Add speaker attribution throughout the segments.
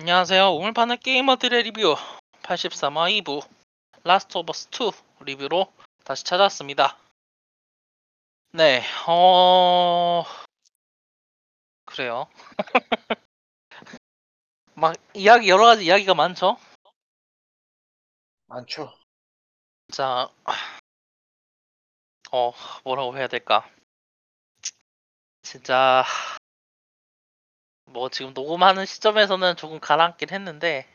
Speaker 1: 안녕하세요. 오늘 파는 게이머들의 리뷰 83화 2부 Last of Us 2 리뷰로 다시 찾아왔습니다. 네, 어... 그래요. 막 이야기 여러 가지 이야기가 많죠.
Speaker 2: 많죠.
Speaker 1: 자, 어 뭐라고 해야 될까? 진짜 뭐 지금 녹음하는 시점에서는 조금 가라앉긴 했는데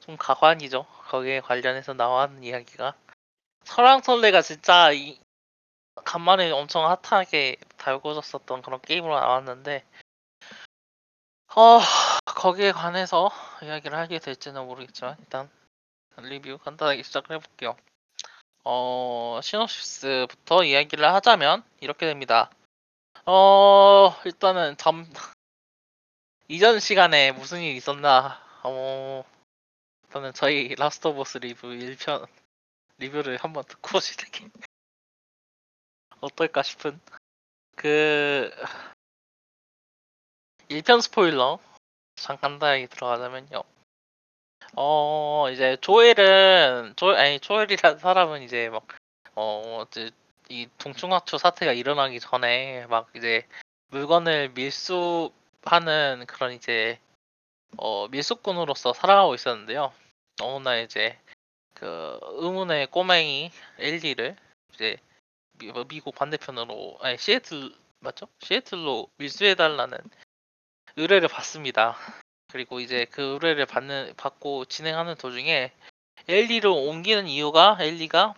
Speaker 1: 좀 가관이죠. 거기에 관련해서 나왔는 이야기가 설왕설래가 진짜 이 간만에 엄청 핫하게 달궈졌었던 그런 게임으로 나왔는데 어 거기에 관해서 이야기를 하게 될지는 모르겠지만 일단 리뷰 간단하게 시작을 해볼게요. 어 시놉시스부터 이야기를 하자면 이렇게 됩니다. 어 일단은 잠 이전 시간에 무슨 일이 있었나? 어 일단은 저희 Last of Us 리뷰 1편 리뷰를 한번 듣고 시작해 어떨까 싶은. 그 1편 스포일러. 잠깐 간단하게 들어가자면요. 어 이제 조엘은 조 아니 조엘이라는 사람은 이제 막어 이제 이 동충하초 사태가 일어나기 전에 막 이제 물건을 밀수 하는 그런 이제 어 밀수꾼으로서 살아가고 있었는데요. 어느 날 이제 그 의문의 꼬맹이 엘리를 이제 미, 뭐 미국 반대편으로 아니 시애틀 맞죠? 시애틀로 밀수해달라는 의뢰를 받습니다. 그리고 이제 그 의뢰를 받는 받고 진행하는 도중에 엘리로 옮기는 이유가 엘리가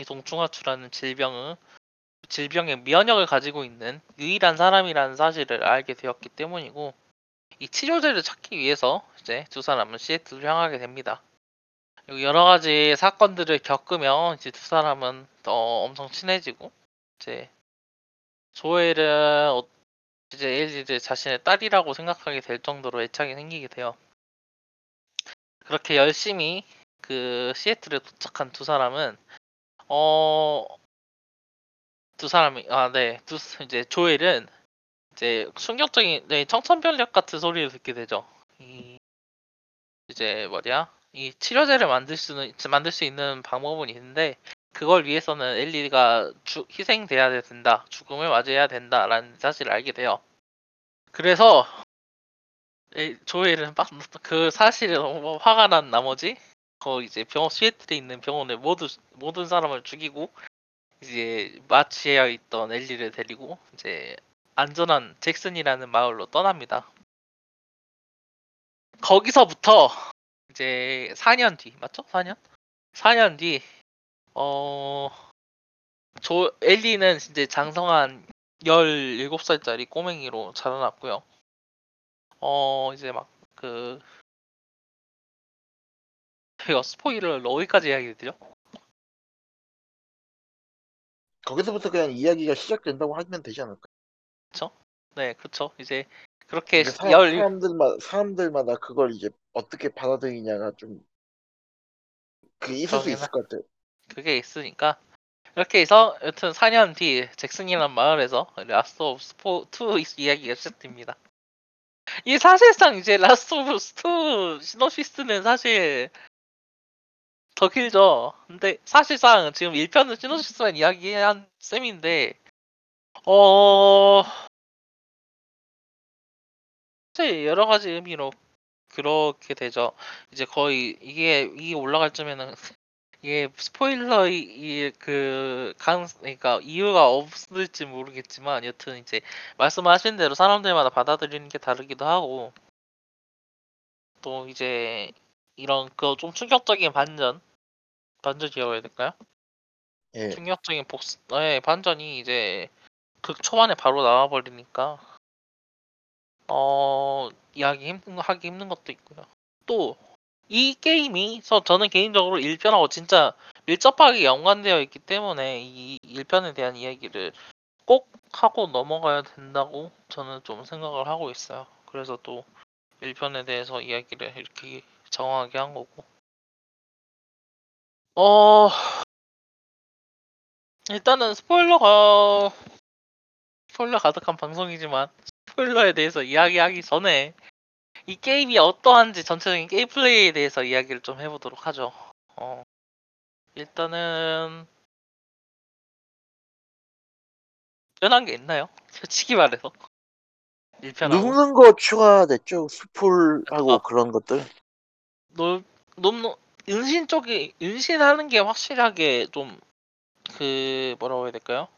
Speaker 1: 이 동충하초라는 질병을 질병의 면역을 가지고 있는 유일한 사람이라는 사실을 알게 되었기 때문이고 이 치료제를 찾기 위해서 이제 두 사람은 시애틀을 향하게 됩니다. 그리고 여러 가지 사건들을 겪으면 이제 두 사람은 더 엄청 친해지고 이제 조엘은 어- 이제 엘리를 자신의 딸이라고 생각하게 될 정도로 애착이 생기게 돼요. 그렇게 열심히 그 시애틀에 도착한 두 사람은 어 두 사람이 아 네 두 이제 조엘은 이제 충격적인 네, 청천벽력 같은 소리를 듣게 되죠. 이 이제 뭐냐 이 치료제를 만들 수는 만들 수 있는 방법은 있는데 그걸 위해서는 엘리가 주, 희생돼야 된다 죽음을 맞이해야 된다라는 사실을 알게 돼요. 그래서 에, 조엘은 막 그 사실에 너무 화가 난 나머지 거 이제 병원 시애틀에 있는 병원에 모두 모든 사람을 죽이고 이제 마취해 있던 엘리를 데리고 이제 안전한 잭슨이라는 마을로 떠납니다. 거기서부터 이제 4년 뒤 맞죠? 4년? 4년 뒤 어... 조 엘리는 이제 장성한 17살짜리 꼬맹이로 자라났고요. 어 이제 막그 이거 스포일러를 어디까지 이야기 드려?
Speaker 2: 거기서부터 그냥 이야기가 시작된다고 하면 되지 않을까?
Speaker 1: 네, 그렇죠. 이제 그렇게
Speaker 2: 사,
Speaker 1: 열
Speaker 2: 사람들마다 사람들마다 그걸 이제 어떻게 받아들이냐가 좀 그게 있을 수 있을 것 같아.
Speaker 1: 그게 있으니까 이렇게 해서 여튼 4년 뒤 잭슨이라는 마을에서 Last of Us 2 이야기가 시작됩니다. 이 사실상 이제 Last of Us 2 synopsis는 사실 더 길죠. 근데 사실상 지금 1편은 synopsis만 이야기한 셈인데 어 사실 여러 가지 의미로 그렇게 되죠. 이제 거의 이게 이게 올라갈 쯤에는 이게 스포일러의 그 강, 그러니까 이유가 없을지 모르겠지만 여튼 이제 말씀하신 대로 사람들마다 받아들이는 게 다르기도 하고 또 이제 이런 그 좀 충격적인 반전 반전 이라고 해야 될까요?
Speaker 2: 예.
Speaker 1: 충격적인 복수 네, 반전이 이제 극 초반에 바로 나와 버리니까 어 이야기 힘든 거 하기 힘든 것도 있고요. 또 이 게임이 저 저는 개인적으로 1편하고 진짜 밀접하게 연관되어 있기 때문에 이 1편에 대한 이야기를 꼭 하고 넘어가야 된다고 저는 좀 생각을 하고 있어요. 그래서 또 1편에 대해서 이야기를 이렇게 정확하게 한 거고. 어 일단은 스포일러가 스포일러 가득한 방송이지만 스포일러에 대해서 이야기하기 전에 이 게임이 어떠한지 전체적인 게임 플레이에 대해서 이야기를 좀 해보도록 하죠. 어, 일단은 변한 게 있나요? 솔직히 말해서 1편하고
Speaker 2: 눕는 거 추가됐죠. 수풀하고
Speaker 1: 아.
Speaker 2: 그런 것들.
Speaker 1: 놀, 너무 은신 쪽이 은신하는 게 확실하게 좀 그 뭐라고 해야 될까요?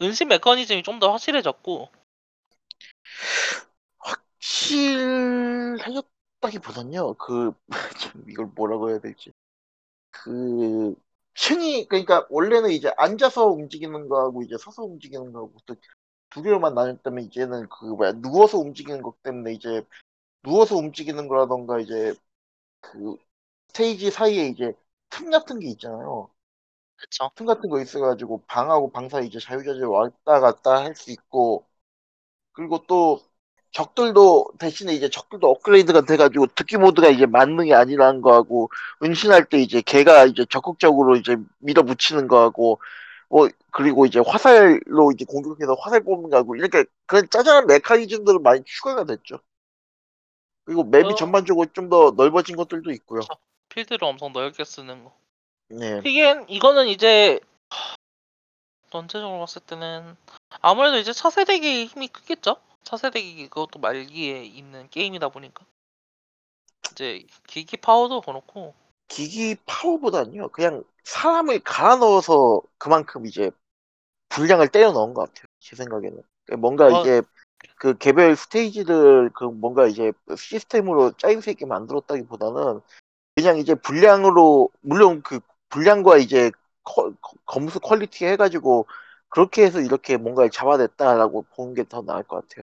Speaker 1: 은신 메커니즘이 좀 더 확실해졌고
Speaker 2: 확실해졌다기보단요. 그 참 이걸 뭐라고 해야 될지. 그 층이 그러니까 원래는 이제 앉아서 움직이는 거하고 이제 서서 움직이는 거하고 또두 개로만 나눴다면 이제는 그 뭐야 누워서 움직이는 것 때문에 이제 누워서 움직이는 거라던가 이제 그 스테이지 사이에 이제 틈 같은 게 있잖아요.
Speaker 1: 그쵸?
Speaker 2: 틈 같은 거 있어가지고 방하고 방 사이 이제 자유자재 왔다 갔다 할 수 있고 그리고 또 적들도 대신에 이제 적들도 업그레이드가 돼가지고 특기 모드가 이제 만능이 아니라는 거하고 은신할 때 이제 걔가 이제 적극적으로 이제 밀어붙이는 거하고 뭐 그리고 이제 화살로 이제 공격해서 화살 뽑는 거하고 이렇게 그런 짜잘한 메커니즘들은 많이 추가가 됐죠. 그리고 맵이
Speaker 1: 어.
Speaker 2: 전반적으로 좀 더 넓어진 것들도 있고요.
Speaker 1: 필드를 엄청 넓게 쓰는 거.
Speaker 2: 네.
Speaker 1: 이게 이거는 이제 하, 전체적으로 봤을 때는 아무래도 이제 차세대기 힘이 크겠죠? 차세대기 그것도 말기에 있는 게임이다 보니까 이제 기기 파워도 그렇고
Speaker 2: 기기 파워보다는요, 그냥 사람을 갈아 넣어서 그만큼 이제 분량을 때려 넣은 것 같아요. 제 생각에는. 그러니까 뭔가
Speaker 1: 어.
Speaker 2: 이게 그 개별 스테이지를 그 뭔가 이제 시스템으로 짜임새 있게 만들었다기보다는 그냥 이제 분량으로, 물론 그 분량과 이제 커- 커- 검수 quality 해가지고 그렇게 해서 이렇게 뭔가를 잡아냈다라고 보는 게 더 나을 것 같아요.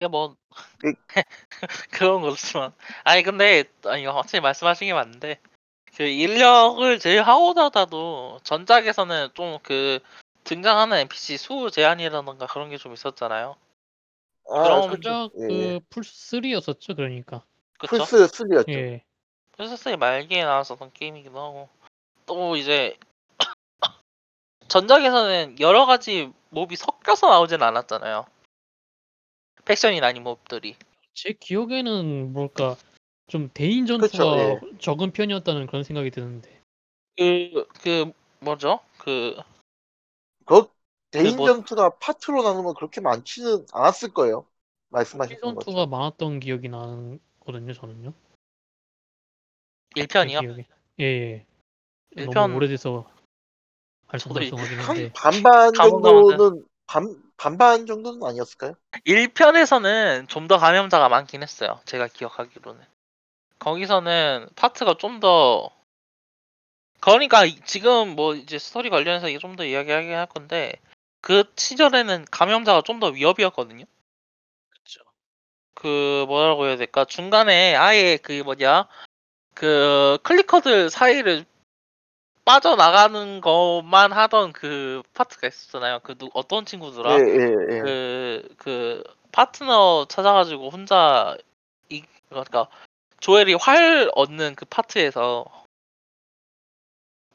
Speaker 1: 이게 뭐
Speaker 2: 그-
Speaker 1: 그런 거지만 아니 근데 아니 확실히 말씀하신 게 맞는데 그 인력을 제외하고라도 전작에서는 좀 그 등장하는 NPC 수 제한이라던가 그런 게 좀 있었잖아요.
Speaker 2: 아,
Speaker 1: 그럼.
Speaker 3: 진짜
Speaker 2: 예, 예.
Speaker 3: 그 플스 3였었죠, 그러니까.
Speaker 1: 그쵸?
Speaker 2: 플스 3였죠.
Speaker 3: 예.
Speaker 1: 플스3 말기에 나왔었던 게임이기도 하고 또 이제 전작에서는 여러 가지 몹이 섞여서 나오진 않았잖아요. 팩션이 아닌 몹들이.
Speaker 3: 제 기억에는 뭘까 좀 대인
Speaker 2: 그쵸,
Speaker 3: 전투가
Speaker 2: 예.
Speaker 3: 적은 편이었다는 그런 생각이 드는데.
Speaker 1: 그, 그, 뭐죠? 그,
Speaker 2: 그 대인
Speaker 1: 뭐-
Speaker 2: 전투가 파트로 나누면 그렇게 많지는 않았을 거예요.
Speaker 3: 대인
Speaker 2: 말씀하셨던
Speaker 3: 전투가
Speaker 2: 것처럼.
Speaker 3: 많았던 기억이 나거든요, 저는요. 제
Speaker 1: 1편이요?
Speaker 3: 기억에. 예, 예.
Speaker 1: 일편-
Speaker 3: 너무 오래돼서
Speaker 1: 저도 이-
Speaker 3: 알쏭달쏭하긴
Speaker 2: 한
Speaker 3: 한데.
Speaker 2: 반반 정도는 반 반반 정도는 아니었을까요?
Speaker 1: 1편에서는 좀 더 감염자가 많긴 했어요. 제가 기억하기로는. 거기서는 파트가 좀 더, 그러니까 이- 지금 뭐 이제 스토리 관련해서 좀 더 이야기하긴 할 건데, 그 시절에는 감염자가 좀 더 위협이었거든요.
Speaker 3: 그쵸.
Speaker 1: 그 뭐라고 해야 될까 중간에 아예 그 뭐냐 그 클리커들 사이를 빠져나가는 것만 하던 그 파트가 있었잖아요. 그 누, 어떤
Speaker 2: 예,
Speaker 1: 친구더라?
Speaker 2: 예, 예.
Speaker 1: 그, 그 파트너 찾아가지고 혼자 이 그러니까 조엘이 활 얻는 그 파트에서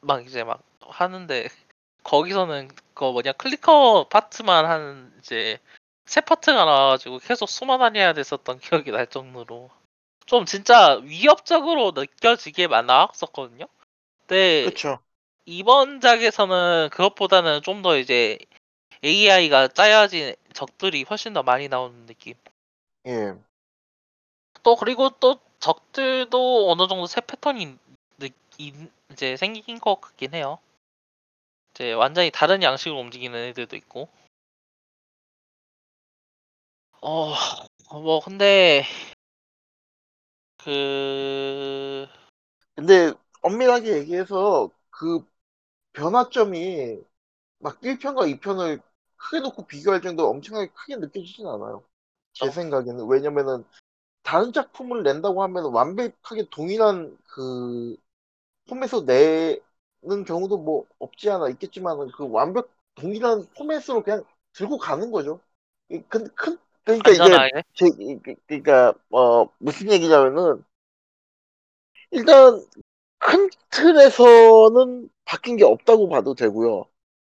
Speaker 1: 막 이제 막 하는데 거기서는 그 뭐냐 클리커 파트만 한 이제 새 파트가 나와가지고 계속 숨어 다녀야 됐었던 기억이 날 정도로 좀 진짜 위협적으로 느껴지게만 나왔었거든요. 근데
Speaker 2: 그렇죠.
Speaker 1: 이번 작에서는 그것보다는 좀 더 이제 AI가 짜여진 적들이 훨씬 더 많이 나오는 느낌.
Speaker 2: 예.
Speaker 1: 또 그리고 또 적들도 어느 정도 새 패턴이 느- 인- 이제 생긴 것 같긴 해요. 이제 완전히 다른 양식으로 움직이는 애들도 있고. 어, 뭐 근데 그
Speaker 2: 근데 엄밀하게 얘기해서 그 변화점이 막 1편과 2편을 크게 놓고 비교할 정도로 엄청나게 크게 느껴지진 않아요. 제
Speaker 1: 어.
Speaker 2: 생각에는. 왜냐면은 다른 작품을 낸다고 하면 완벽하게 동일한 그 포맷으로 내는 경우도 뭐 없지 않아 있겠지만은 그 완벽 동일한 포맷으로 그냥 들고 가는 거죠. 이 큰, 큰, 그러니까 이게 제, 이- 그- 그러니까 어 무슨 얘기냐면은 일단 큰 틀에서는 바뀐 게 없다고 봐도 되고요.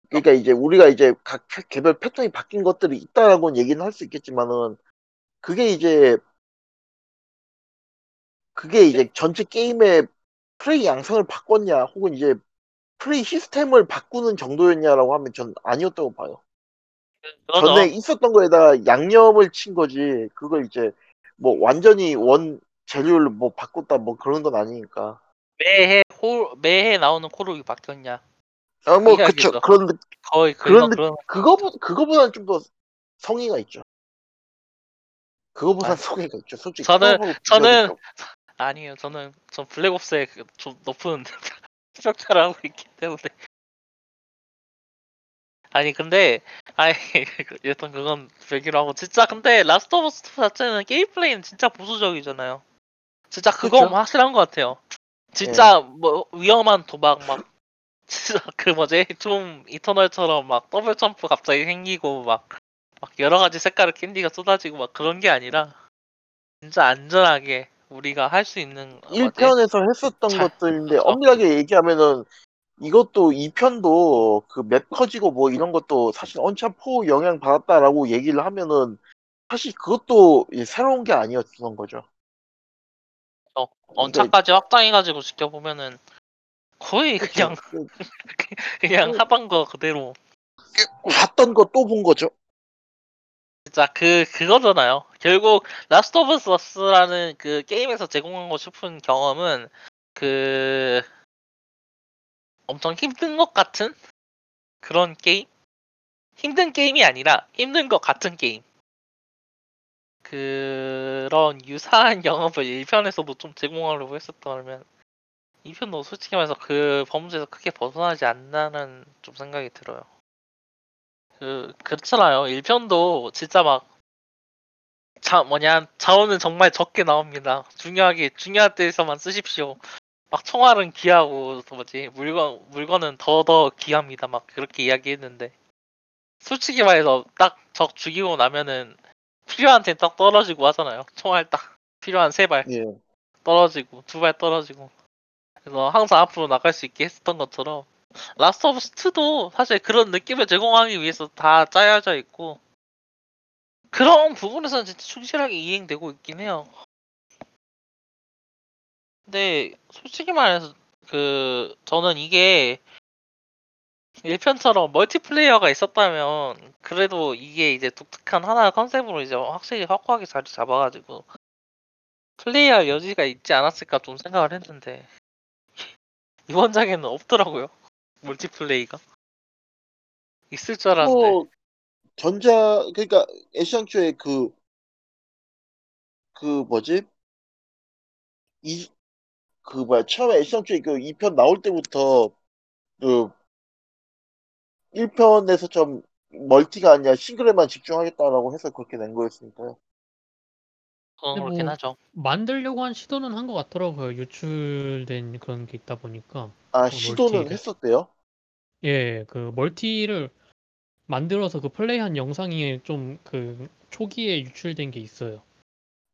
Speaker 2: 그러니까 이제 우리가 이제 각 개별 패턴이 바뀐 것들이 있다라고는 얘기는 할 수 있겠지만은 그게 이제 그게 이제 전체 게임의 플레이 양상을 바꿨냐 혹은 이제 플레이 시스템을 바꾸는 정도였냐라고 하면 전 아니었다고 봐요.
Speaker 1: 그거죠.
Speaker 2: 전에 있었던 거에다가 양념을 친 거지 그걸 이제 뭐 완전히 원 재료를 뭐 바꿨다 뭐 그런 건 아니니까.
Speaker 1: 매해 호, 매해 나오는 코르기 바뀌었냐?
Speaker 2: 아 뭐. 그쵸 그런 느-
Speaker 1: 거의
Speaker 2: 그런
Speaker 1: 그런
Speaker 2: 느-
Speaker 1: 그런
Speaker 2: 그거보 그거보다는 좀 더 성의가 있죠. 그거보다
Speaker 1: 아,
Speaker 2: 성의가 있죠. 솔직히
Speaker 1: 저는- 저는. 아니에요. 저는 전 블랙옵스에 그좀 높은 평가를 하고 있기 때문에. 아니 근데 아니 일단 그건 별개로 하고 진짜 근데 Last of Us 자체는 게임 플레이는 진짜 보수적이잖아요. 진짜 그거
Speaker 2: 그쵸.
Speaker 1: 확실한 것 같아요. 진짜 뭐 위험한 도박 막 진짜 그 뭐지 Doom Eternal처럼 막 더블 점프 갑자기 생기고 막, 막 여러 가지 색깔의 캔디가 쏟아지고 막 그런 게 아니라 진짜 안전하게 우리가 할 수 있는 뭐지?
Speaker 2: 1편에서 했었던
Speaker 1: 자,
Speaker 2: 것들인데
Speaker 1: 그쵸.
Speaker 2: 엄밀하게 얘기하면은 이것도 2편도 그 map 커지고 뭐 이런 것도 사실 언차4 영향 받았다라고 얘기를 하면은 사실 그것도 이 새로운 게 아니었던 거죠.
Speaker 1: 어, 언차까지 확장해가지고 지켜보면은 거의 그냥
Speaker 2: 그쵸.
Speaker 1: 그냥
Speaker 2: 그-
Speaker 1: 하던 거 그대로
Speaker 2: 봤던 거 또 본 거죠.
Speaker 1: 진짜 그 그거잖아요. 결국 Last of Us라는 그 게임에서 제공하고 싶은 경험은 그 엄청 힘든 것 같은 그런 게임? 힘든 게임이 아니라 힘든 것 같은 게임. 그런 유사한 영업을 1편에서도 좀 제공하려고 했었다면 2편도 솔직히 말해서 그 범죄에서 크게 벗어나지 않나는 좀 생각이 들어요. 그 그렇잖아요. 1편도 진짜 막 자, 뭐냐 자원은 정말 적게 나옵니다. 중요하게 중요할 때에서만 쓰십시오. 막 총알은 귀하고 또 뭐지 물건 물건은 더더 귀합니다. 막 그렇게 이야기했는데 솔직히 말해서 딱 적 죽이고 나면은 필요한 템딱 떨어지고 하잖아요. 총알 딱 필요한 세 발
Speaker 2: 예.
Speaker 1: 떨어지고 두 발 떨어지고 그래서 항상 앞으로 나갈 수 있게 했었던 것처럼 Last of Us도 사실 그런 느낌을 제공하기 위해서 다 짜여져 있고 그런 부분에서는 진짜 충실하게 이행되고 있긴 해요. 근데 솔직히 말해서 그 저는 이게 1편처럼 멀티플레이어가 있었다면 그래도 이게 이제 독특한 하나의 컨셉으로 이제 확실히 확고하게 자리 잡아가지고 플레이할 여지가 있지 않았을까 좀 생각을 했는데 이번 작에는 없더라고요 멀티플레이가. 있을 줄 알았는데.
Speaker 2: 뭐 전자 그러니까 애시당초에 그 그 뭐지? 이 그 뭐야 처음에 애시당초에 그 2편 나올 때부터 그 1편에서 좀 멀티가 아니라 싱글에만 집중하겠다라고 해서 그렇게 낸 거였으니까요.
Speaker 3: 근데
Speaker 1: 그렇긴
Speaker 3: 뭐-
Speaker 1: 하죠
Speaker 3: 만들려고 한 시도는 한 것 같더라고요. 유출된 그런 게 있다 보니까.
Speaker 2: 아
Speaker 3: 어,
Speaker 2: 시도는
Speaker 3: 멀티를.
Speaker 2: 했었대요.
Speaker 3: 예, 그 멀티를 만들어서 그 플레이한 영상이 좀 그 초기에 유출된 게 있어요.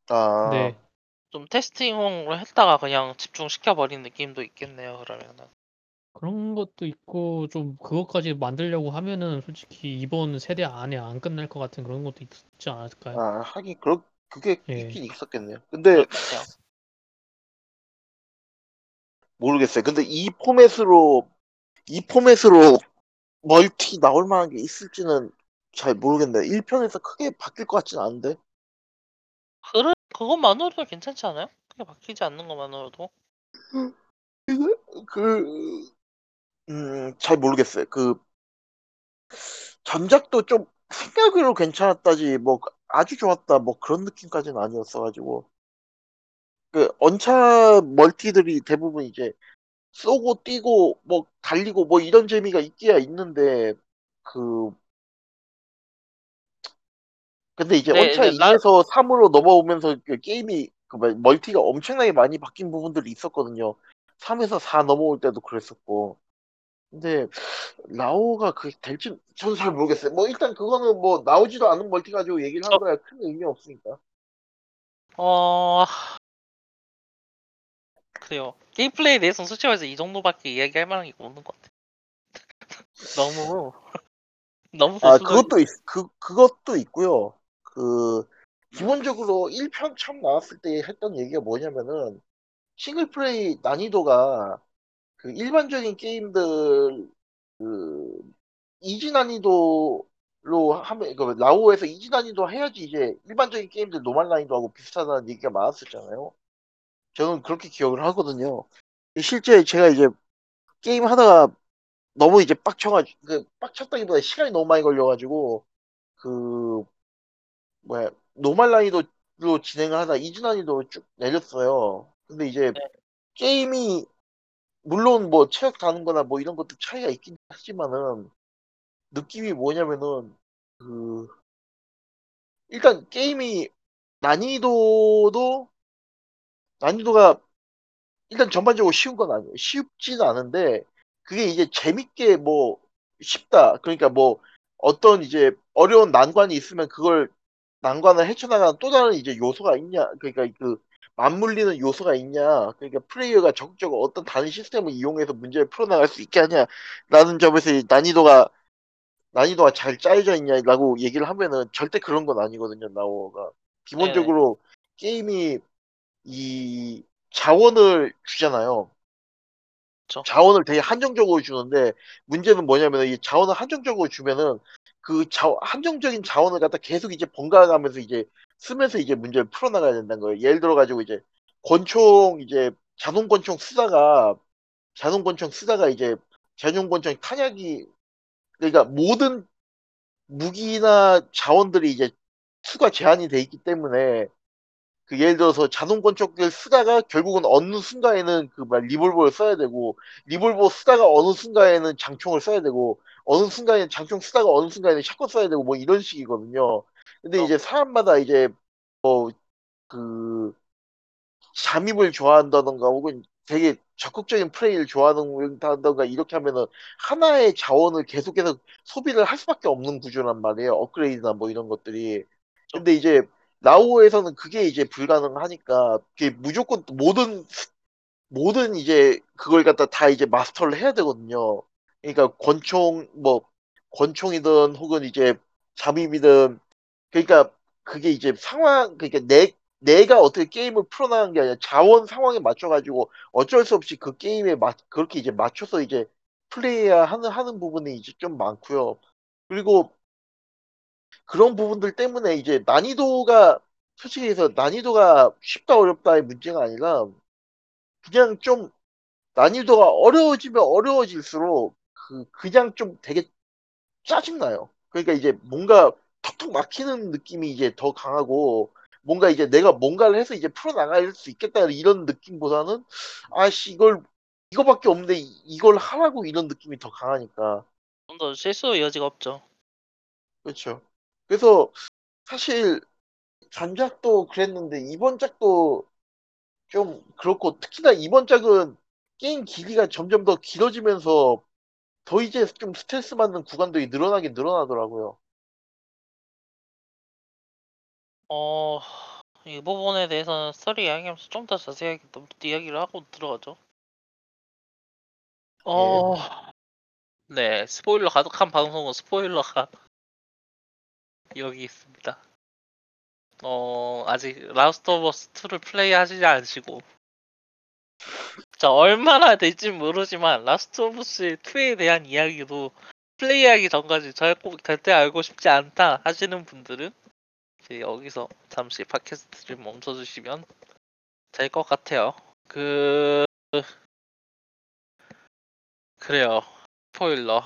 Speaker 2: 아
Speaker 3: 근데
Speaker 1: 좀 테스팅으로 했다가 그냥 집중시켜버린 느낌도 있겠네요 그러면은
Speaker 3: 그런 것도 있고 좀 그것까지 만들려고 하면은 솔직히 이번 세대 안에 안 끝날 것 같은 그런 것도 있지 않을까요?
Speaker 2: 아, 하긴 그렇 그게
Speaker 3: 예.
Speaker 2: 있긴 있었겠네요. 근데
Speaker 1: 그럴 것 같아요
Speaker 2: 모르겠어요. 근데 이 포맷으로 이 포맷으로 멀티 나올 만한 게 있을지는 잘 모르겠네요. 1편에서 크게 바뀔 것 같진 않은데.
Speaker 1: 그래 그것만으로도 괜찮지 않아요? 크게 바뀌지 않는 것만으로도
Speaker 2: 그, 음, 잘 모르겠어요. 그, 전작도 좀 생각으로 괜찮았다지, 뭐, 아주 좋았다, 뭐 그런 느낌까지는 아니었어가지고. 그, 언차 멀티들이 대부분 이제 쏘고 뛰고, 뭐, 달리고, 뭐 이런 재미가 있기야 있는데, 그, 근데 이제
Speaker 1: 네, 이제 라-
Speaker 2: 2에서 3으로 넘어오면서 그 게임이, 그 뭐- 멀티가 엄청나게 많이 바뀐 부분들이 있었거든요. 3에서 4 넘어올 때도 그랬었고. 근데 라오가 그게 될지 저는 잘 모르겠어요. 뭐 일단 그거는 뭐 나오지도 않은 멀티 가지고 얘기를 한
Speaker 1: 저-
Speaker 2: 거야 큰 의미 없으니까.
Speaker 1: 어 그래요 게임 플레이에 대해서는 솔직히 말해서 이 정도밖에 이야기할 만한 게 없는 것 같아 너무 너무
Speaker 2: 아 그것도 있, 그 그것도 있고요. 그 기본적으로 1편 처음 나왔을 때 했던 얘기가 뭐냐면은 싱글 플레이 난이도가 그 일반적인 게임들 그 easy 난이도로 하면 그 라오에서 easy 난이도 해야지 이제 일반적인 게임들 normal 난이도하고 비슷하다는 얘기가 많았었잖아요. 저는 그렇게 기억을 하거든요. 실제 제가 이제 게임 하다가 너무 이제 빡쳐가지고 그 빡쳤다기보다 시간이 너무 많이 걸려가지고 그 뭐야 노말 난이도로 진행을 하다 이지 난이도로 쭉 내렸어요. 근데 이제
Speaker 1: 네.
Speaker 2: 게임이 물론 뭐 체력 다는 거나 뭐 이런 것도 차이가 있긴 하지만은 느낌이 뭐냐면은 그 일단 게임이 난이도도 난이도가 일단 전반적으로 쉬운 건 아니에요. 쉽지는 않은데 그게 이제 재밌게 뭐 쉽다. 그러니까 뭐 어떤 이제 어려운 난관이 있으면 그걸 난관을 헤쳐나가는 또 다른 이제 요소가 있냐. 그러니까 그 맞물리는 요소가 있냐. 그러니까 플레이어가 적극적으로 어떤 다른 시스템을 이용해서 문제를 풀어나갈 수 있게 하냐라는 점에서 이 난이도가 난이도가 잘 짜여져 있냐라고 얘기를 하면은 절대 그런 건 아니거든요. 나오가 기본적으로 게임이 이 자원을 주잖아요. 자원을 되게 한정적으로 주는데 문제는 뭐냐면 이 자원을 한정적으로 주면은 그 자, 한정적인 자원을 갖다 계속 이제 번갈아가면서 이제 쓰면서 이제 문제를 풀어나가야 된다는 거예요. 예를 들어 가지고 이제 권총 이제 자동 권총 쓰다가 자동 권총 쓰다가 이제 전용 권총 탄약이 그러니까 모든 무기나 자원들이 이제 수가 제한이 돼 있기 때문에 그 예를 들어서 자동 권총을 쓰다가 결국은 어느 순간에는 그 막 리볼버를 써야 되고 리볼버 쓰다가 어느 순간에는 장총을 써야 되고 어느 순간에 장총 쓰다가 어느 순간에는 샷건 써야 되고 뭐 이런 식이거든요. 근데 이제 사람마다 이제 뭐 그 잠입을 좋아한다던가 혹은 되게 적극적인 플레이를 좋아한다던가 이렇게 하면은 하나의 자원을 계속해서 소비를 할 수밖에 없는 구조란 말이에요. 업그레이드나 뭐 이런 것들이. 근데 이제 라오에서는 그게 이제 불가능하니까 그게 무조건 모든 모든 이제 그걸 갖다 다 이제 마스터를 해야 되거든요. 그러니까 권총 뭐 권총이든 혹은 이제 잠입이든 그러니까 그게 이제 상황 그러니까 내 내가 어떻게 게임을 풀어나가는 게 아니라 자원 상황에 맞춰가지고 어쩔 수 없이 그 게임에 맞 그렇게 이제 맞춰서 이제 플레이해야 하는 하는 부분이 이제 좀 많고요. 그리고 그런 부분들 때문에 이제 난이도가 솔직히 해서 난이도가 쉽다 어렵다의 문제가 아니라 그냥 좀 난이도가 어려워지면 어려워질수록 그 그냥 좀 되게 짜증나요. 그러니까 이제 뭔가 턱턱 막히는 느낌이 이제 더 강하고 뭔가 이제 내가 뭔가를 해서 이제 풀어 나갈 수 있겠다 이런 느낌보다는 아씨 이걸 이거밖에 없는데 이- 이걸 하라고 이런 느낌이 더 강하니까
Speaker 1: 좀 더 실수 여지가 없죠.
Speaker 2: 그렇죠. 그래서 사실 전작도 그랬는데 이번 작도 좀 그렇고 특히나 이번 작은 게임 길이가 점점 더 길어지면서 더 이제 좀 스트레스 받는 구간들이 늘어나긴 늘어나더라고요.
Speaker 1: 어, 이 부분에 대해서는 스토리 이야기하면서 좀 더 자세하게 또 이야기를 하고 들어가죠. 어, 네, 스포일러 가득한 방송은 스포일러가 여기 있습니다. 어, 아직 Last of Us 2를 플레이 하시지 않으시고 자, 얼마나 될지 모르지만 Last of Us 2에 대한 이야기도 플레이하기 전까지 절꼭 절대 알고 싶지 않다 하시는 분들은 여기서 잠시 팟캐스트를 멈춰주시면 될 것 같아요. 그 그래요. 스포일러.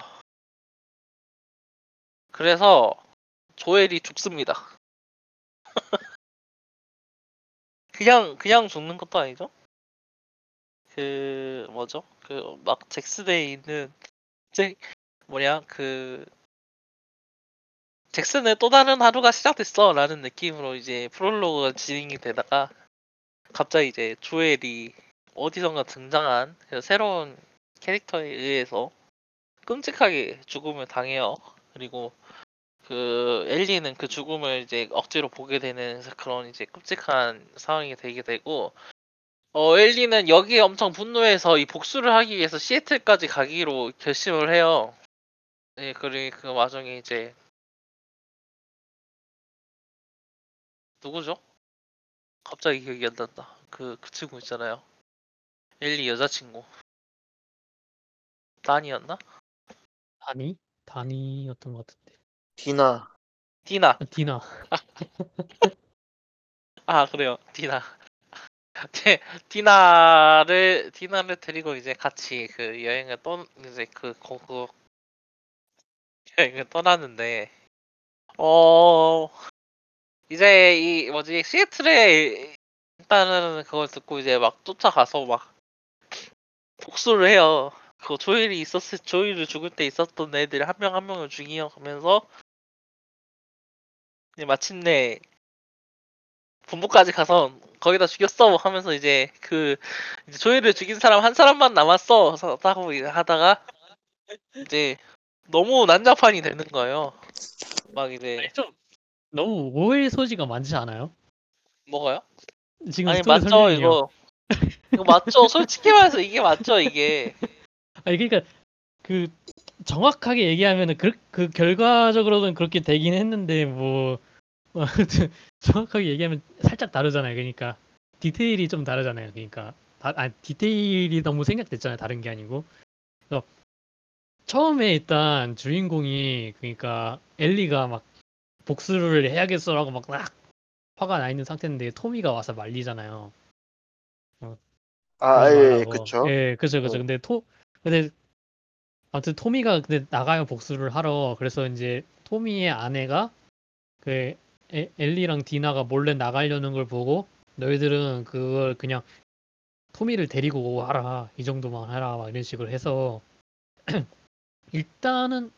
Speaker 1: 그래서 조엘이 죽습니다. 그냥 그냥 죽는 것도 아니죠? 그 뭐죠? 그 막 잭슨에 있는 잭 뭐냐 그 잭슨의 또 다른 하루가 시작됐어라는 느낌으로 이제 프롤로그가 진행이 되다가 갑자기 이제 조엘이 어디선가 등장한 그 새로운 캐릭터에 의해서 끔찍하게 죽음을 당해요. 그리고 그 엘리는 그 죽음을 이제 억지로 보게 되는 그런 이제 끔찍한 상황이 되게 되고 어 엘리는 여기에 엄청 분노해서 이 복수를 하기 위해서 시애틀까지 가기로 결심을 해요. 네, 그리고 그 와중에 이제 누구죠? 갑자기 기억이 안 난다. 그, 그 친구 있잖아요. 엘리 여자친구. 단이었나?
Speaker 3: 다니? 다니였던 것 같은데.
Speaker 2: 디나
Speaker 1: 디나.
Speaker 3: 아, 디나.
Speaker 1: 아 그래요. 디나. 디- 디나를 디나를 데리고 이제 같이 그 여행을 떠 이제 그 거그 여행을 떠나는데 어 이제 이 뭐지 시애틀에 일단은 그걸 듣고 이제 막 쫓아가서 막 복수를 해요. 그 조일이 있었을 조일을 죽을 때 있었던 애들 한 명 한 명을 죽이어가면서 이제 마침내 본부까지 가서 거기다 죽였어 하면서 이제 그 이제 조이를 죽인 사람 한 사람만 남았어 서- 하고 하다가 이제 너무 난장판이 되는 거예요. 막 이제
Speaker 3: 아니, 좀 너무 오해 소지가 많지 않아요?
Speaker 1: 뭐가요?
Speaker 3: 지금
Speaker 1: 아니 맞죠
Speaker 3: 설명이요.
Speaker 1: 이거 이거 맞죠 솔직히 말해서 이게 맞죠 이게
Speaker 3: 아니 그러니까 그 정확하게 얘기하면은 그, 그 결과적으로는 그렇게 되긴 했는데 뭐 뭐 아무튼 정확하게 얘기하면 살짝 다르잖아요. 그러니까 디테일이 좀 다르잖아요. 그러니까 다, 아 디테일이 너무 생략됐잖아요. 다른 게 아니고. 그래서 처음에 일단 주인공이 그러니까 엘리가 막 복수를 해야겠어라고 막, 막 화가 나 있는 상태인데 토미가 와서 말리잖아요.
Speaker 2: 아
Speaker 3: 그런
Speaker 2: 예
Speaker 3: 말하고.
Speaker 2: 그쵸
Speaker 3: 예, 그죠, 그죠.
Speaker 2: 어.
Speaker 3: 근데 토, 근데 아무튼 토미가 근데 나가요 복수를 하러. 그래서 이제 토미의 아내가 그 에- 엘리랑 디나가 몰래 나가려는 걸 보고 너희들은 그걸 그냥 토미를 데리고 하라 이 정도만 하라 막 이런 식으로 해서 일단은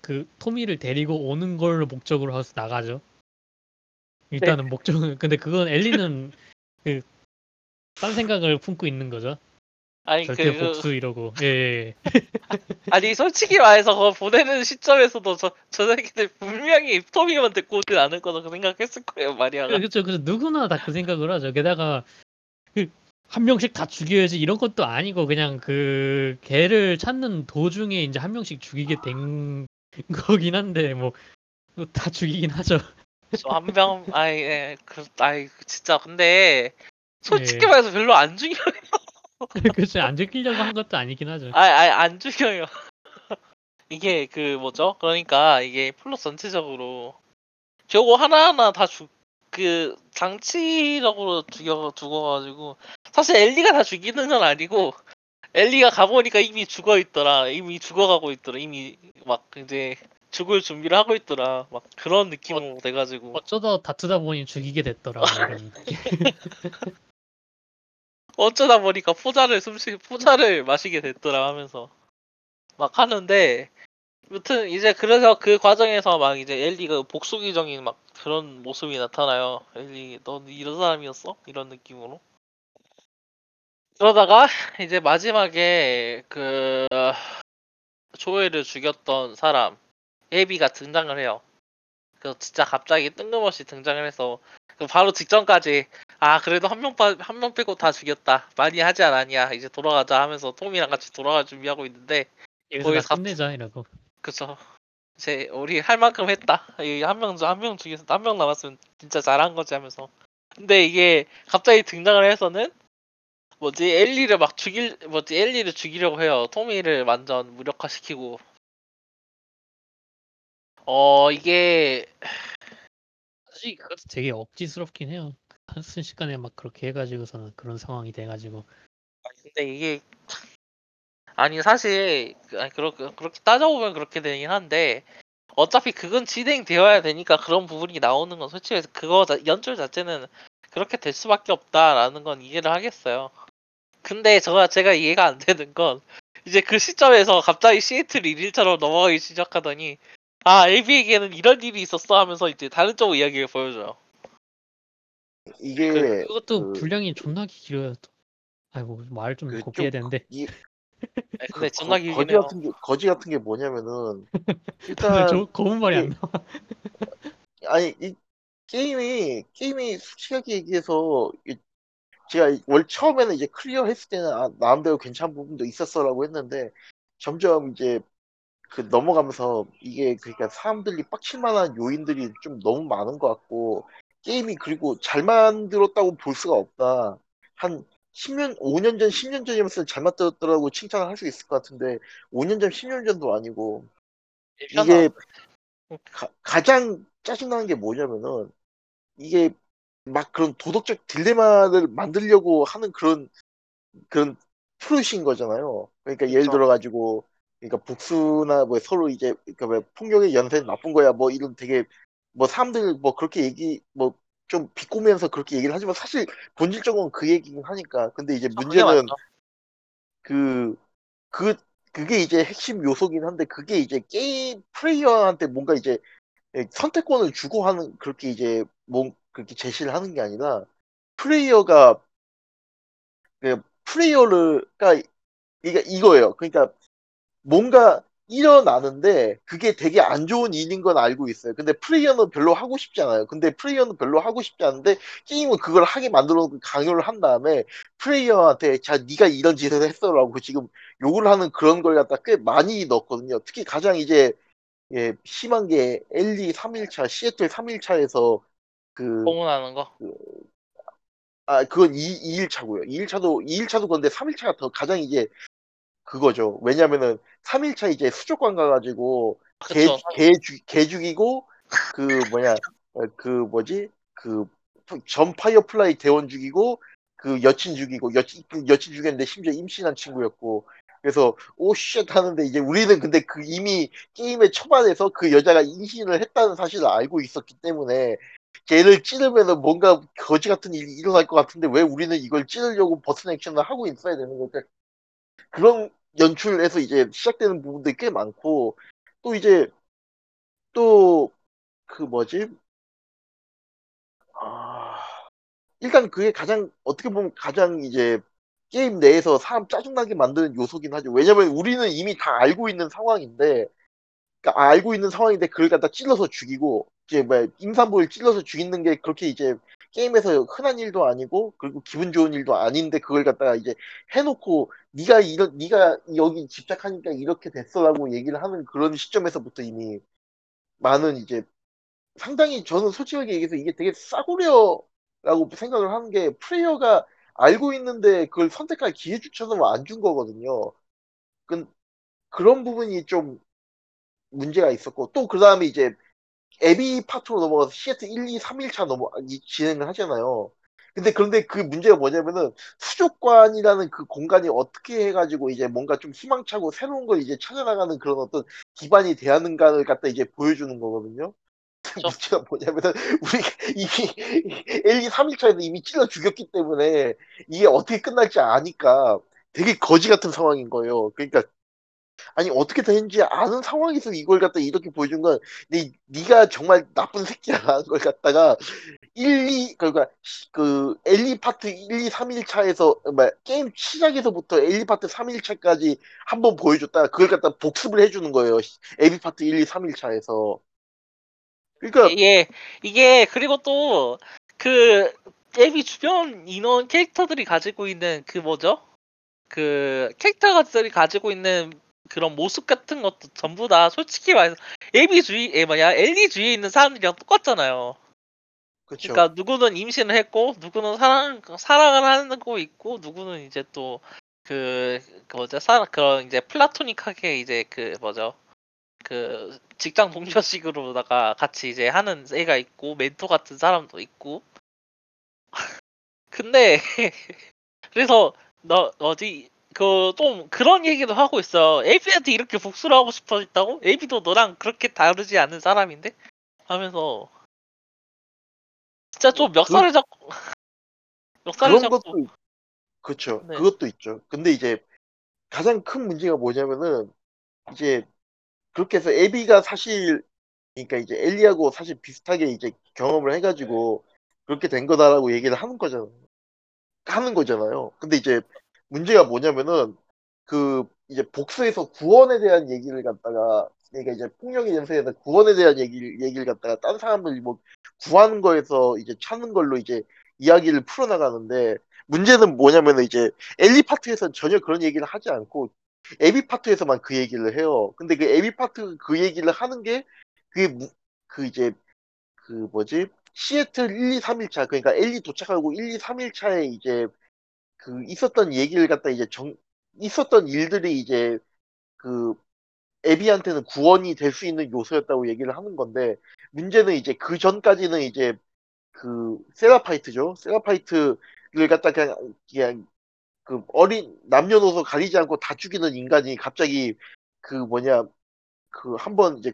Speaker 3: 그 토미를 데리고 오는 걸 목적으로 해서 나가죠. 일단은 목적은 근데 그건 엘리는 그 딴 생각을 품고 있는 거죠.
Speaker 1: 아니
Speaker 3: 절대
Speaker 1: 그
Speaker 3: 복수 이러고 예, 예.
Speaker 1: 아니 솔직히 말해서 그거 보내는 시점에서도 저, 저 새끼들 분명히 토미만 듣고 오진 않을 거라고 생각했을 거예요 마리아가
Speaker 3: 그렇죠. 그래서 누구나 다 그 생각을 하죠. 게다가 그한 명씩 다 죽여야지 이런 것도 아니고 그냥 그 개를 찾는 도중에 이제 한 명씩 죽이게 된 거긴 한데 뭐 다 죽이긴 하죠.
Speaker 1: 저한명 아이 예, 그 아이 진짜 근데 솔직히
Speaker 3: 예.
Speaker 1: 말해서 별로 안 중요
Speaker 3: 그 렇죠. 안 죽이려고 한 것도 아니긴 하죠.
Speaker 1: 아, 아, 안 죽여요. 이게 그 뭐죠? 그러니까 이게 플롯 전체적으로 저거 하나하나 다 죽, 그 장치적으로 죽여 죽어가지고 사실 엘리가 다 죽이는 건 아니고 엘리가 가보니까 이미 죽어 있더라. 이미 죽어가고 있더라. 이미 막 이제 죽을 준비를 하고 있더라. 막 그런 느낌으로 돼가지고
Speaker 3: 어쩌다 다투다 보니 죽이게 됐더라. 뭐 이런.
Speaker 1: 어쩌다 보니까 포자를 숨쉬 포자를 마시게 됐더라 하면서 막 하는데 무튼 이제 그래서 그 과정에서 막 이제 엘리가 복수기적인 막 그런 모습이 나타나요. 엘리 넌 이런 사람이었어? 이런 느낌으로. 그러다가 이제 마지막에 그 조엘을 죽였던 사람 에비가 등장을 해요. 그 진짜 갑자기 뜬금없이 등장을 해서 그 바로 직전까지. 아 그래도 한명한 명 빼고 다 죽였다. 많이 하지 않았냐. 이제 돌아가자 하면서 톰이랑 같이 돌아갈 준비하고 있는데
Speaker 3: 여기서 다 끝내자 이러고.
Speaker 1: 그쵸. 이제 우리 할 만큼 했다. 한명한명 죽여서 한 명 남았으면 진짜 잘한 거지 하면서. 근데 이게 갑자기 등장을 해서는 뭐지? 엘리를 막 죽일 뭐지? 엘리를 죽이려고 해요. 토미를 완전 무력화시키고. 어 이게
Speaker 3: 사실 그것도 되게 억지스럽긴 해요. 순식간에 막 그렇게 해가지고서는 그런 상황이 돼가지고.
Speaker 1: 근데 이게 아니 사실 그- 아니, 그렇게 그렇게 따져보면 그렇게 되긴 한데 어차피 그건 진행되어야 되니까 그런 부분이 나오는 건 솔직히 그거 자- 연출 자체는 그렇게 될 수밖에 없다라는 건 이해를 하겠어요. 근데 제가 제가 이해가 안 되는 건 이제 그 시점에서 갑자기 시애틀 일일처럼 넘어가기 시작하더니 아 엘비에게는 이런 일이 있었어 하면서 이제 다른 쪽 이야기를 보여줘요.
Speaker 2: 이게
Speaker 3: 그, 그것도
Speaker 2: 그-
Speaker 3: 분량이 존나게 길어요. 또. 아이고 말 좀
Speaker 2: 그
Speaker 3: 곱게 해야
Speaker 2: 좀
Speaker 3: 되는데.
Speaker 2: 이,
Speaker 1: 네,
Speaker 2: 그
Speaker 1: 근데 존나
Speaker 2: 거,
Speaker 1: 길긴
Speaker 2: 거지
Speaker 1: 해요.
Speaker 2: 같은 게 거지 같은 게 뭐냐면은 일단
Speaker 3: 저 검은 말이 안 나와.
Speaker 2: 아니 이 게임이 게임이 솔직하게 얘기해서 이- 제가 월 처음에는 이제 클리어 했을 때는 아, 나름대로 괜찮은 부분도 있었어라고 했는데 점점 이제 그 넘어가면서 이게 그러니까 사람들이 빡칠 만한 요인들이 좀 너무 많은 것 같고 게임이 그리고 잘 만들었다고 볼 수가 없다 한 10년, 5년 전, 10년 전이었으면 잘 만들었더라고 칭찬을 할 수 있을 것 같은데 5년 전, 10년 전도 아니고 이게 가, 장 짜증나는 게 뭐냐면은 이게 막 그런 도덕적 딜레마를 만들려고 하는 그런 그런 프로신 거잖아요. 그러니까 예를
Speaker 1: 그쵸.
Speaker 2: 들어 가지고 그러니까 복수나 뭐 서로 이제 그러니까 왜 폭력의 연쇄는 나쁜 거야 뭐 이런 되게 뭐 사람들 뭐 그렇게 얘기 뭐 좀 비꼬면서 그렇게 얘기를 하지만 사실 본질적으로는 그 얘기긴 하니까 근데 이제
Speaker 1: 아,
Speaker 2: 문제는
Speaker 1: 맞죠.
Speaker 2: 그그 그게 이제 핵심 요소긴 한데 그게 이제 게임 플레이어한테 뭔가 이제 선택권을 주고 하는 그렇게 이제 뭐 그렇게 제시를 하는 게 아니라 플레이어가 그 플레이어를가 이게 이거예요. 그러니까 뭔가 일어나는데 그게 되게 안 좋은 일인 건 알고 있어요. 근데 플레이어는 별로 하고 싶지 않아요. 근데 플레이어는 별로 하고 싶지 않은데 게임은 그걸 하게 만들어 놓고 강요를 한 다음에 플레이어한테 자 네가 이런 짓을 했어라고 지금 욕을 하는 그런 걸 갖다 꽤 많이 넣었거든요. 특히 가장 이제 예, 심한 게 LE 3일차, 시애틀 3일차에서 그,
Speaker 1: 공문하는 거.
Speaker 2: 아, 그건 2, 2일차고요. 2일차도, 2일차도 그런데 3일차가 더 가장 이제 그거죠. 왜냐면은 3일차 이제 수족관 가가지고 개. 개, 죽, 개 죽이고 그 뭐냐, 어, 그 뭐지? 그 전 파이어플라이 대원 죽이고 그 여친 죽이고 여친, 그 여친 죽였는데 심지어 임신한 친구였고 그래서 oh shit 하는데 이제 우리는 근데 그 이미 게임의 초반에서 그 여자가 임신을 했다는 사실을 알고 있었기 때문에 걔를 찌르면은 뭔가 거지 같은 일이 일어날 것 같은데 왜 우리는 이걸 찌르려고 버튼 액션을 하고 있어야 되는 걸까? 그런 연출에서 이제 시작되는 부분들이 꽤 많고 또 이제 또 그 뭐지? 아, 일단 그게 가장 어떻게 보면 가장 이제 게임 내에서 사람 짜증나게 만드는 요소긴 하죠. 왜냐면 우리는 이미 다 알고 있는 상황인데 그러니까 알고 있는 상황인데 그걸 갖다 찔러서 죽이고 이제 뭐 임산부를 찔러서 죽이는 게 그렇게 이제 게임에서 흔한 일도 아니고 그리고 기분 좋은 일도 아닌데 그걸 갖다가 이제 해놓고 네가 이런 네가 여기 집착하니까 이렇게 됐어라고 얘기를 하는 그런 시점에서부터 이미 많은 이제 상당히 저는 솔직하게 얘기해서 이게 되게 싸구려라고 생각을 하는 게 플레이어가 알고 있는데 그걸 선택할 기회조차도 안 준 거거든요. 그, 그런 부분이 좀 문제가 있었고 또 그 다음에 이제 에비 파트로 넘어가서 시애틀 1, 2, 3일차 넘어 이- 진행을 하잖아요. 근데 그런데 그 문제가 뭐냐면은 수족관이라는 그 공간이 어떻게 해가지고 이제 뭔가 좀 희망차고 새로운 걸 이제 찾아나가는 그런 어떤 기반이 되었는가를 갖다 이제 보여주는 거거든요. 문제가 뭐냐면은 우리가 이미 엘리 3일차에서 이미 찔러 죽였기 때문에 이게 어떻게 끝날지 아니까 되게 거지 같은 상황인 거예요. 그러니까 아니 어떻게 되는지 아는 상황에서 이걸 갖다 이렇게 보여준 건 네, 네가 정말 나쁜 새끼야라는 걸 갖다가 1, 2 그러니까 그 엘리 파트 1, 2, 3일차에서 뭐 게임 시작에서부터 엘리 파트 3일차까지 한번 보여줬다가 그걸 갖다 복습을 해주는 거예요. 에비 파트 1, 2, 3일차에서 그러니까
Speaker 1: 이게 이게 그리고 또그 앱이 주변 인원 캐릭터들이 가지고 있는 그 뭐죠? 그 캐릭터들이 가지고 있는 그런 모습 같은 것도 전부 다 솔직히 말해서 앱이 주위 에 뭐냐 엘리 주위에 있는 사람들이랑 똑같잖아요.
Speaker 2: 그렇죠.
Speaker 1: 그러니까 누구는 임신을 했고 누구는 사랑 사랑을 하고 있고 누구는 이제 또 그 뭐죠 사 그런 이제 플라토닉하게 이제 그 뭐죠 그 직장 동료식으로다가 같이 이제 하는 애가 있고 멘토 같은 사람도 있고 근데 그래서 너 어디 그 좀 그런 얘기도 하고 있어 에비한테 이렇게 복수를 하고 싶어 했다고 에비도 너랑 그렇게 다르지 않은 사람인데 하면서 진짜 좀 멱살을 잡고 멱살을
Speaker 2: 그런
Speaker 1: 잡고
Speaker 2: 것도 그렇죠.
Speaker 1: 네.
Speaker 2: 그것도 있죠. 근데 이제 가장 큰 문제가 뭐냐면은 이제 그렇게 해서 에비가 사실 그러니까 이제 엘리하고 사실 비슷하게 이제 경험을 해가지고 그렇게 된 거다라고 얘기를 하는 거잖아요. 하는 거잖아요. 근데 이제 문제가 뭐냐면은 그 이제 복수에서 구원에 대한 얘기를 갖다가 그러니까 이제 폭력의 연쇄에서 구원에 대한 얘기를 얘기를 갖다가 딴 사람을 뭐 구하는 거에서 이제 찾는 걸로 이제 이야기를 풀어나가는데 문제는 뭐냐면은 이제 엘리 파트에서는 전혀 그런 얘기를 하지 않고 에비 파트에서만 그 얘기를 해요. 근데 그 에비 파트 그 얘기를 하는 게 그게 무- 그 이제 그 뭐지 시애틀 1, 2, 3일차 그러니까 엘리 도착하고 1, 2, 3일차에 이제 그 있었던 얘기를 갖다 이제 정 있었던 일들이 이제 그 에비한테는 구원이 될 수 있는 요소였다고 얘기를 하는 건데 문제는 이제 그 전까지는 이제 그 세라파이트죠. 세라파이트를 갖다 그냥 그냥 그 어린 남녀노소 가리지 않고 다 죽이는 인간이 갑자기 그 뭐냐 그 한번 이제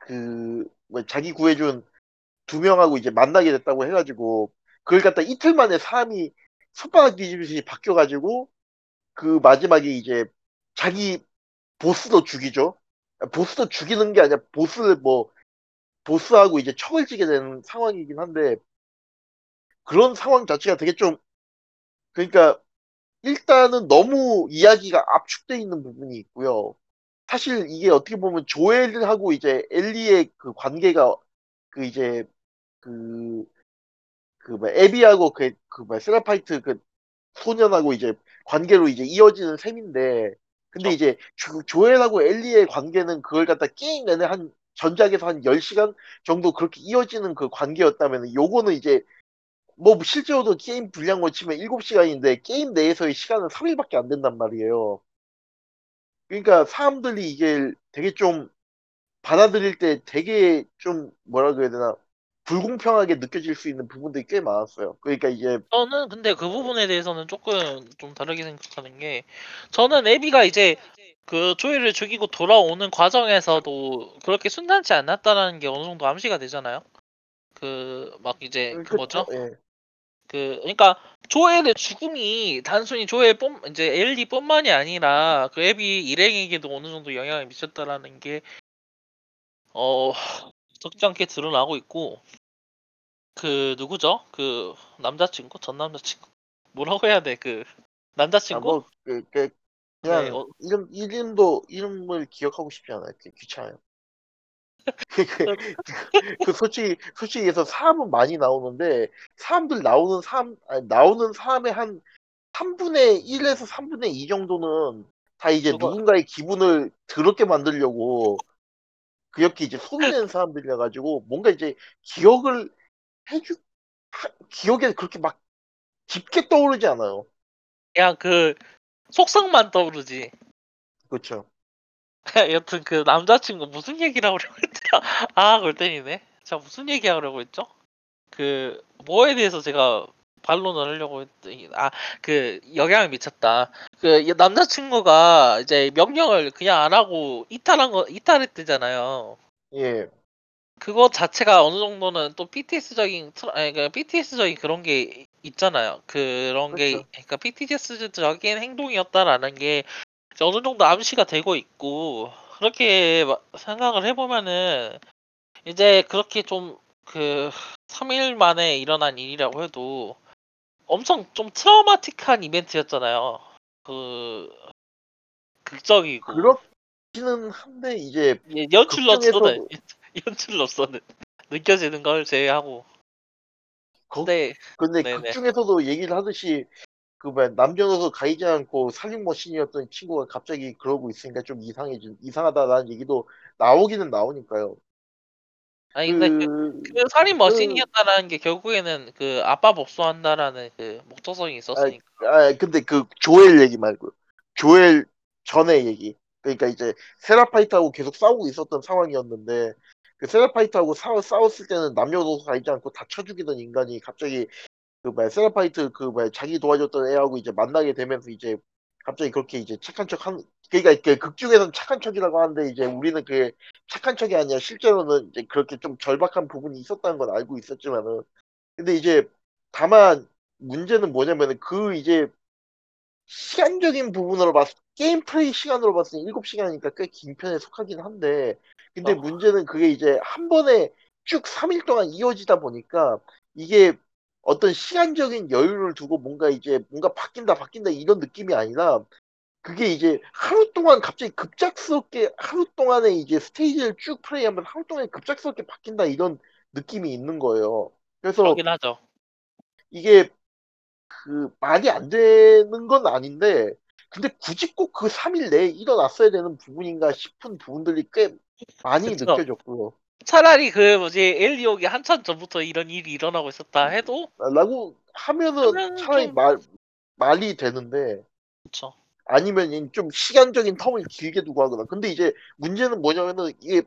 Speaker 2: 그뭐 자기 구해준 두 명하고 이제 만나게 됐다고 해가지고 그걸 갖다 이틀 만에 사람이 손바닥 뒤집듯이 바뀌어가지고 그 마지막에 이제 자기 보스도 죽이죠. 보스도 죽이는 게 아니라 보스를 뭐 보스하고 이제 척을 지게 되는 상황이긴 한데 그런 상황 자체가 되게 좀 그러니까 일단은 너무 이야기가 압축돼 있는 부분이 있고요. 사실 이게 어떻게 보면 조엘하고 이제 엘리의 그 관계가 그 이제 그 그뭐 에비하고 그 그뭐 세라파이트 그 소년하고 이제 관계로 이제 이어지는 셈인데 근데
Speaker 1: 어.
Speaker 2: 이제 조, 조엘하고 엘리의 관계는 그걸 갖다 게임 내내 한 전작에서 한 10시간 정도 그렇게 이어지는 그 관계였다면 요거는 이제 뭐 실제로도 게임 분량으로 치면 7시간인데 게임 내에서의 시간은 3일밖에 안 된단 말이에요. 그러니까 사람들이 이게 되게 좀 받아들일 때 되게 좀 뭐라 그래야 되나 불공평하게 느껴질 수 있는 부분들이 꽤 많았어요. 그러니까 이제
Speaker 1: 저는 근데 그 부분에 대해서는 조금 좀 다르게 생각하는 게 저는 에비가 이제 그 조이를 죽이고 돌아오는 과정에서도 그렇게 순탄치 않았다라는 게 어느 정도 암시가 되잖아요. 그 막 이제 그 뭐죠?
Speaker 2: 예.
Speaker 1: 그 그러니까 조엘의 죽음이 단순히 조엘 뿐 이제 엘리뿐만이 아니라 그 에비 일행에게도 어느 정도 영향을 미쳤다라는 게 어, 적지 않게 드러나고 있고 그 누구죠? 그 남자친구 전 남자친구 뭐라고 해야 돼? 그
Speaker 2: 아,
Speaker 1: 남자친구?
Speaker 2: 뭐, 그, 그, 그냥
Speaker 1: 네, 어.
Speaker 2: 이름 이름도 이름을 기억하고 싶지 않아요. 그 귀찮아요. 그, 솔직히 솔직히 해서 사람은 많이 나오는데 사람들 나오는 사람 아니, 나오는 사람의 한 3분의 1에서 3분의 2 정도는 다 이제
Speaker 1: 그거-
Speaker 2: 누군가의 기분을 더럽게 만들려고 그렇게 이제 소비되는 사람들이라 가지고 뭔가 이제 기억을 해주 하- 기억에 그렇게 막 깊게 떠오르지 않아요.
Speaker 1: 그냥 그 속성만 떠오르지.
Speaker 2: 그렇죠.
Speaker 1: 여튼 그 남자친구 무슨 얘기를 하려고 했더라. 아, 골 때리네. 제가 무슨 얘기 하려고 했죠? 그 뭐에 대해서 제가 반론을 하려고 했더니 아, 그 영향을 미쳤다. 그이 남자친구가 이제 명령을 그냥 안 하고 이탈한 거 이탈했대잖아요.
Speaker 2: 예.
Speaker 1: 그거 자체가 어느 정도는 또 아니 그 BTS적인 그런 게 있잖아요. 그런 게
Speaker 2: 그렇죠.
Speaker 1: 그러니까 BTS적인 행동이었다라는 게 어느 정도 암시가 되고 있고 그렇게 마- 생각을 해보면은 이제 그렇게 좀 그 3일 만에 일어난 일이라고 해도 엄청 좀 트라우마틱한 이벤트였잖아요. 그 극적이고.
Speaker 2: 그렇기는 한데 이제
Speaker 1: 예, 연출로서는 연출로서는 느껴지는 걸 제외하고.
Speaker 2: 거-
Speaker 1: 근데
Speaker 2: 근데
Speaker 1: 네네.
Speaker 2: 극 중에서도 얘기를 하듯이 그 뭐야 남녀노소 가리지 않고 살인 머신이었던 친구가 갑자기 그러고 있으니까 좀 이상해진 이상하다라는 얘기도 나오기는 나오니까요.
Speaker 1: 아니 근데 그,
Speaker 2: 그,
Speaker 1: 그 살인
Speaker 2: 그-
Speaker 1: 머신이었다라는 게 결국에는 그 아빠 복수한다라는 그 목적성이 있었으니까
Speaker 2: 아 근데 그 조엘 얘기 말고 조엘 전의 얘기. 그러니까 이제 세라파이트하고 계속 싸우고 있었던 상황이었는데 그 세라파이트하고 싸, 싸웠을 때는 남녀노소 가리지 않고 다 쳐죽이던 인간이 갑자기 그 뭐야 세라파이트 그 뭐야 자기 도와줬던 애하고 이제 만나게 되면서 이제 갑자기 그렇게 이제 착한 척 한 그러니까 그 극중에서는 착한 척이라고 하는데 이제 우리는 그게 착한 척이 아니라 실제로는 이제 그렇게 좀 절박한 부분이 있었다는 건 알고 있었지만은 근데 이제 다만 문제는 뭐냐면은 그 이제 시간적인 부분으로 봤을 게임 플레이 시간으로 봤을 때 7시간이니까 꽤 긴 편에 속하긴 한데 근데
Speaker 1: 어.
Speaker 2: 문제는 그게 이제 한 번에 쭉 3일 동안 이어지다 보니까 이게 어떤 시간적인 여유를 두고 뭔가 이제 뭔가 바뀐다 바뀐다 이런 느낌이 아니라 그게 이제 하루 동안 갑자기 급작스럽게 하루 동안에 이제 스테이지를 쭉 플레이하면 하루 동안에 급작스럽게 바뀐다 이런 느낌이 있는 거예요. 그래서
Speaker 1: 그러긴 하죠.
Speaker 2: 이게 그 말이 안 되는 건 아닌데 근데 굳이 꼭 그 3일 내에 일어났어야 되는 부분인가 싶은 부분들이 꽤 많이
Speaker 1: 그쵸.
Speaker 2: 느껴졌고요.
Speaker 1: 차라리 그 뭐지 엘리 오기 한참 전부터 이런 일이 일어나고 있었다 해도
Speaker 2: 라고 하면은 차라리
Speaker 1: 좀-
Speaker 2: 말 말이 되는데
Speaker 1: 그쵸.
Speaker 2: 아니면 이좀 시간적인 텀을 길게 두고 하거나. 근데 이제 문제는 뭐냐면은 이게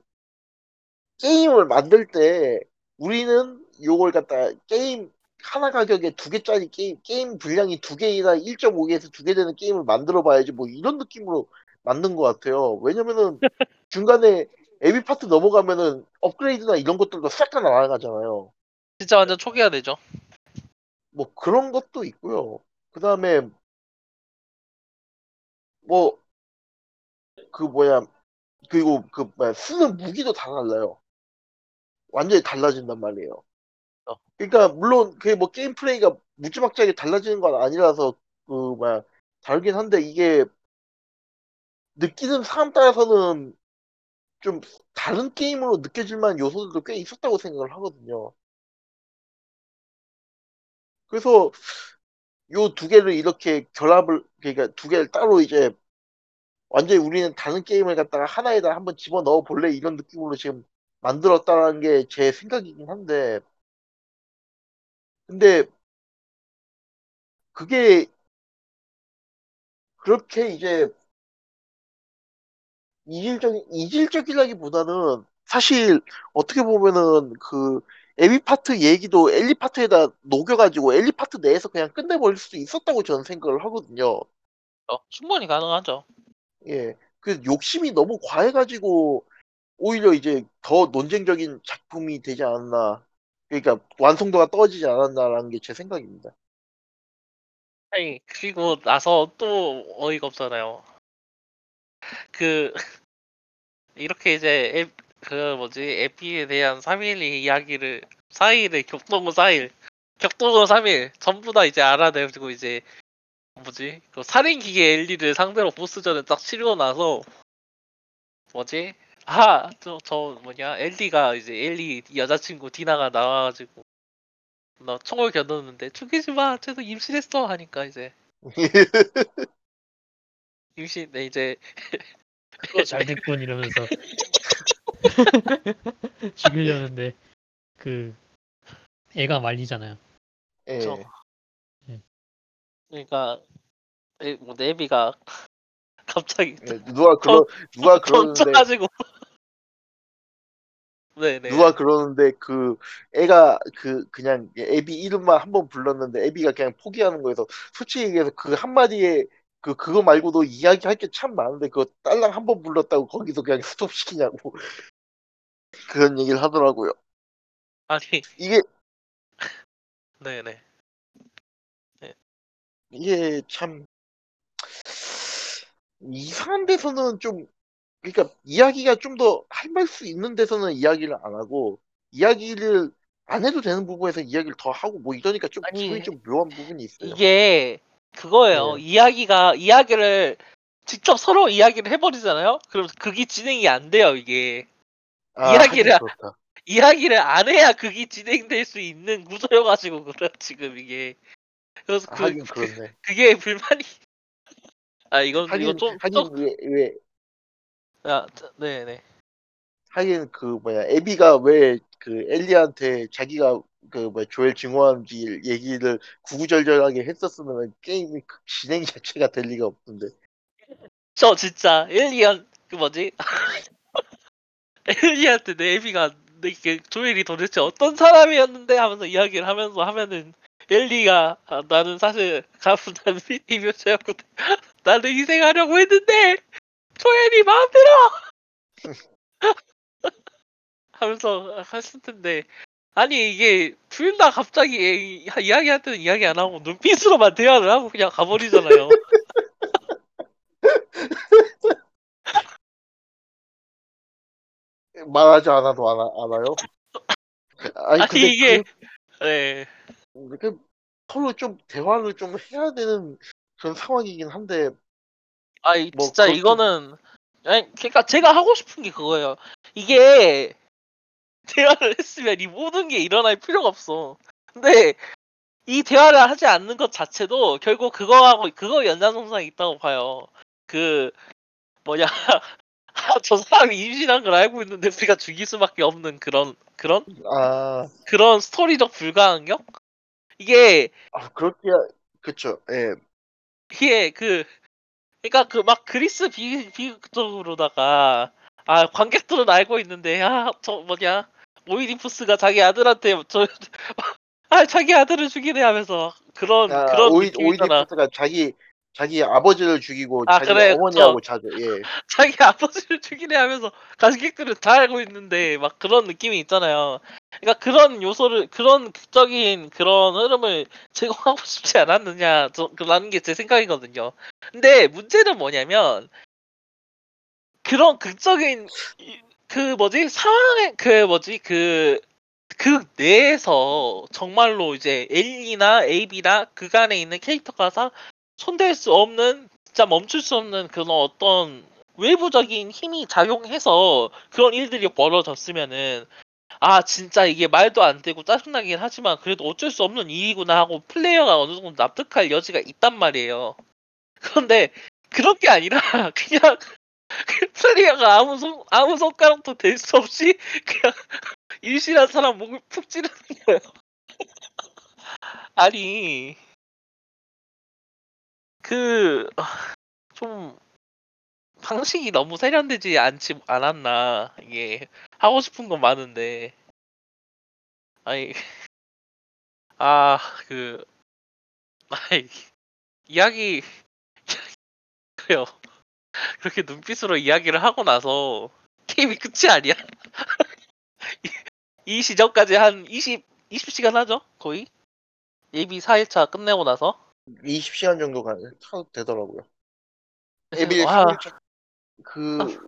Speaker 2: 게임을 만들 때 우리는 요걸 갖다 게임 하나 가격에 두 개짜리 게임 게임 분량이 두 개이나 1.5개에서 두 개 되는 게임을 만들어 봐야지 뭐 이런 느낌으로 만든 것 같아요. 왜냐면은 중간에 에비 파트 넘어가면은 업그레이드나 이런 것들도 싹다 날아가잖아요.
Speaker 1: 진짜 완전 초기화 되죠.
Speaker 2: 뭐 그런 것도 있고요. 그 다음에 뭐 그 뭐야 그리고 그 뭐야 쓰는 무기도 다 달라요. 완전히 달라진단 말이에요.
Speaker 1: 어.
Speaker 2: 그러니까 물론 그게 뭐 게임 플레이가 무지막지하게 달라지는 건 아니라서 그 뭐야 다르긴 한데 이게 느끼는 사람 따라서는 좀 다른 게임으로 느껴질 만한 요소들도 꽤 있었다고 생각을 하거든요. 그래서 요 두 개를 이렇게 결합을 그러니까 두 개를 따로 이제 완전히 우리는 다른 게임을 갖다가 하나에다 한번 집어 넣어 볼래? 이런 느낌으로 지금 만들었다는 게 제 생각이긴 한데. 근데 그게 그렇게 이제 이질적인 이질적이라기보다는 사실 어떻게 보면은 그 에비 파트 얘기도 엘리 파트에다 녹여가지고 엘리 파트 내에서 그냥 끝내버릴 수도 있었다고 저는 생각을 하거든요.
Speaker 1: 어, 충분히 가능하죠.
Speaker 2: 예, 그 욕심이 너무 과해가지고 오히려 이제 더 논쟁적인 작품이 되지 않았나. 그러니까 완성도가 떨어지지 않았나라는 게 제 생각입니다.
Speaker 1: 아니 그리고 나서 또 어이가 없잖아요. 그 이렇게 이제 앱, 그 뭐지 에피에 대한 3일 이야기를 4일에 격동어 4일. 격동어 3일 전부 다 이제 알아내고 이제 뭐지 그 살인 기계 엘리를 상대로 보스전을 딱 치르고 나서 뭐지 아저저 뭐냐 엘리가 이제 엘리 여자친구 디나가 나와가지고 나 총을 겨누는데 죽이지 마 쟤도 임신했어 하니까 이제. 임신 네 이제.
Speaker 3: 그거 잘 됐군 이러면서 죽이려는데 그 애가 말리잖아요.
Speaker 2: 예.
Speaker 1: 저-
Speaker 3: 예.
Speaker 1: 그러니까 에, 뭐 네비가 갑자기
Speaker 2: 예, 누가 그러 누가 그러는데
Speaker 1: 던져가지고 네네
Speaker 2: 누가 그러는데 그 애가 그 그냥 애비 이름만 한 번 불렀는데 애비가 그냥 포기하는 거여서 솔직히 얘기해서 그 한마디에 그 그거 말고도 이야기할 게 참 많은데 그거 딸랑 한 번 불렀다고 거기서 그냥 스톱 시키냐고 그런 얘기를 하더라고요.
Speaker 1: 아니
Speaker 2: 이게
Speaker 1: 네네
Speaker 2: 이게 참 이상한 데서는 좀 그러니까 이야기가 좀 더할말수 있는 데서는 이야기를 안 하고 이야기를 안 해도 되는 부분에서 이야기를 더 하고 뭐 이러니까 좀
Speaker 1: 아니,
Speaker 2: 기분이 좀 묘한 부분이 있어요.
Speaker 1: 이게 그거예요
Speaker 2: 네.
Speaker 1: 이야기가 이야기를 직접 서로 이야기를 해버리잖아요 그럼 그게 진행이 안 돼요 이게
Speaker 2: 아,
Speaker 1: 이야기를
Speaker 2: 하긴 그렇다.
Speaker 1: 이야기를 안 해야 그게 진행될 수 있는 구조여가지고 그래 지금 이게 그래서
Speaker 2: 아,
Speaker 1: 그,
Speaker 2: 하긴
Speaker 1: 그. 그게 불만이 아 이건
Speaker 2: 하긴
Speaker 1: 좀
Speaker 2: 하긴
Speaker 1: 좀
Speaker 2: 왜, 왜
Speaker 1: 아, 저- 네네
Speaker 2: 하긴 그 뭐야 에비가 왜 그 엘리한테 자기가 그 뭐야 조엘 증오한지 얘기를 구구절절하게 했었으면 게임이 그 진행 자체가 될 리가 없던데.
Speaker 1: 저 진짜 엘리언 그 뭐지 엘리한테 네비가 이게 조엘이 도대체 어떤 사람이었는데 하면서 이야기를 하면서 하면은 엘리가 아, 나는 사실 가부단 이묘자였고 나는 희생하려고 했는데 조엘이 마음대로! 하면서 했을 텐데. 아니 이게 둘 다 갑자기 이야기할 때는 이야기 안 하고 눈빛으로만 대화를 하고 그냥 가버리잖아요.
Speaker 2: 말하지 않아도 알아, 알아요? 아니
Speaker 1: 아니,
Speaker 2: 근데
Speaker 1: 이게 네.
Speaker 2: 그, 그 서로 좀 대화를 좀 해야 되는 그런 상황이긴 한데
Speaker 1: 아니
Speaker 2: 뭐
Speaker 1: 진짜
Speaker 2: 그렇게-
Speaker 1: 이거는 아니 그러니까 제가 하고 싶은 게 그거예요. 이게 대화를 했으면 이 모든 게 일어날 필요가 없어. 근데 이 대화를 하지 않는 것 자체도 결국 그거하고 그거 연장선상에 있다고 봐요. 그 뭐냐 아, 저 사람이 임신한 걸 알고 있는데 우리가 죽일 수밖에 없는 그런 그런?
Speaker 2: 아,
Speaker 1: 그런 스토리적 불가항력? 이게
Speaker 2: 아 그렇게 그쵸. 예.
Speaker 1: 이게 그 그러니까 그 막 그리스 비 비극적으로다가 아 관객들은 알고 있는데 아 저 뭐냐? 오이디푸스가 자기 아들한테 저 아 자기 아들을 죽이네 하면서 그런
Speaker 2: 아,
Speaker 1: 그런
Speaker 2: 오이
Speaker 1: 느낌이잖아.
Speaker 2: 오이디푸스가 자기 자기 아버지를 죽이고
Speaker 1: 아,
Speaker 2: 자기
Speaker 1: 그래,
Speaker 2: 어머니하고 자죠. 예.
Speaker 1: 자기 아버지를 죽이네 하면서 관객들은 다 알고 있는데 막 그런 느낌이 있잖아요. 그러니까 그런 요소를 그런 극적인 그런 흐름을 제공하고 싶지 않았느냐 저- 라는 게 제 생각이거든요. 근데 문제는 뭐냐면 그런 극적인 이- 그 뭐지 상황의 그 뭐지 그그 내에서 정말로 이제 L이나 AB나 그간에 있는 캐릭터가 사, 손댈 수 없는 진짜 멈출 수 없는 그런 어떤 외부적인 힘이 작용해서 그런 일들이 벌어졌으면은 아 진짜 이게 말도 안 되고 짜증나긴 하지만 그래도 어쩔 수 없는 일이구나 하고 플레이어가 어느 정도 납득할 여지가 있단 말이에요. 그런데 그런 게 아니라 그냥 그 플레이어가 아무 손 아무 손가락도 댈수 없이 그냥 일실한 사람 목을 푹 찌르는 거예요. 아니 그 좀 방식이 너무 세련되지 않지 않았나. 이게 하고 싶은 건 많은데. 아니 아그 아이 이야기 그래요. 그렇게 눈빛으로 이야기를 하고 나서 게임이 끝이 아니야? 이, 이 시점까지 한 20, 20시간 하죠? 거의? 예비 4일차 끝내고 나서
Speaker 2: 20시간 정도 가 타도 되더라고요. 에비
Speaker 1: 와.
Speaker 2: 그,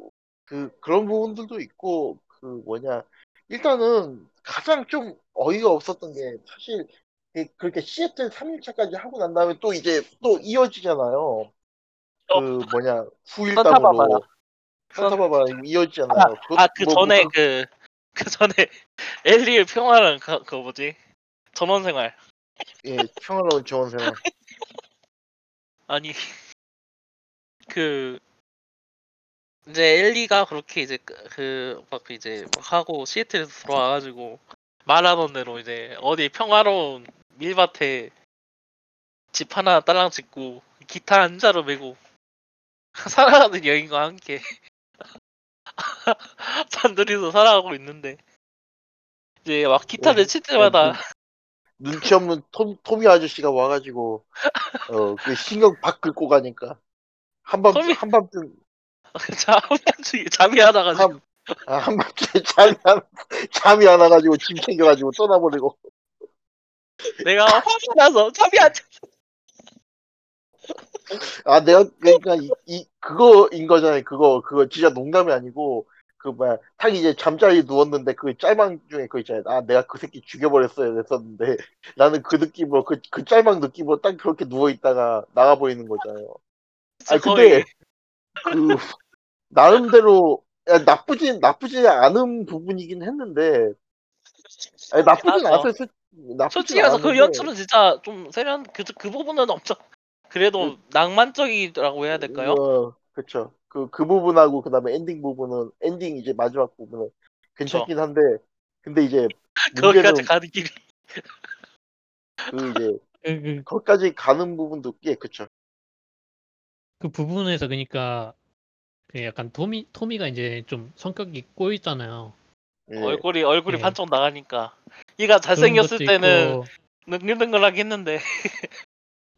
Speaker 2: 그, 그런 부분들도 있고, 그, 뭐냐. 일단은 가장 좀 어이가 없었던 게, 사실, 그- 그렇게 시애틀 3일차까지 하고 난 다음에 또 이제 또 이어지잖아요. 그, 뭐냐, 후일담으로.
Speaker 1: 산타바바라
Speaker 2: 이어지잖아요.
Speaker 1: 아그
Speaker 2: 뭐-
Speaker 1: 전에
Speaker 2: 뭐
Speaker 1: 그 그 전에 엘리의 평화랑 그, 그 뭐지 전원 생활
Speaker 2: 예, 평화로운 지원생활.
Speaker 1: 아니 그 이제 엘리가 그렇게 이제 그막 이제 막 하고 시애틀에서 들어와가지고 말하던 대로 이제 어디 평화로운 밀밭에 집 하나 딸랑 짓고 기타 한 자루 메고 살아가는 여인과 함께 단둘이서 살아가고 있는데 이제 막 기타를
Speaker 2: 네.
Speaker 1: 칠 때마다
Speaker 2: 눈치 없는 톰, 토미 아저씨가 와가지고, 어, 그 신경 박 긁고 가니까. 한밤,
Speaker 1: 토미-
Speaker 2: 한밤쯤,
Speaker 1: 잠이 잠이 안 와가지고
Speaker 2: 아, 한밤중에 잠이 안, 잠이 안 와가지고 짐 챙겨가지고 떠나버리고.
Speaker 1: 내가 화가 나서 잠이 안 자.
Speaker 2: 아, 내가, 그러니까, 이, 이, 그거인 거잖아요. 그거, 그거 진짜 농담이 아니고, 그, 뭐야, 딱 이제 잠자리 누웠는데, 그 짤방 중에 그거 있잖아요. 아, 내가 그 새끼 죽여버렸어야 됐었는데, 나는 그 느낌으로, 그, 그 짤방 느낌으로 딱 그렇게 누워 있다가 나가버리는 거잖아요. 아니, 근데, 그, 나름대로, 야, 나쁘진, 나쁘지 않은 부분이긴 했는데, 아니, 나쁘진
Speaker 1: 맞아.
Speaker 2: 않았어요. 솔- 나쁘진
Speaker 1: 솔직히 말해서 그
Speaker 2: 않았는데,
Speaker 1: 연출은 진짜 좀 세련 그, 그 부분은 엄청 그래도 낭만적이라고 해야 될까요?
Speaker 2: 어, 그쵸. 그, 그 부분하고, 그 다음에 엔딩 부분은, 엔딩 이제 마지막 부분은 괜찮긴 한데, 근데 이제,
Speaker 1: 거기까지 가는 길이
Speaker 2: 그 이제,
Speaker 3: 그, 그,
Speaker 2: 거기까지 가는 부분도, 예, 그쵸.
Speaker 3: 그 부분에서 그러니까 그 약간 토미 토미가 이제 좀 성격이 꼬이잖아요.
Speaker 2: 예.
Speaker 1: 얼굴이 얼굴이
Speaker 3: 예.
Speaker 1: 반쪽 나가니까 얘가 잘생겼을 때는 능글능글하게 했는데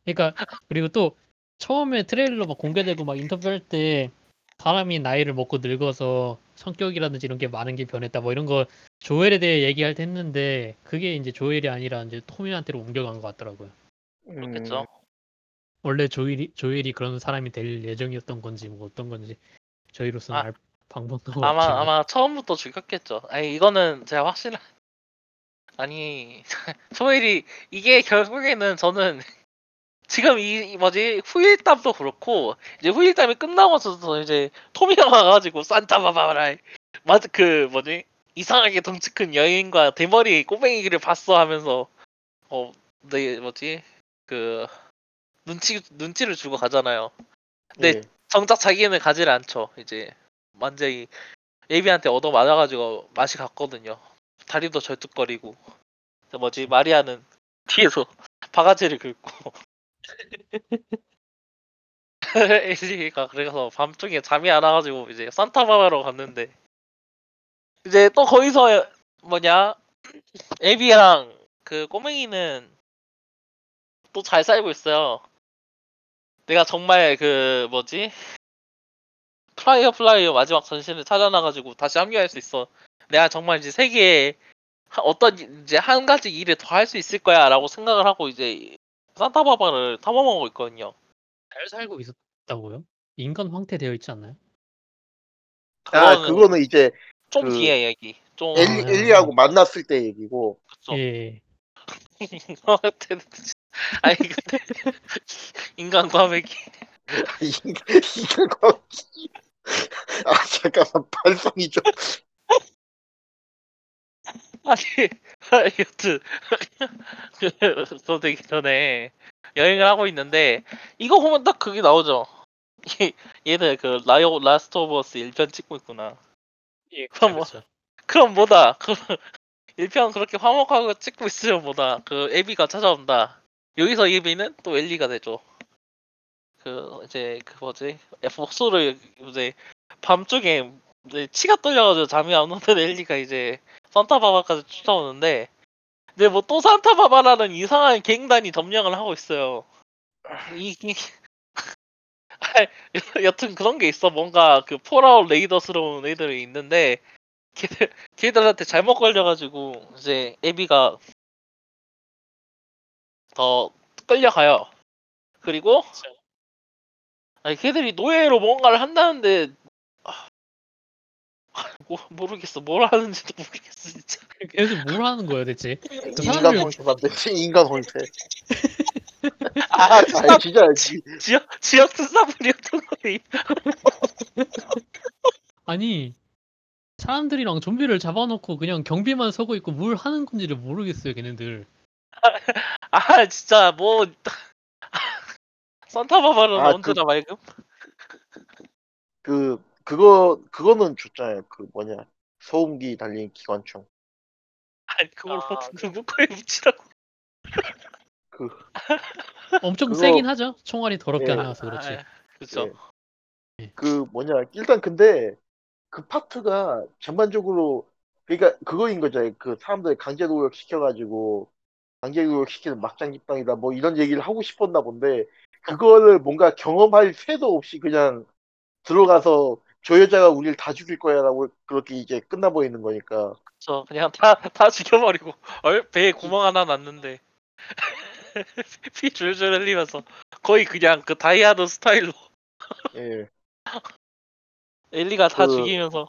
Speaker 3: 그러니까 그리고 또 처음에 트레일러 막 공개되고 막 인터뷰할 때 사람이 나이를 먹고 늙어서 성격이라든지 이런 게 많은 게 변했다 뭐 이런 거 조엘에 대해 얘기할 때 했는데 그게 이제 조엘이 아니라 이제 토미한테로 옮겨간 것 같더라고요.
Speaker 1: 그렇겠죠.
Speaker 2: 음,
Speaker 3: 원래 조엘이 조엘이 그런 사람이 될 예정이었던 건지 뭐 어떤 건지 저희로서는
Speaker 1: 아,
Speaker 3: 알 방법도
Speaker 1: 아마
Speaker 3: 없지만
Speaker 1: 아마 처음부터 죽였겠죠. 아니 이거는 제가 확실한 아니 소일이 이게 결국에는 저는 지금 이, 이 뭐지 후일담도 그렇고 이제 후일담이 끝나고서도 이제 토미가 와가지고 산타바바라 맞그 뭐지 이상하게 덩치 큰 여인과 대머리 꼬맹이를 봤어 하면서 어 네 뭐지 그 눈치 눈치를 주고 가잖아요. 네.
Speaker 2: 예.
Speaker 1: 정작 자기는 가지를 않죠. 이제 완전히 예비한테 얻어 맞아가지고 맛이 갔거든요. 다리도 절뚝거리고 저 뭐지 마리아는 뒤에서 바가지를 긁고 엘리가 그래서 밤중에 잠이 안 와가지고 이제 산타바바로 갔는데 이제 또 거기서 뭐냐 에비랑 그 꼬맹이는 또 잘 살고 있어요. 내가 정말 그 뭐지 파이어플라이 마지막 전신을 찾아놔가지고 다시 합류할 수 있어. 내가 정말 이제 세계에 하- 어떤 이- 이제 한 가지 일을 더 할 수 있을 거야라고 생각을 하고 이제 산타바바를 탐험하고 있거든요.
Speaker 3: 잘 살고 있었다고요? 인간 황태 되어 있지 않나요?
Speaker 2: 아
Speaker 1: 그거는
Speaker 2: 그거는 이제
Speaker 1: 좀
Speaker 2: 그
Speaker 1: 뒤에 얘기. 좀
Speaker 2: 엘리
Speaker 3: 아,
Speaker 2: 엘리하고 만났을 때 얘기고
Speaker 1: 그쵸.
Speaker 3: 예.
Speaker 1: 아니 근데 인간 과메기
Speaker 2: 인간 인간 과학기 아 잠깐만 발성이 좀
Speaker 1: 아니 여튼 그거 되기 전에 여행을 하고 있는데 이거 보면 딱 그게 나오죠. 얘- 얘들 그 라이오 라스트 오브 어스 1편 찍고 있구나.
Speaker 3: 예,
Speaker 1: 그럼 뭐-
Speaker 3: 그렇죠.
Speaker 1: 그럼 뭐다. 그 1편 그렇게 화목하고 찍고 있으면 뭐다. 그 에비가 찾아온다. 여기서 에비는 또 엘리가 되죠. 그 이제 그 뭐지? 복수를 이제 밤중에 이제 치가 떨려가지고 잠이 안 오는 엘리가 이제 산타바바까지 쫓아오는데 근데 뭐 또 산타바바라는 이상한 갱단이 점령을 하고 있어요. 이, 이 아, 여- 여튼 그런 게 있어. 뭔가 그 폴아웃 레이더스러운 애들이 있는데 걔들 걔들한테 잘못 걸려가지고 이제 에비가 더 끌려가요. 그리고 아니 걔들이 노예로 뭔가를 한다는데 아, 뭐, 모르겠어 뭘 하는지도 모르겠어 진짜.
Speaker 3: 걔네들 뭘 하는 거예요 대체? 그
Speaker 2: 인간
Speaker 3: 사람들
Speaker 2: 황태 만들지 인간 황태 아아
Speaker 1: 진짜
Speaker 2: 진짜 지-
Speaker 1: 지역 지역 특사물이었던 거니.
Speaker 3: 아니 사람들이랑 좀비를 잡아놓고 그냥 경비만 서고 있고 뭘 하는 건지를 모르겠어요 걔네들.
Speaker 1: 아 진짜 뭐 산타바바는
Speaker 2: 아,
Speaker 1: 언제나 맑음?
Speaker 2: 그 그거 그거는 줬잖아요 그 뭐냐 소음기 달린 기관총
Speaker 1: 아니 그걸
Speaker 3: 아,
Speaker 1: 누구 거에 붙이라고?
Speaker 2: 그
Speaker 3: 엄청
Speaker 2: 그거-
Speaker 3: 세긴 하죠. 총알이 더럽게
Speaker 2: 예.
Speaker 3: 안 나와서 그렇지.
Speaker 1: 아, 그쵸.
Speaker 2: 예. 그 뭐냐 일단 근데 그 파트가 전반적으로 그러니까 그거인 거죠 그 사람들 강제 노역 시켜가지고 강제 노역 시키는 막장 집단이다 뭐 이런 얘기를 하고 싶었나 본데 그거를 뭔가 경험할 새도 없이 그냥 들어가서 저 여자가 우리를 다 죽일 거야라고 그렇게 이제 끝나버리는 거니까.
Speaker 1: 저 그냥 다 다 죽여버리고. 얼, 배에 구멍 하나 났는데. 피 줄줄 흘리면서 거의 그냥 그 다이하드 스타일로.
Speaker 2: 예.
Speaker 1: 엘리가 다
Speaker 2: 그-
Speaker 1: 죽이면서.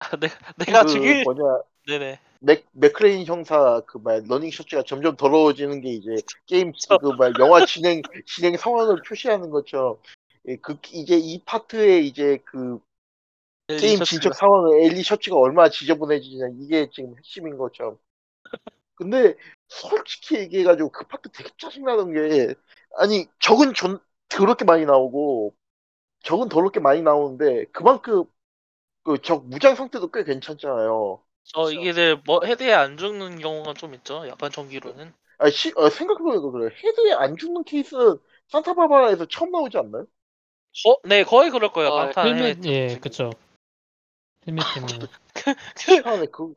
Speaker 1: 아, 내가 내가
Speaker 2: 그
Speaker 1: 죽일
Speaker 2: 뭐냐.
Speaker 1: 네네.
Speaker 2: 맥 맥클레인 형사 그말 러닝 셔츠가 점점 더러워지는 게 이제 게임 그말 영화 진행 진행 상황을 표시하는 것처럼. 예, 그 이제 이 파트에 이제 그 게임. 진척 상황을 엘리 셔츠가 얼마나 지저분해지냐 이게 지금 핵심인 것처럼. 근데 솔직히 얘기해가지고 그 파트 되게 짜증나는 게 아니 적은 존 더럽게 많이 나오고 적은 더럽게 많이 나오는데 그만큼 그 적 무장 상태도 꽤 괜찮잖아요.
Speaker 1: 저 이게 뭐 헤드에 안 죽는 경우가 좀 있죠 약간 전기로는
Speaker 2: 아, 시, 어, 생각해보니까 그래. 헤드에 안 죽는 케이스는 산타바바라에서 처음 나오지 않나요?
Speaker 1: 어, 네 거의 그럴 거예요.
Speaker 3: 아,
Speaker 1: 방탄
Speaker 3: 헬멧
Speaker 1: 헬멧
Speaker 3: 예 그쵸. 헬멧 때문에.
Speaker 2: 처음에 그,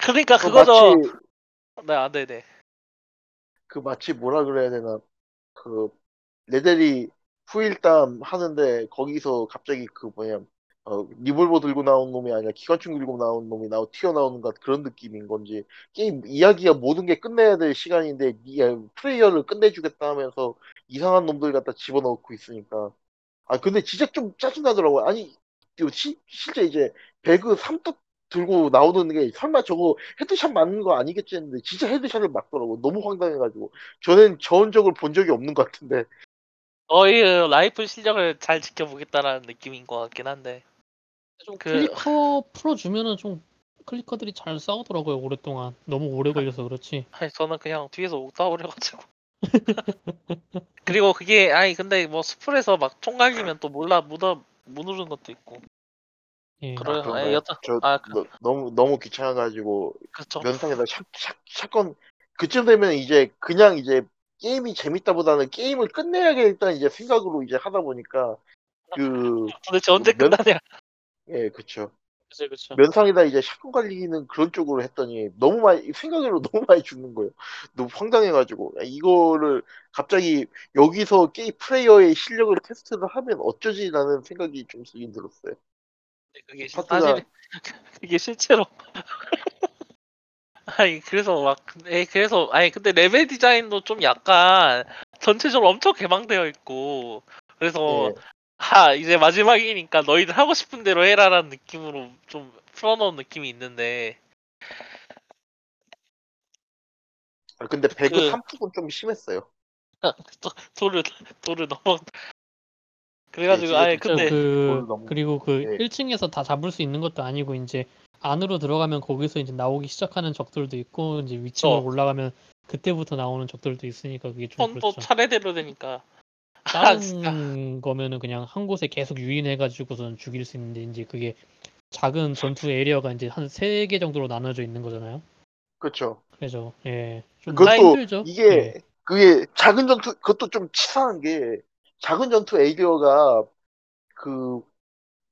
Speaker 1: 그러니까
Speaker 2: 그
Speaker 1: 그거죠.
Speaker 2: 마치
Speaker 1: 네 아, 네네.
Speaker 2: 그 마치 뭐라 그래야 되나. 그 레델이 후일담 하는데 거기서 갑자기 그 뭐냐 어, 리볼버 들고 나온 놈이 아니라 기관총 들고 나온 놈이 나오 튀어나오는 것 그런 느낌인 건지. 게임 이야기가 모든 게 끝내야 될 시간인데 이 플레이어를 끝내주겠다 하면서 이상한 놈들 갖다 집어넣고 있으니까 아 근데 진짜 좀 짜증나더라고요. 아니 시- 실제 이제 배그 삼뚝 들고 나오는 게 설마 저거 headshot 맞는 거 아니겠지 했는데 진짜 headshot을 맞더라고 너무 황당해가지고. 저는 저런 적을 본 적이 없는 것 같은데.
Speaker 1: 그 라이플 실력을 잘 지켜보겠다라는 느낌인 것 같긴 한데.
Speaker 3: 좀
Speaker 1: 그-
Speaker 3: 클리커 풀어주면은 좀 클리커들이 잘 싸우더라고요 오랫동안. 너무 오래 걸려서 그렇지.
Speaker 1: 아니 저는 그냥 뒤에서 옥다 버려가지고 그리고 그게 아니 근데 뭐 스풀에서 막 총 갈리면 또 몰라 묻어 못 누르는 것도 있고
Speaker 3: 예.
Speaker 2: 아, 그런가요?
Speaker 1: 아니, 여튼-
Speaker 2: 저
Speaker 1: 아, 그-
Speaker 2: 너, 너무 너무 귀찮아가지고
Speaker 1: 그쵸
Speaker 2: 면상에다 샷, 샷, 샷건 그쯤 되면 이제 그냥 이제 게임이 재밌다보다는 게임을 끝내야겠다 이제 생각으로 이제 하다 보니까 그
Speaker 1: 도대체 언제
Speaker 2: 면-
Speaker 1: 끝나냐?
Speaker 2: 예, 그쵸.
Speaker 1: 그쵸 그쵸.
Speaker 2: 면상에다 이제 샷건 갈리기는 그런 쪽으로 했더니 너무 많이 생각으로 너무 많이 죽는 거예요. 너무 황당해가지고 야, 이거를 갑자기 여기서 게임 플레이어의 실력을 테스트를 하면 어쩌지라는 생각이 좀 들긴 들었어요.
Speaker 1: 근데 그게 시-
Speaker 2: 파트가-
Speaker 1: 사실 그게 실제로 아니 그래서 막 에 그래서 아니 근데 레벨 디자인도 좀 약간 전체적으로 엄청 개방되어 있고 그래서
Speaker 2: 예.
Speaker 1: 아 이제 마지막이니까 너희들 하고 싶은 대로 해라라는 느낌으로 좀 풀어놓은 느낌이 있는데
Speaker 2: 아, 근데 배그
Speaker 1: 그-
Speaker 2: 3폭은 좀 심했어요.
Speaker 1: 도, 도를 도를 넘어 그래가지고
Speaker 2: 네,
Speaker 1: 아니
Speaker 2: 진짜
Speaker 1: 근데
Speaker 3: 그
Speaker 2: 그걸 너무-
Speaker 3: 그리고 그
Speaker 2: 네.
Speaker 3: 1층에서 다 잡을 수 있는 것도 아니고 이제 안으로 들어가면 거기서 이제 나오기 시작하는 적들도 있고 이제 위층으로
Speaker 1: 어.
Speaker 3: 올라가면 그때부터 나오는 적들도 있으니까 그게 좀 그렇죠.
Speaker 1: 차례대로 되니까 아 진짜
Speaker 3: 다른 거면은 그냥 한 곳에 계속 유인해 가지고선 죽일 수 있는데 이제 그게 작은 전투 에리어가 이제 한세개 정도로 나눠져 있는 거잖아요.
Speaker 2: 그렇죠.
Speaker 3: 그래서 예, 좀
Speaker 2: 그것도
Speaker 3: 힘들죠.
Speaker 2: 이게
Speaker 3: 예.
Speaker 2: 그게 작은 전투 그것도 좀 치사한 게 작은 전투 에이디어가 그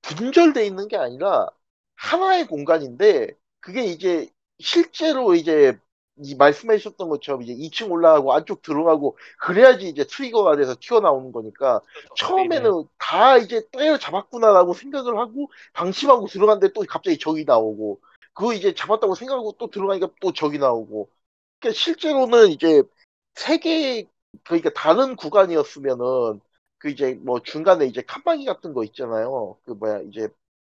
Speaker 2: 분절돼 있는 게 아니라 하나의 공간인데 그게 이제 실제로 이제 이 말씀하셨던 것처럼 이제 2층 올라가고 안쪽 들어가고 그래야지 이제 트리거가 돼서 튀어나오는 거니까 처음에는 다 이제 때려 잡았구나라고 생각을 하고 방심하고 들어갔는데 또 갑자기 적이 나오고 그거 이제 잡았다고 생각하고 또 들어가니까 또 적이 나오고. 그러니까 실제로는 이제 세개 그러니까 다른 구간이었으면은 그 이제 뭐 중간에 이제 칸막이 같은 거 있잖아요. 그 뭐야 이제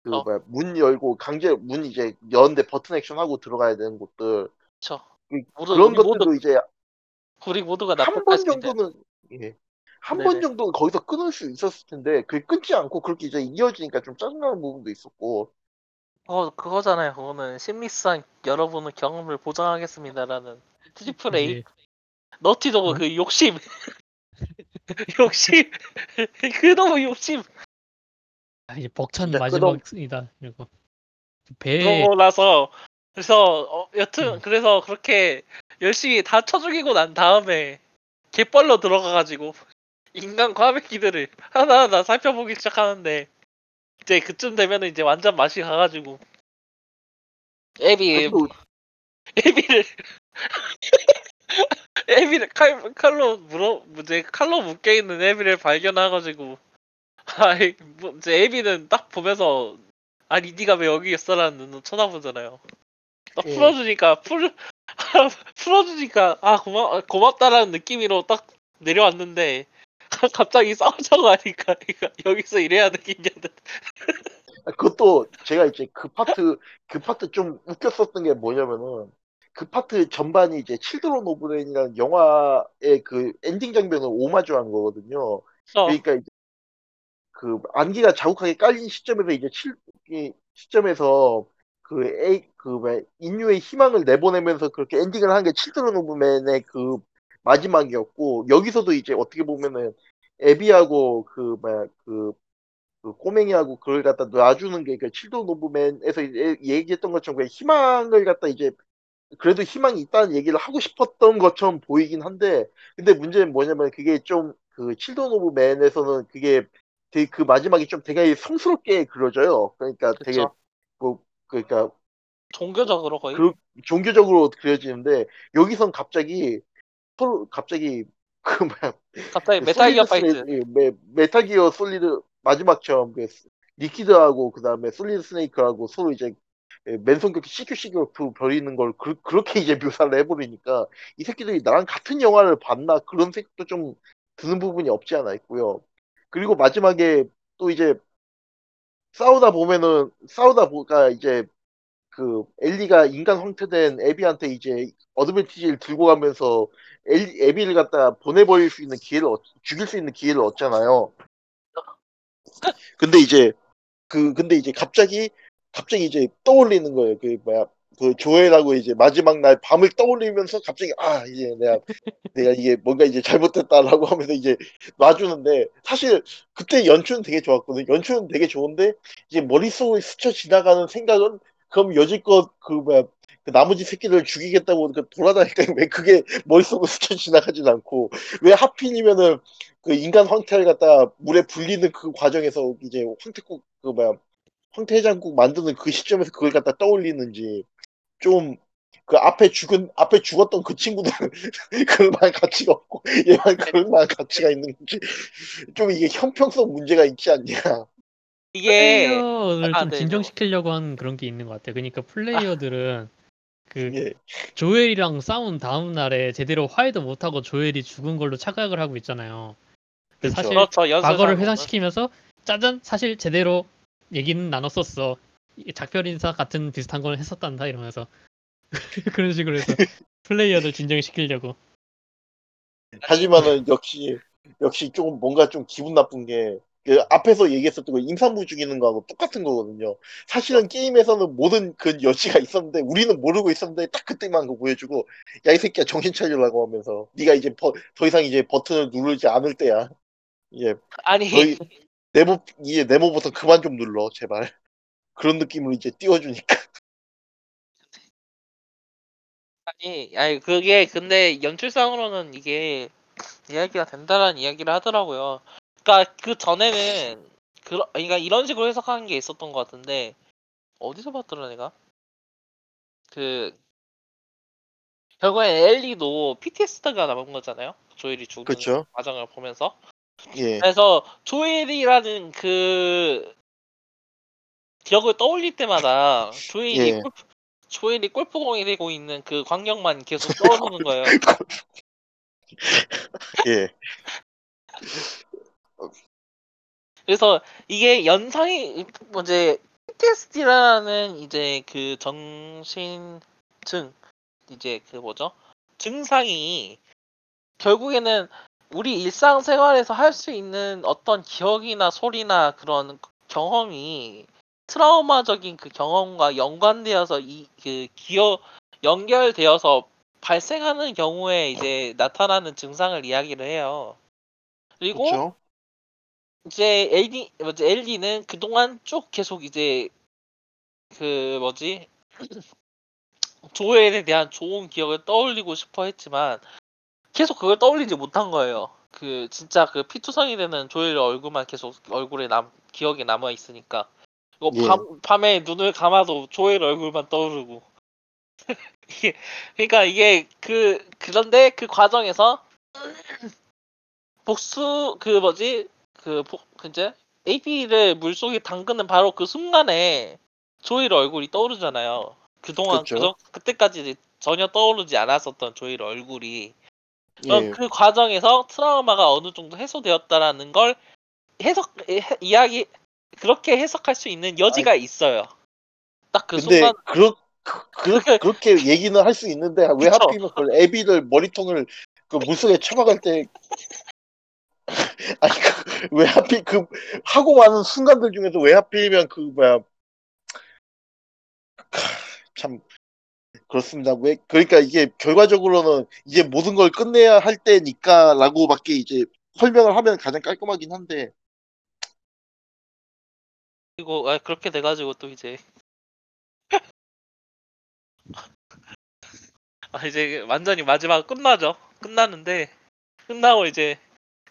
Speaker 2: 그
Speaker 1: 어.
Speaker 2: 뭐야 문 열고 강제 문 이제 여는데 버튼 액션 하고 들어가야 되는 곳들.
Speaker 1: 그쵸.
Speaker 2: 그-
Speaker 1: 모두
Speaker 2: 그런
Speaker 1: 우리 모두
Speaker 2: 것들도 이제
Speaker 1: 우리 모두가
Speaker 2: 한 번 정도는 예. 한번
Speaker 1: 네네.
Speaker 2: 정도는 거기서 끊을 수 있었을 텐데 그게 끊지 않고 그렇게 이제 이어지니까 좀 짜증나는 부분도 있었고
Speaker 1: 어 그거잖아요. 그거는 심리상 여러분의 경험을 보장하겠습니다라는 triple A
Speaker 3: 이제
Speaker 1: 너티도그
Speaker 3: 음?
Speaker 1: 그 욕심 욕심 그 너무 욕심
Speaker 3: 아, 이제 벅찬
Speaker 2: 진짜
Speaker 3: 마지막이다. 이거 배
Speaker 1: 그러고 나서 그래서 어, 여튼
Speaker 3: 음.
Speaker 1: 그래서 그렇게 열심히 다 쳐 죽이고 난 다음에 갯벌로 들어가가지고 인간 과메기들을 하나하나 살펴보기 시작하는데 이제 그쯤 되면은 이제 완전 맛이 가가지고 애비 애비를 애비를 칼 칼로 물어 이제 칼로 묶여 있는 애비를 발견해가지고 아이 뭐 이제 애비는 딱 보면서 아니 네가 왜 여기 있어라는 눈으로 쳐다보잖아요. 딱
Speaker 2: 예.
Speaker 1: 풀어주니까 풀 풀어주니까 아 고마 고맙다라는 느낌으로 딱 내려왔는데 갑자기 싸우자고 하니까 여기서 이래야 되겠냐는
Speaker 2: 그것도 제가 이제 그 파트 그 파트 좀 웃겼었던 게 뭐냐면은 그 파트 전반이 이제 칠드런 오브 맨이라는 영화의 그 엔딩 장면을 오마주한 거거든요.
Speaker 1: 어,
Speaker 2: 그러니까 이제 그 안개가 자욱하게 깔린 시점에서 이제 칠, 이 시점에서 그 에이 그왜 인류의 희망을 내보내면서 그렇게 엔딩을 한 게 칠드런 오브 맨의 그 마지막이었고 여기서도 이제 어떻게 보면은 에비하고 그 뭐야 그, 그 꼬맹이하고 그걸 갖다 놔주는 게그 칠드런 오브 맨에서 이제 얘기했던 것처럼 그 희망을 갖다 이제 그래도 희망이 있다는 얘기를 하고 싶었던 것처럼 보이긴 한데 근데 문제는 뭐냐면 그게 좀 그 칠드런 오브 맨에서는 그게 되게 그 마지막이 좀 되게 성스럽게 그려져요. 그러니까 되게
Speaker 1: 그쵸.
Speaker 2: 뭐 그러니까
Speaker 1: 종교적으로 거의?
Speaker 2: 그 종교적으로 그려지는데 여기선 갑자기 서로 갑자기 그 뭐야.
Speaker 1: 갑자기
Speaker 2: 그
Speaker 1: 메탈 기어 파이트.
Speaker 2: 메, 메탈 기어 솔리드 마지막처럼 그 리퀴드하고 그 다음에 솔리드 스네이크하고 서로 이제 예, 맨손격투 시켜시켜 버리는 걸 그, 렇게 이제 묘사를 해버리니까 이 새끼들이 나랑 같은 영화를 봤나? 그런 생각도 좀 드는 부분이 없지 않아 있고요. 그리고 마지막에 또 이제 싸우다 보면은 싸우다 보니까 이제 그 엘리가 인간 황태된 에비한테 이제 어드밴티지를 들고 가면서 엘, 에비를 갖다 보내버릴 수 있는 기회를 얻- 죽일 수 있는 기회를 얻잖아요. 근데 이제 그 근데 이제 갑자기 갑자기 이제 떠올리는 거예요. 그 뭐야 그 조엘하고 이제 마지막 날 밤을 떠올리면서 갑자기 아 이제 내가 내가 이게 뭔가 이제 잘못됐다라고 하면서 이제 놔주는데 사실 그때 연출은 되게 좋았거든. 연출은 되게 좋은데 이제 머릿속에 스쳐 지나가는 생각은 그럼 여지껏 그 뭐야 그 나머지 새끼들 죽이겠다고 그 돌아다니까? 왜 그게 머릿속으로 스쳐 지나가진 않고? 왜 하필이면은 그 인간 황태를 갖다 물에 불리는 그 과정에서 이제 황태국 그 뭐야 황태해장국 만드는 그 시점에서 그걸 갖다 떠올리는지 좀 그 앞에 죽은 앞에 죽었던 그 친구들은 그럴 만한 가치가 없고 얘만 그럴 만한 가치가 있는 건지 좀 이게 형평성 문제가 있지 않냐
Speaker 1: 이게
Speaker 3: 플레이어를
Speaker 1: 아,
Speaker 3: 좀
Speaker 1: 네,
Speaker 3: 진정시키려고 한 그런 게 있는 것 같아요. 그러니까 플레이어들은 그
Speaker 2: 예
Speaker 3: 조엘이랑 싸운 다음 날에 제대로 화해도 못 하고 조엘이 죽은 걸로 착각을 하고 있잖아요. 근데
Speaker 2: 그렇죠.
Speaker 3: 사실
Speaker 1: 그렇죠 연쇄
Speaker 3: 과거를. 회상시키면서 짜잔 사실 제대로 얘기는 나눴었어. 작별 인사 같은 비슷한 걸 했었단다 이러면서 그런 식으로 해서 플레이어들 진정시키려고.
Speaker 2: 하지만은 역시 역시 조금 뭔가 좀 기분 나쁜 게 그 앞에서 얘기했었던 거 임산부 죽이는 거하고 똑같은 거거든요. 사실은 게임에서는 모든 그 여지가 있었는데 우리는 모르고 있었는데 딱 그때만 그거 보여주고 야 이 새끼야 정신 차리라고 하면서 네가 이제 버- 더 이상 이제 버튼을 누르지 않을 때야. 이제
Speaker 1: 아니
Speaker 2: 거의- 네모 이제 네모 버튼 그만 좀 눌러 제발. 그런 느낌으로 이제 띄워주니까.
Speaker 1: 아니 아니 그게 근데 연출상으로는 이게 이야기가 된다라는 이야기를 하더라고요. 그러니까 그 전에는 그 그러니까 이런 식으로 해석하는 게 있었던 것 같은데 어디서 봤더라 내가 그 결국엔 엘리도 PTSD가 남은 거잖아요. 조엘이 죽는
Speaker 2: 그쵸.
Speaker 1: 과정을 보면서
Speaker 2: 예.
Speaker 1: 그래서 조엘이라는 그 기억을 떠올릴 때마다 조엘이
Speaker 2: 예.
Speaker 1: 골프, 조엘이 골프공이 되고 있는 그 광경만 계속 떠오르는 거예요.
Speaker 2: 예.
Speaker 1: 그래서 이게 연상이 이제 PTSD라는 이제 그 정신증 이제 그 뭐죠 증상이 결국에는 우리 일상생활에서 할 수 있는 어떤 기억이나 소리나 그런 경험이 트라우마적인 그 경험과 연관되어서 이 그 기억 연결되어서 발생하는 경우에 이제 나타나는 증상을 이야기를 해요. 그리고
Speaker 2: 그렇죠.
Speaker 1: 이제 엘리 뭐지 엘리는 그동안 쭉 계속 이제 그 뭐지 조엘에 대한 좋은 기억을 떠올리고 싶어 했지만 계속 그걸 떠올리지 못한 거예요. 그 진짜 그 피투성이 되는 조엘 얼굴만 계속 얼굴에 남 기억에 남아 있으니까 이거
Speaker 2: 예.
Speaker 1: 밤 밤에 눈을 감아도 조엘 얼굴만 떠오르고 이게 그러니까 이게 그 그런데 그 과정에서 복수 그 뭐지 그 복, 이제 AP를 물속에 담그는 바로 그 순간에 조일 얼굴이 떠오르잖아요. 그동안. 그저, 그때까지 전혀 떠오르지 않았었던 조일 얼굴이
Speaker 2: 예.
Speaker 1: 그 과정에서 트라우마가 어느 정도 해소되었다라는 걸 해석 해- 이야기 그렇게 해석할 수 있는 여지가 있어요. 딱 그 순간
Speaker 2: 그렇 그, 그, 그렇게 얘기는 할 수 있는데 왜
Speaker 1: 그쵸.
Speaker 2: 하필이면 그걸 애비를 머리통을 그 물속에 처박을 때 아니 그, 왜 하필 그 하고 많은 순간들 중에서 왜 하필이면 그 뭐야 참 그렇습니다. 왜 그러니까 이게 결과적으로는 이제 모든 걸 끝내야 할 때니까라고밖에 이제 설명을 하면 가장 깔끔하긴 한데
Speaker 1: 그리고 아, 그렇게 돼가지고 또 이제 아 이제 완전히 마지막 끝나죠. 끝나는데 끝나고 이제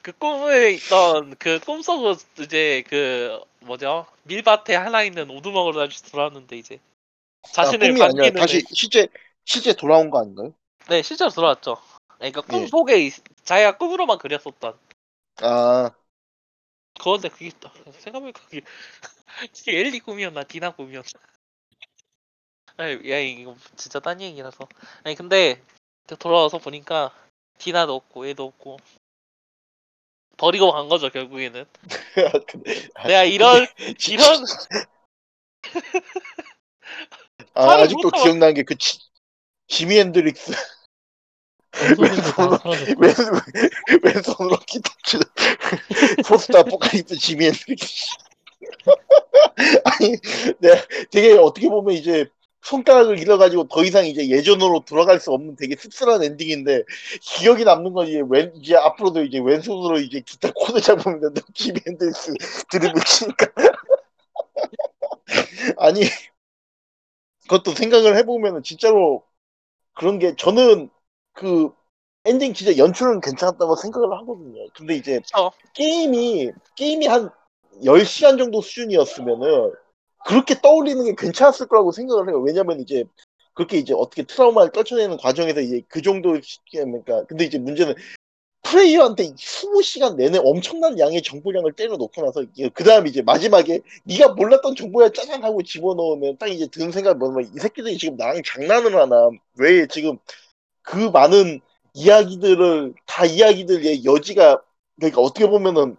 Speaker 1: 그 꿈에 있던 그 꿈속으로 이제 그 뭐죠 밀밭에 하나 있는 오두막으로 다시 돌아왔는데 이제
Speaker 2: 아,
Speaker 1: 자신을
Speaker 2: 꿈이 아니라
Speaker 1: 반기는
Speaker 2: 다시 실제 실제 돌아온 거 아닌가요?
Speaker 1: 네 실제로 돌아왔죠. 그러니까
Speaker 2: 예.
Speaker 1: 꿈속에 있- 자기가 꿈으로만 그렸었던
Speaker 2: 아
Speaker 1: 그건데 그게 또 생각해보니까 그게 그게 엘리 꿈이었나 디나 꿈이었나 아니, 야 이거 진짜 딴 얘기라서 아니 근데 돌아와서 보니까 디나도 없고 얘도 없고 버리고 간 거죠 결국에는. 내가 이런 이런.
Speaker 2: 아, 아직도 기억나는 게 그 지미 헨드릭스.
Speaker 3: 사라졌고
Speaker 2: 왼, 왼손으로 기타 치는 포스터 아포칼립스 지미 핸드릭스. 아니 내가 되게 어떻게 보면 이제 손가락을 잃어가지고 더 이상 이제 예전으로 돌아갈 수 없는 되게 씁쓸한 엔딩인데 기억이 남는 건 이제 왼 이제 앞으로도 이제 왼손으로 이제 기타 코드 잡으면 된다 지미 헨드릭스 드립을 치니까 아니 것도 생각을 해보면은 진짜로 그런 게 저는 그 엔딩 진짜 연출은 괜찮았다고 생각을 하거든요. 근데 이제
Speaker 1: 그쵸.
Speaker 2: 게임이 게임이 한 10시간 정도 수준이었으면은 그렇게 떠올리는 게 괜찮았을 거라고 생각을 해요. 왜냐면 이제 그렇게 이제 어떻게 트라우마를 떨쳐내는 과정에서 이제 그 정도 시기니까 근데 이제 문제는 플레이어한테 20시간 내내 엄청난 양의 정보량을 때려놓고 나서 그 다음에 이제 마지막에 네가 몰랐던 정보야 짜잔 하고 집어넣으면 딱 이제 드는 생각이 뭐냐면 이 새끼들이 지금 나랑 장난을 하나 왜 지금 그 많은 이야기들을 다 이야기들의 여지가 그러니까 어떻게 보면은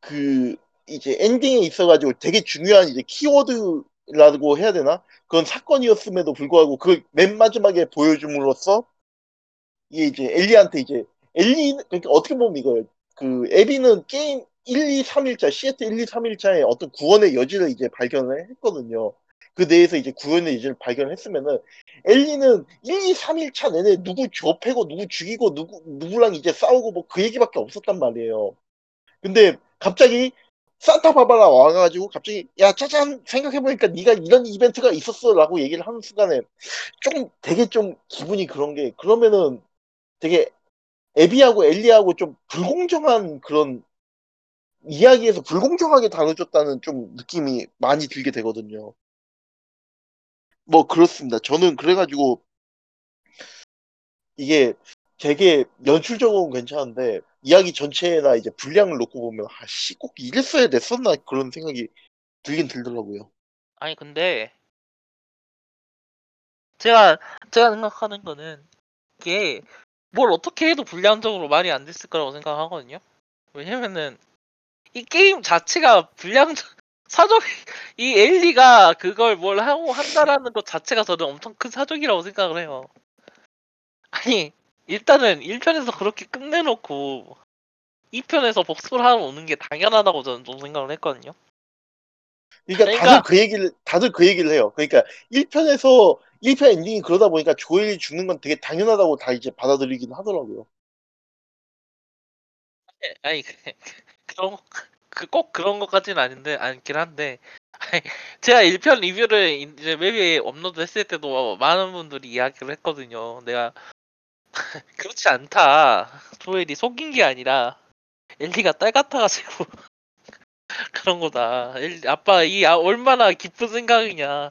Speaker 2: 그 이제 엔딩에 있어가지고 되게 중요한 이제 키워드라고 해야 되나 그런 사건이었음에도 불구하고 그 맨 마지막에 보여줌으로써 이게 이제 엘리한테 이제 엘리 그러니까 어떻게 보면 이거예요. 그 에비는 게임 1, 2, 3일차 시애틀 1, 2, 3일차에 어떤 구원의 여지를 이제 발견을 했거든요. 그 내에서 이제 구원의 여지를 발견했으면은 엘리는 1, 2, 3일차 내내 누구 좁히고 누구 죽이고 누구 누구랑 이제 싸우고 뭐 그 얘기밖에 없었단 말이에요. 근데 갑자기 산타바바라 와가지고 갑자기 야 짜잔 생각해보니까 네가 이런 이벤트가 있었어라고 얘기를 하는 순간에 조금 되게 좀 기분이 그런 게 그러면은 되게 에비하고 엘리하고 좀 불공정한 그런 이야기에서 불공정하게 다뤄줬다는 좀 느낌이 많이 들게 되거든요. 뭐 그렇습니다. 저는 그래가지고 이게 되게 연출적으로는 괜찮은데 이야기 전체나 이제 분량을 놓고 보면 아씨 꼭 이랬어야 됐었나 그런 생각이 들긴 들더라고요.
Speaker 1: 아니 근데 제가 제가 생각하는 거는 이게 뭘 어떻게 해도 불량적으로 말이 안 됐을 거라고 생각하거든요. 왜냐면은 이 게임 자체가 불량적 사적 이 엘리가 그걸 뭘 하고 한다라는 것 자체가 저는 엄청 큰 사적이라고 생각을 해요. 아니 일단은 1편에서 그렇게 끝내놓고 2편에서 복수를 하러 오는 게 당연하다고 저는 좀 생각을 했거든요.
Speaker 2: 그러니까,
Speaker 1: 그러니까-
Speaker 2: 다들 그 얘기를 다들 그 얘기를 해요. 그러니까 1편에서 1편 엔딩이 그러다 보니까 조엘이 죽는 건 되게 당연하다고 다 이제 받아들이긴 하더라고요.
Speaker 1: 아니 그- 그런 그 꼭 그런 것까지는 아닌데 않긴 한데 아니, 제가 1편 리뷰를 이제 웹에 업로드했을 때도 많은 분들이 이야기를 했거든요. 내가 그렇지 않다. 조엘이 속인 게 아니라 엘리가 딸 같아가지고 그런 거다. 엘- 아빠 이 아- 얼마나 깊은 생각이냐.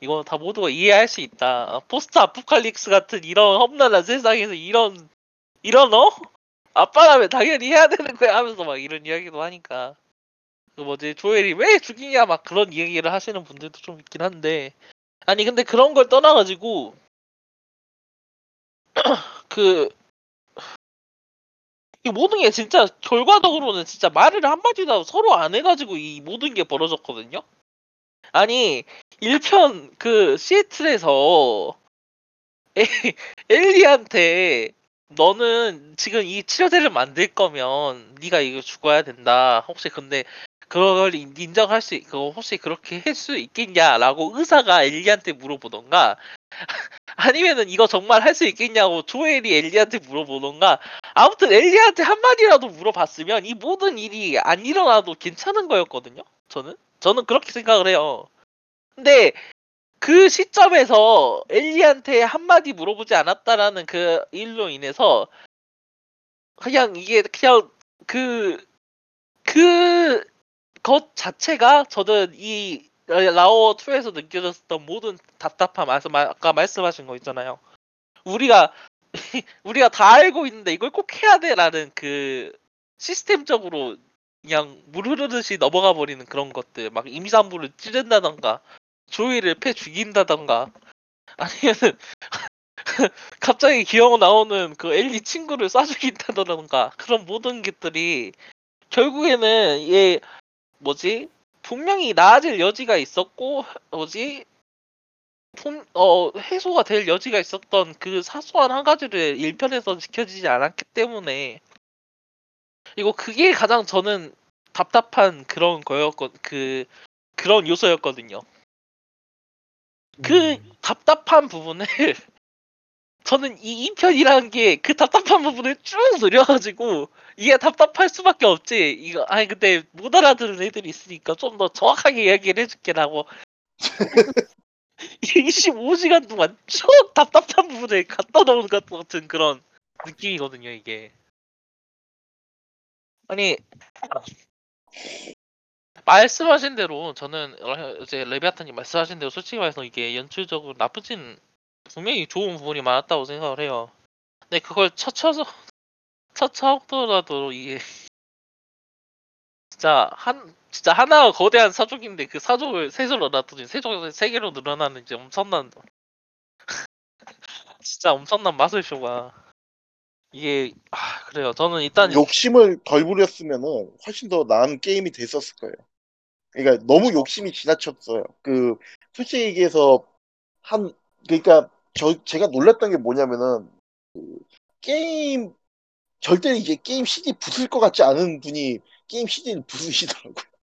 Speaker 1: 이거 다 모두가 이해할 수 있다. 포스트 아포칼립스 같은 이런 험난한 세상에서 이런 이런 어? 아빠라면 당연히 해야 되는 거야 하면서 막 이런 이야기도 하니까 그 뭐지 조엘이 왜 죽이냐 막 그런 얘기를 하시는 분들도 좀 있긴 한데 아니 근데 그런 걸 떠나가지고 그 이 모든 게 진짜 결과적으로는 진짜 말을 한마디도 서로 안 해가지고 이 모든 게 벌어졌거든요. 아니 1편 그 시애틀에서 에- 엘리한테 너는 지금 이 치료제를 만들 거면 네가 이거 죽어야 된다. 혹시 근데 그걸 인- 인정할 수, 있- 그거 혹시 그렇게 할 수 있겠냐라고 의사가 엘리한테 물어보던가 아니면은 이거 정말 할 수 있겠냐고 조엘이 엘리한테 물어보던가 아무튼 엘리한테 한마디라도 물어봤으면 이 모든 일이 안 일어나도 괜찮은 거였거든요. 저는 저는 그렇게 생각을 해요. 근데 그 시점에서 엘리한테 한마디 물어보지 않았다라는 그 일로 인해서 그냥 이게 그냥 그, 그 것 자체가 저는 이 라오 2에서 느껴졌던 모든 답답함, 아까 말씀하신 거 있잖아요. 우리가, 우리가 다 알고 있는데 이걸 꼭 해야 돼라는 그 시스템적으로 그냥 물 흐르듯이 넘어가 버리는 그런 것들, 막 임산부를 찌른다던가, 조이를 패 죽인다던가 아니면은 갑자기 기어 나오는 그 엘리 친구를 쏴 죽인다던가 그런 모든 것들이 결국에는 얘 뭐지 분명히 나아질 여지가 있었고 뭐지 품- 어 해소가 될 여지가 있었던 그 사소한 한 가지를 1편에서 지켜지지 않았기 때문에 이거 그게 가장 저는 답답한 그런 거였거 그 그런 요소였거든요. 그
Speaker 3: 음.
Speaker 1: 답답한 부분을 저는 이 2편이라는 게 그 답답한 부분을 쭉 늘려가지고 이게 답답할 수밖에 없지 이거 아니 근데 못 알아들은 애들이 있으니까 좀 더 정확하게 이야기를 해줄게라고 25시간 동안 저 답답한 부분에 갖다 넣은 것 같은 그런 느낌이거든요, 이게. 아니, 말씀하신 대로 저는 어, 이제 레비아탄님 말씀하신 대로 솔직히 말해서 이게 연출적으로 나쁘진 분명히 좋은 부분이 많았다고 생각을 해요. 근데 그걸 쳐쳐서 쳐쳐더라도 이게 진짜 한 진짜 하나가 거대한 사족인데 그 사족을 셋으로 놔두니 세족에서 세 개로 늘어나는 이제 엄청난 진짜 엄청난 마술쇼가 이게 아 그래요. 저는 일단
Speaker 2: 욕심을 덜 부렸으면은 훨씬 더 나은 게임이 됐었을 거예요. 그러니까 너무 욕심이 지나쳤어요. 그 솔직히 얘기해서 한 그러니까 저 제가 놀랐던 게 뭐냐면은 그 게임 절대 이제 게임 CD 부술 것 같지 않은 분이 게임 CD를 부수시더라고요.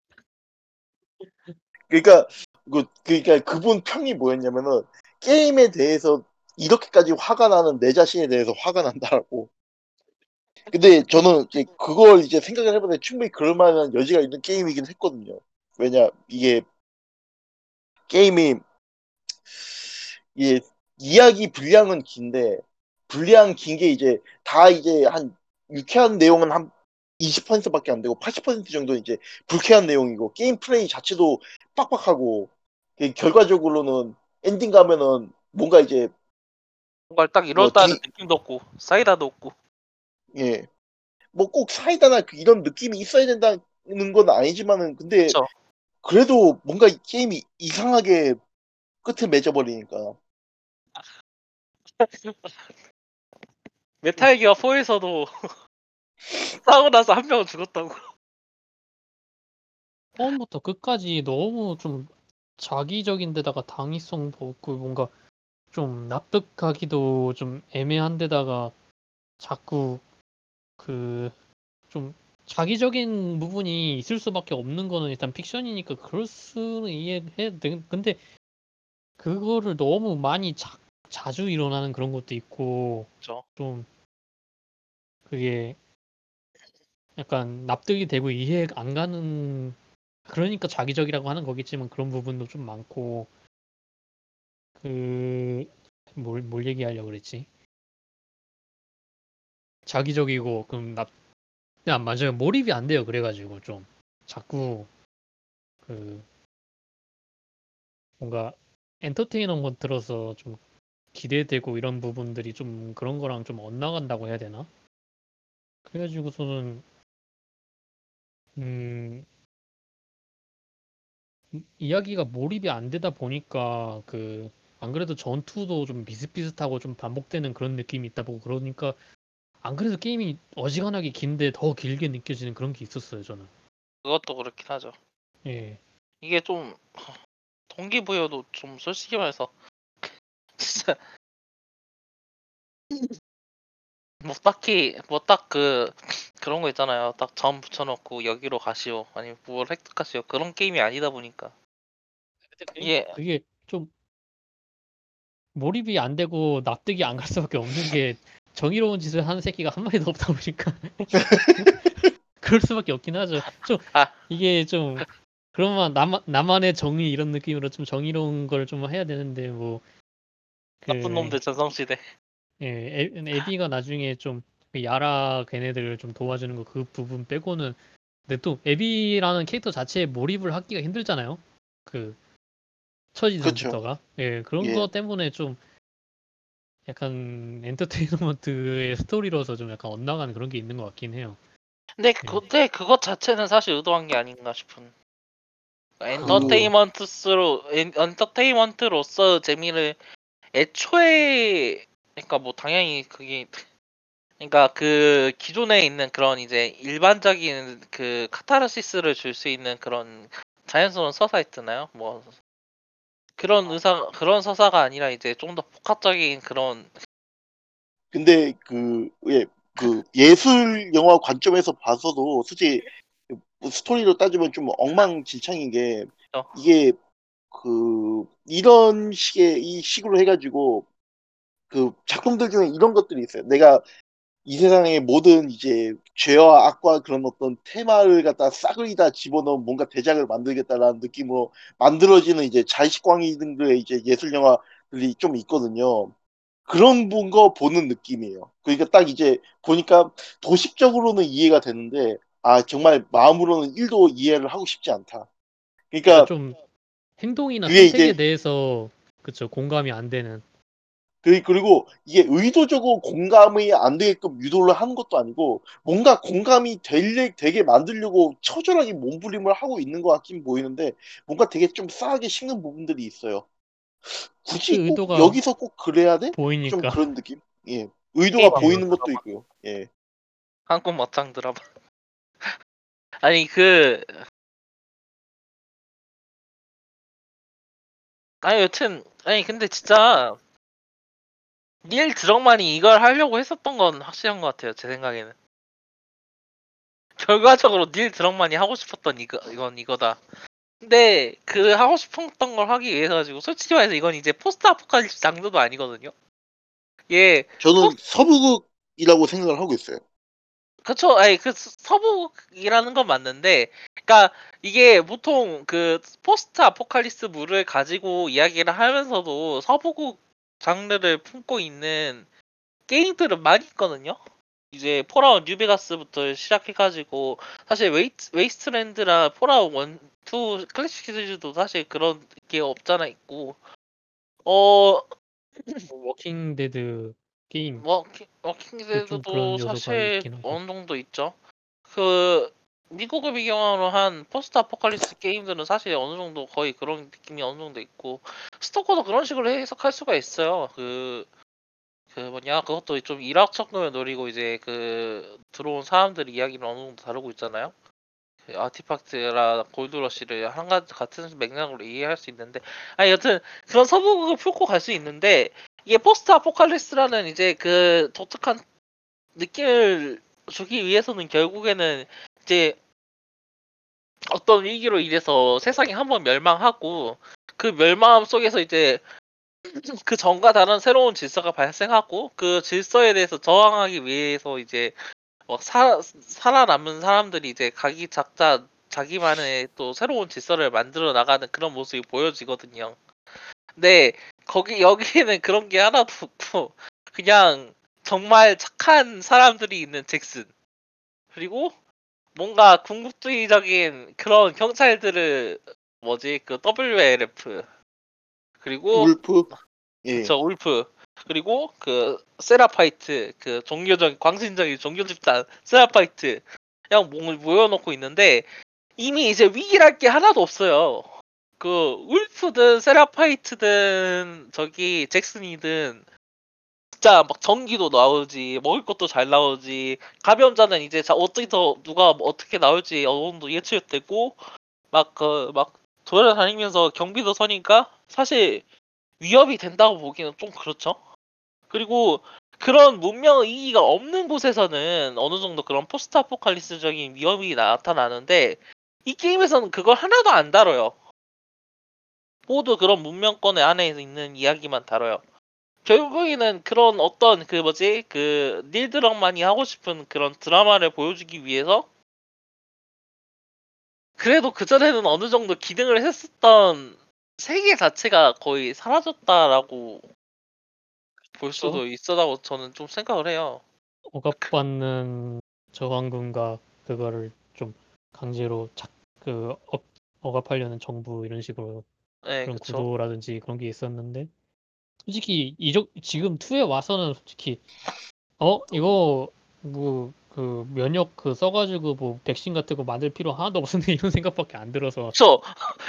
Speaker 2: 그러니까 그 그러니까 그분 평이 뭐였냐면은 게임에 대해서 이렇게까지 화가 나는 내 자신에 대해서 화가 난다라고. 근데 저는 이제 그걸 이제 생각을 해보면 충분히 그럴 만한 여지가 있는 게임이긴 했거든요. 왜냐 이게 게임이 이게 이야기 분량은 긴데 분량 긴 게 이제 다 이제 한 유쾌한 내용은 한 20%밖에 안 되고 80% 정도 이제 불쾌한 내용이고 게임 플레이 자체도 빡빡하고 그 결과적으로는 엔딩 가면은 뭔가 이제
Speaker 1: 뭔가 딱 이럴다는
Speaker 2: 뭐 뒤-
Speaker 1: 느낌도 없고 사이다도 없고
Speaker 2: 예. 뭐 꼭 사이다나 그 이런 느낌이 있어야 된다는 건 아니지만은 근데
Speaker 1: 그쵸.
Speaker 2: 그래도 뭔가 이 게임이 이상하게 끝을 맺어버리니까
Speaker 1: 메탈 기어 4에서도 싸우고 나서 한 명은 죽었다고.
Speaker 3: 처음부터 끝까지 너무 좀 자기적인 데다가 당위성도 없고 뭔가 좀 납득하기도 좀 애매한 데다가 자꾸 그 좀 자기적인 부분이 있을 수밖에 없는 거는 일단 픽션이니까 그럴 수는 이해해. 돼. 근데 그거를 너무 많이 자, 자주 일어나는 그런 것도 있고
Speaker 1: 그쵸.
Speaker 3: 좀 그게 약간 납득이 되고 이해 안 가는 그러니까 자기적이라고 하는 거겠지만 그런 부분도 좀 많고 그뭘뭘 얘기하려고 그랬지? 자기적이고 그럼 납 그냥 맞아요 몰입이 안 돼요 그래가지고 좀 자꾸 그 뭔가 엔터테이너 것 들어서 좀 기대되고 이런 부분들이 좀 그런 거랑 좀 엇나간다고 해야 되나? 그래가지고서는 음 이- 이야기가 몰입이 안 되다 보니까 그 안 그래도 전투도 좀 비슷비슷하고 좀 반복되는 그런 느낌이 있다 보고 그러니까 안 그래도 게임이 어지간하게 긴데 더 길게 느껴지는 그런 게 있었어요 저는.
Speaker 1: 그것도 그렇긴 하죠.
Speaker 3: 예.
Speaker 1: 이게 좀 동기부여도 좀 솔직히 말해서 진짜 뭐 딱히 뭐 딱 그 그런 거 있잖아요. 딱 점 붙여놓고 여기로 가시오 아니면 뭘 획득하시오 그런 게임이 아니다 보니까 예.
Speaker 3: 그게 좀 몰입이 안 되고 납득이 안 갈 수밖에 없는 게 정의로운 짓을 하는 새끼가 한 마리도 없다 보니까 그럴 수밖에 없긴 하죠. 좀
Speaker 1: 아.
Speaker 3: 이게 좀 그러면 남 나만의 정의 이런 느낌으로 좀 정의로운 걸 좀 해야 되는데 뭐 그,
Speaker 1: 나쁜 놈들 전성시대.
Speaker 3: 예, 에, 에비가 나중에 좀그 야라 걔네들을 좀 도와주는 거 그 부분 빼고는 근데 또 에비라는 캐릭터 자체에 몰입을 하기가 힘들잖아요. 그 처지
Speaker 2: 그쵸.
Speaker 3: 전부터가 예 그런
Speaker 2: 예.
Speaker 3: 거 때문에 좀 약간 엔터테인먼트의 스토리로서 좀 약간 엇나가는 그런 게 있는 것 같긴 해요.
Speaker 1: 근데 그때 그것 자체는 사실 의도한 게 아닌가 싶은.
Speaker 2: 그
Speaker 1: 엔터테인먼트로 엔터테인먼트로서 재미를 애초에 그러니까 뭐 당연히 그게 그러니까 그 기존에 있는 그런 이제 일반적인 그 카타르시스를 줄 수 있는 그런 자연스러운 서사 있잖아요. 뭐 그런 의사 그런 서사가 아니라 이제 좀 더 복합적인 그런
Speaker 2: 근데 그, 예, 그 예 술 영화 관점에서 봐서도 솔직히 뭐 스토리로 따지면 좀 엉망진창인 게
Speaker 1: 어.
Speaker 2: 이게 그 이런 식의 이 식으로 해가지고 그 작품들 중에 이런 것들이 있어요. 내가 이 세상의 모든 이제 죄와 악과 그런 어떤 테마를 갖다 싸그리 다 집어넣은 뭔가 대작을 만들겠다라는 느낌으로 만들어지는 이제 자의식광이 등들의 이제 예술 영화들이 좀 있거든요. 그런 거 보는 느낌이에요. 그러니까 딱 이제 보니까 도식적으로는 이해가 되는데 아 정말 마음으로는 1도 이해를 하고 싶지 않다. 그러니까
Speaker 3: 좀 행동이나
Speaker 2: 그게
Speaker 3: 선택에
Speaker 2: 이제-
Speaker 3: 대해서 그쵸 공감이 안 되는
Speaker 2: 그- 그리고 이게 의도적으로 공감이 안 되게끔 유도를 하는 것도 아니고 뭔가 공감이 될, 되게 만들려고 처절하게 몸부림을 하고 있는 것 같긴 보이는데 뭔가 되게 좀 싸하게 식는 부분들이 있어요. 굳이
Speaker 3: 그
Speaker 2: 꼭
Speaker 3: 의도가
Speaker 2: 여기서 꼭 그래야 돼? 좀
Speaker 3: 보이니까
Speaker 2: 그런 느낌? 예. 의도가 보이는 것도 있고요. 예.
Speaker 1: 한국 멋장 드라마. 아니 그 아니 여튼 아니 근데 진짜 닐 드럭만이 이걸 하려고 했었던 건 확실한 것 같아요 제 생각에는. 결과적으로 닐 드럭만이 하고 싶었던 이거 이건 이거다. 근데 그 하고 싶었던 걸 하기 위해서 가지고 솔직히 말해서 이건 이제 post apocalypse 장르도 아니거든요. 예
Speaker 2: 저는 서부극이라고 생각을 하고 있어요.
Speaker 1: 그쵸. 아니 그 서- 서부극이라는 건 맞는데, 그러니까 이게 보통 그 포스트 아포칼리스물을 가지고 이야기를 하면서도 서부극 장르를 품고 있는 게임들은 많이 있거든요. 이제 폴아웃 뉴베가스부터 시작해가지고 사실 웨이트, 웨이스트랜드나 폴아웃 1, 2 클래식 시리즈도 사실 그런 게 없잖아 있고 어
Speaker 3: 워킹 데드 게임
Speaker 1: 워킹
Speaker 3: 좀 그런
Speaker 1: 워킹데드도
Speaker 3: 요소가
Speaker 1: 사실
Speaker 3: 있긴.
Speaker 1: 어느 정도 있죠. 그 미국을 배경으로 한 post apocalypse 게임들은 사실 어느 정도 거의 그런 느낌이 어느 정도 있고 스토커도 그런 식으로 해석할 수가 있어요. 그, 그 뭐냐 그것도 좀 일확천금을 노리고 이제 그 들어온 사람들 이야기를 어느 정도 다루고 있잖아요. 그 아티팍트라 골드러시를 한 가지 같은 맥락으로 이해할 수 있는데 아니 여튼 그런 서부극을 풀고 갈 수 있는데 이게 포스트 아포칼리스라는 이제 그 독특한 느낌을 주기 위해서는 결국에는 이제 어떤 위기로 인해서 세상이 한번 멸망하고 그 멸망함 속에서 이제 그 전과 다른 새로운 질서가 발생하고 그 질서에 대해서 저항하기 위해서 이제 막 사, 살아남은 사람들이 이제 각기 작자 자기만의 또 새로운 질서를 만들어 나가는 그런 모습이 보여지거든요. 근데 거기 여기에는 그런 게 하나도 없고 그냥 정말 착한 사람들이 있는 잭슨 그리고 뭔가 궁극주의적인 그런 경찰들을 뭐지 그 WLF 그리고
Speaker 2: 울프? 예.
Speaker 1: 저 울프 그리고 그 세라파이트 그 종교적 광신적인 종교 집단 세라파이트 그냥 몸을 모여놓고 있는데 이미 이제 위기랄 게 하나도 없어요. 그 울프든 세라파이트든 저기 잭슨이든 진짜 막 전기도 나오지 먹을 것도 잘 나오지 감염자는 이제 자 어디서 누가 뭐 어떻게 나올지 어느 정도 예측되고 막 그 막 돌아다니면서 경비도 서니까 사실 위협이 된다고 보기는 좀 그렇죠. 그리고 그런 문명의 이기가 없는 곳에서는 어느 정도 그런 포스트 아포칼리스적인 위협이 나타나는데 이 게임에서는 그걸 하나도 안 다뤄요. 모두 그런 문명권의 안에 있는 이야기만 다뤄요. 결국에는 그런 어떤 그 뭐지 그 닐드럭만이 하고 싶은 그런 드라마를 보여주기 위해서 그래도 그 전에는 어느 정도 기능을 했었던 세계 자체가 거의 사라졌다라고 볼 수도 있었다고 저는 좀 생각을 해요.
Speaker 3: 억압받는 저항군과 그거를 좀 강제로 작, 그 업, 억압하려는 정부 이런 식으로
Speaker 1: 네,
Speaker 3: 그런
Speaker 1: 그쵸.
Speaker 3: 구도라든지 그런 게 있었는데 솔직히 이적 지금 2에 와서는 솔직히 어 이거 뭐 그 면역 그 써가지고 뭐 백신 같은 거 만들 필요 하나도 없는데 이런 생각밖에 안 들어서
Speaker 1: 그쵸.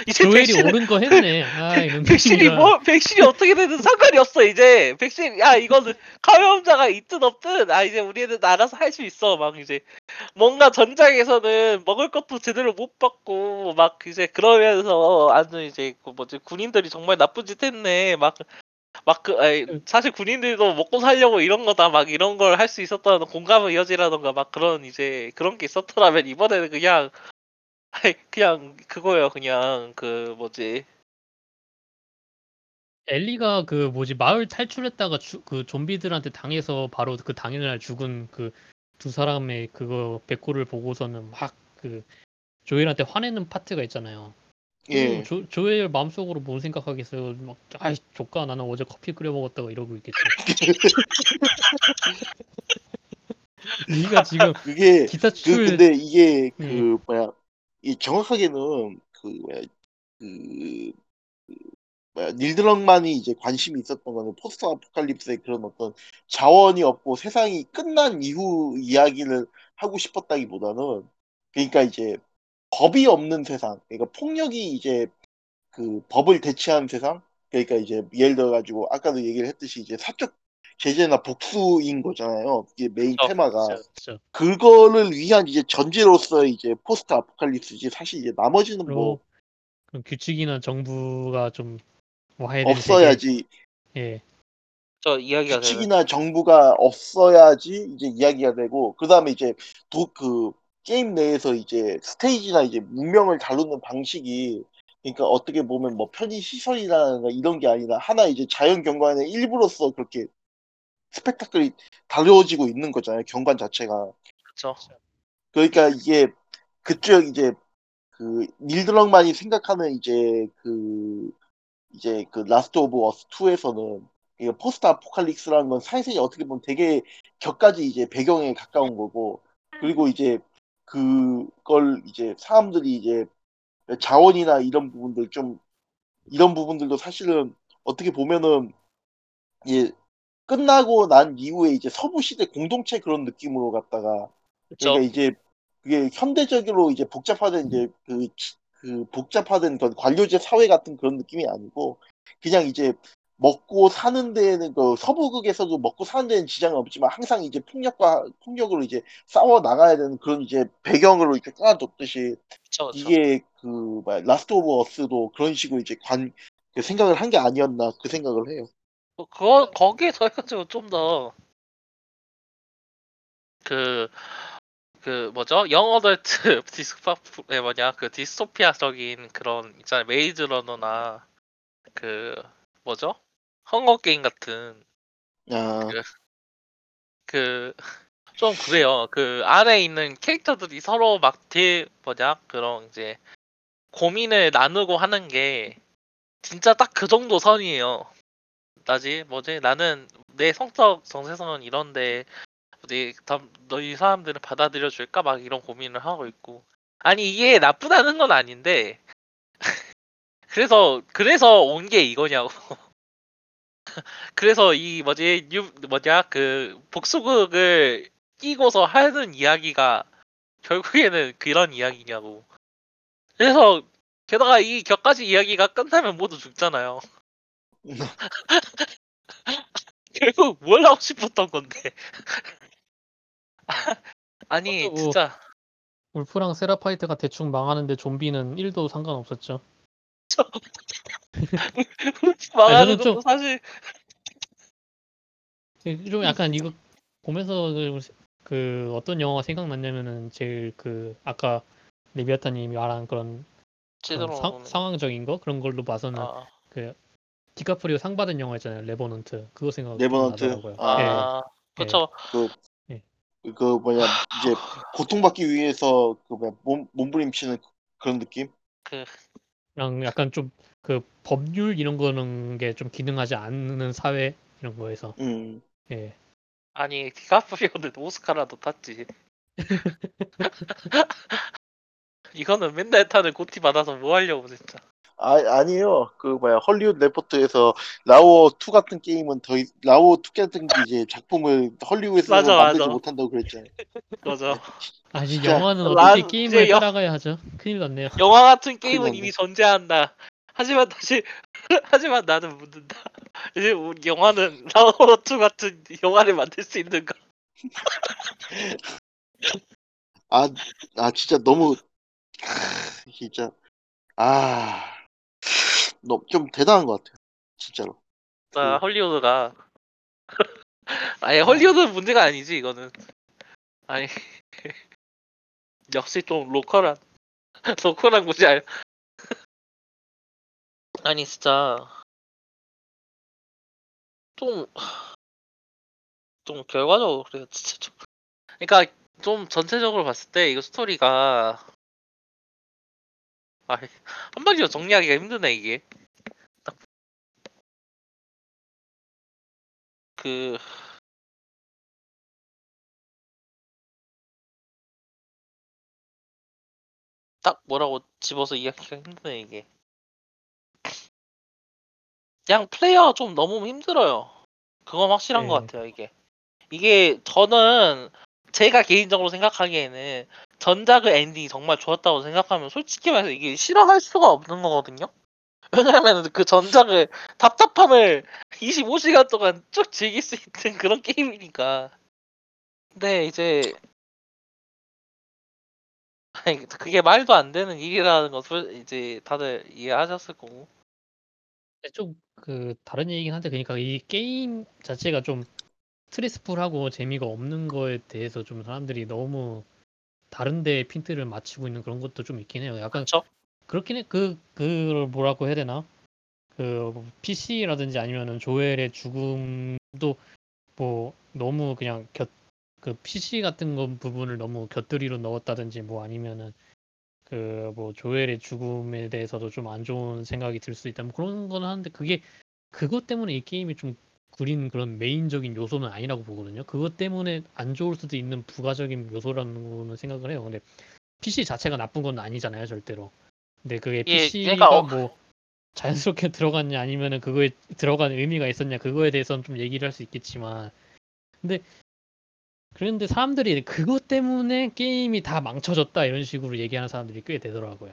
Speaker 1: 이제
Speaker 3: 조엘이
Speaker 1: 백신,
Speaker 3: 옳은 거 했네. 아 이런
Speaker 1: 백신이
Speaker 3: 느낌이라.
Speaker 1: 뭐, 백신이 어떻게 되든 상관이 없어, 이제. 백신, 야, 이거는 감염자가 있든 없든, 아, 이제 우리는 알아서 할 수 있어. 막 이제. 뭔가 전장에서는 먹을 것도 제대로 못 받고, 막 이제 그러면서, 아주 이제, 그 뭐지, 군인들이 정말 나쁜 짓 했네. 막, 막 그, 아니, 사실 군인들도 먹고 살려고 이런 거다. 막 이런 걸 할 수 있었다는 공감의 여지라던가, 막 그런 이제, 그런 게 있었더라면, 이번에는 그냥, 아이, 그냥 그거예요. 그냥 그 뭐지
Speaker 3: 엘리가 그 뭐지 마을 탈출했다가 주- 그 좀비들한테 당해서 바로 그 당일날 죽은 그 두 사람의 그거 백호를 보고서는 막 그 조엘한테 화내는 파트가 있잖아요.
Speaker 2: 예.
Speaker 3: 음, 조, 조엘 마음속으로 뭔 생각하겠어요. 막 아이 조카 나는 어제 커피 끓여 먹었다고 이러고 있겠죠. 네가 지금
Speaker 2: 그게
Speaker 3: 기타
Speaker 2: 그
Speaker 3: 출
Speaker 2: 근데 이게 그
Speaker 3: 음.
Speaker 2: 뭐야 이 정확하게는 그 뭐야 그, 그 뭐야 닐드럭만이 이제 관심이 있었던 거는 포스트 아포칼립스의 그런 어떤 자원이 없고 세상이 끝난 이후 이야기를 하고 싶었다기보다는 그러니까 이제 법이 없는 세상 그러니까 폭력이 이제 그 법을 대체한 세상 그러니까 이제 예를 들어 가지고 아까도 얘기를 했듯이 이제 사적 제재나 복수인 거잖아요 이게 메인
Speaker 1: 그쵸,
Speaker 2: 테마가
Speaker 1: 그쵸.
Speaker 3: 진짜
Speaker 2: 그거를 위한 이제 전제로서 이제 포스트 아포칼립스지 사실 이제 나머지는 뭐
Speaker 3: 규칙이나 정부가 좀 되는
Speaker 2: 없어야지
Speaker 3: 세계. 예.
Speaker 1: 저 이야기가 되는
Speaker 2: 규칙이나 정부가 없어야지 이제 이야기가 되고 그 다음에 이제 도 그 게임 내에서 이제 스테이지나 이제 문명을 다루는 방식이 그러니까 어떻게 보면 뭐 편의 시설이나 이런 게 아니라 하나 이제 자연 경관의 일부로서 그렇게 스펙타클이 다루어지고 있는 거잖아요 경관 자체가
Speaker 1: 그쵸.
Speaker 2: 그러니까 이게 그쪽 이제 그 닐 드럭만이 생각하는 이제 그 이제 그 라스트 오브 어스 2에서는 이게 포스트 아포칼립스라는 건 사실이 어떻게 보면 되게 곁가지 이제 배경에 가까운 거고 그리고 이제 그걸 이제 사람들이 이제 자원이나 이런 부분들 좀 이런 부분들도 사실은 어떻게 보면은 이제 끝나고 난 이후에 이제 서부 시대 공동체 그런 느낌으로 갔다가
Speaker 1: 그쵸.
Speaker 2: 그러니까 이제 그게 현대적으로 이제 복잡화된 이제 그, 치- 그 복잡화된 그런 관료제 사회 같은 그런 느낌이 아니고 그냥 이제 먹고 사는 데에는 그 서부극에서도 먹고 사는 데는 지장은 없지만 항상 이제 폭력과 폭력으로 이제 싸워 나가야 되는 그런 이제 배경으로 이렇게 깔아뒀듯이
Speaker 1: 그쵸, 그쵸.
Speaker 2: 이게 그 뭐야 라스트 오브 어스도 그런 식으로 이제 관 그 생각을 한 게 아니었나 그 생각을 해요.
Speaker 1: 그- 그거 거기에서 해가지고 좀 더 그, 그 뭐죠? young adult 디스파프에 뭐냐 그 디스토피아적인 그런 있잖아요 메이즈 러너나 그 뭐죠? 헝거 게임 같은
Speaker 2: 아,
Speaker 1: 그 좀 그래요. 그 안에 있는 캐릭터들이 서로 막 대, 뭐냐? 그런 이제 고민을 나누고 하는 게 진짜 딱 그 정도 선이에요. 나지? 뭐지? 나는 내 성적 정체성은 이런데 어디 다- 너희 사람들은 받아들여 줄까? 막 이런 고민을 하고 있고. 아니 이게 나쁘다는 건 아닌데. 그래서 그래서 온 게 이거냐고 그래서 이 뭐지 유 뭐냐 그 복수극을 끼고서 하는 이야기가 결국에는 그런 이야기냐고. 그래서 게다가 이 격가지 이야기가 끝나면 모두 죽잖아요. 결국 뭘 하고 싶었던 건데. 아니
Speaker 3: 뭐-
Speaker 1: 진짜.
Speaker 3: 울프랑 세라파이트가 대충 망하는데 좀비는 1도 상관없었죠.
Speaker 1: 망하는
Speaker 3: 좀-
Speaker 1: 것도 사실
Speaker 3: 좀 약간 이거 보면서 그- 그 어떤 영화가 생각났냐면은 제일 그 아까 레비아타님이 말한 그런, 그런
Speaker 1: 제대로
Speaker 3: 상,
Speaker 1: 나오는 거.
Speaker 3: 상황적인 거 그런 걸로 봐서는
Speaker 1: 아,
Speaker 3: 그 디카프리오 상 받은 영화 있잖아요 레버넌트 그거 생각 좀
Speaker 2: 레버넌트?
Speaker 3: 나더라고요.
Speaker 2: 아.
Speaker 3: 예.
Speaker 1: 아 그쵸
Speaker 2: 그,
Speaker 3: 예.
Speaker 2: 그 뭐냐 이제 고통받기 위해서 그 뭐야 몸 몸부림치는 그런 느낌?
Speaker 1: 그
Speaker 3: 그냥 약간 좀 그 법률 이런 거는 게 좀 기능하지 않는 사회 이런 거에서
Speaker 2: 음.
Speaker 3: 예.
Speaker 1: 아니 디카프리오는 오스카라도 탔지 이거는 맨날 타는 고티 받아서 뭐 하려고 진짜
Speaker 2: 아 아니에요. 그 뭐야 헐리우드 레포트에서 라오 2 같은 게임은 더 이- 라오 2 같은 이제 작품을 헐리우드에서
Speaker 1: 맞아,
Speaker 2: 만들지
Speaker 1: 맞아.
Speaker 2: 못한다고 그랬잖아요.
Speaker 1: 맞아
Speaker 3: 아직 영화는
Speaker 1: 라-
Speaker 3: 어떻게
Speaker 1: 이제
Speaker 3: 게임을
Speaker 1: 영-
Speaker 3: 따라가야 하죠? 큰일 났네요.
Speaker 1: 영화 같은 게임은. 이미 존재한다 하지만 다시 하지만 나는 묻는다. 이제 우리 영화는 라오투 같은 영화를 만들 수 있는가
Speaker 2: 아, 아 진짜 너무 크, 진짜. 아, 너무 좀 대단한 것 같아요. 진짜로.
Speaker 1: 나
Speaker 2: 그-
Speaker 1: 헐리우드가. 아니 헐리우드 문제가 아니지 이거는. 아니 역시 좀 로컬한 로컬한 문제 알 아니 진짜 좀, 좀 결과적으로 그래요. 진짜 좀. 그러니까 좀 전체적으로 봤을 때 이거 스토리가 아, 한마디로 정리하기가 힘드네 이게. 딱 그 딱 뭐라고 집어서 이야기가 힘드네 이게. 그냥 플레이어가 좀 너무 힘들어요. 그건 확실한 것
Speaker 3: 네.
Speaker 1: 같아요 이게. 이게 저는 제가 개인적으로 생각하기에는 전작의 엔딩이 정말 좋았다고 생각하면 솔직히 말해서 이게 싫어할 수가 없는 거거든요. 왜냐하면 그 전작을 답답함을 25시간 동안 쭉 즐길 수 있는 그런 게임이니까. 근데 이제 그게 말도 안 되는 일이라는 것을 이제 다들 이해하셨을 거고.
Speaker 3: 좀 그 다른 얘기긴 한데 그러니까 이 게임 자체가 좀 스트레스풀하고 재미가 없는 거에 대해서 좀 사람들이 너무 다른데 핀트를 맞추고 있는 그런 것도 좀 있긴 해요. 약간
Speaker 1: 그렇죠?
Speaker 3: 그렇긴 해. 그 그걸 뭐라고 해야 되나? 그 PC라든지 아니면은 조엘의 죽음도 뭐 너무 그냥 곁 그 PC 같은 거 부분을 너무 곁들이로 넣었다든지 뭐 아니면은 그 뭐 조엘의 죽음에 대해서도 좀 안 좋은 생각이 들 수 있다. 뭐 그런 거는 하는데 그게 그것 때문에 이 게임이 좀 구린 그런 메인적인 요소는 아니라고 보거든요. 그것 때문에 안 좋을 수도 있는 부가적인 요소라는 거는 생각을 해요. 근데 PC 자체가 나쁜 건 아니잖아요, 절대로. 근데 그게
Speaker 1: 예,
Speaker 3: PC가
Speaker 1: 그러니까 어-
Speaker 3: 뭐 자연스럽게 들어갔냐 아니면은 그거에 들어간 의미가 있었냐 그거에 대해서는 좀 얘기를 할 수 있겠지만 근데 그런데 사람들이 그것 때문에 게임이 다 망쳐졌다 이런 식으로 얘기하는 사람들이 꽤 되더라고요.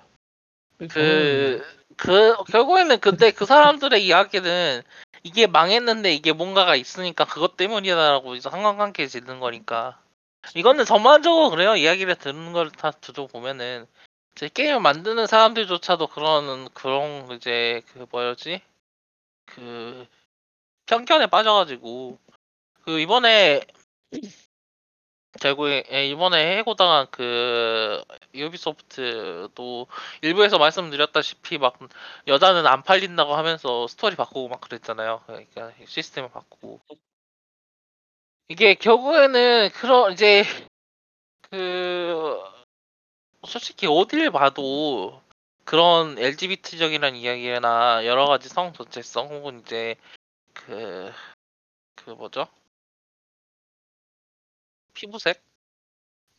Speaker 3: 저는
Speaker 1: 그, 그, 결국에는 근데 그 사람들의 이야기는 이게 망했는데 이게 뭔가가 있으니까 그것 때문이다라고 상관관계 짓는 거니까. 이거는 전반적으로 그래요. 이야기를 듣는 걸 다 두고 보면은. 제 게임을 만드는 사람들조차도 그런, 그런, 이제, 그 뭐였지? 그, 편견에 빠져가지고. 그, 이번에, 결국에, 예, 이번에 해고당한 그, 유비소프트도 일부에서 말씀드렸다시피 막 여자는 안 팔린다고 하면서 스토리 바꾸고 막 그랬잖아요. 그러니까 시스템을 바꾸고. 이게 결국에는 그런 이제 그 솔직히 어딜 봐도 그런 LGBT적이라는 이야기나 여러 가지 성 전체성 혹은 이제 그그 뭐죠? 피부색?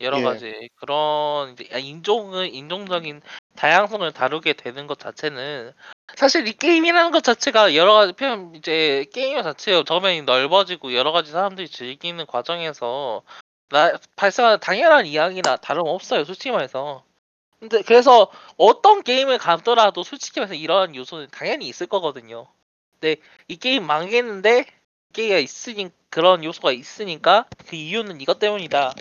Speaker 1: 여러
Speaker 2: 예.
Speaker 1: 가지 그런 이제 아, 인종을 인종적인 다양성을 다루게 되는 것 자체는 사실 이 게임이라는 것 자체가 여러 가지 표현 이제 게임 자체의 저면이 넓어지고 여러 가지 사람들이 즐기는 과정에서 나 발생하는 당연한 이야기나 다름 없어요 솔직히 말해서. 근데 그래서 어떤 게임을 가더라도 솔직히 말해서 이런 요소는 당연히 있을 거거든요. 근데 이 게임 망했는데 게임가 있으니 그런 요소가 있으니까 그 이유는 이것 때문이다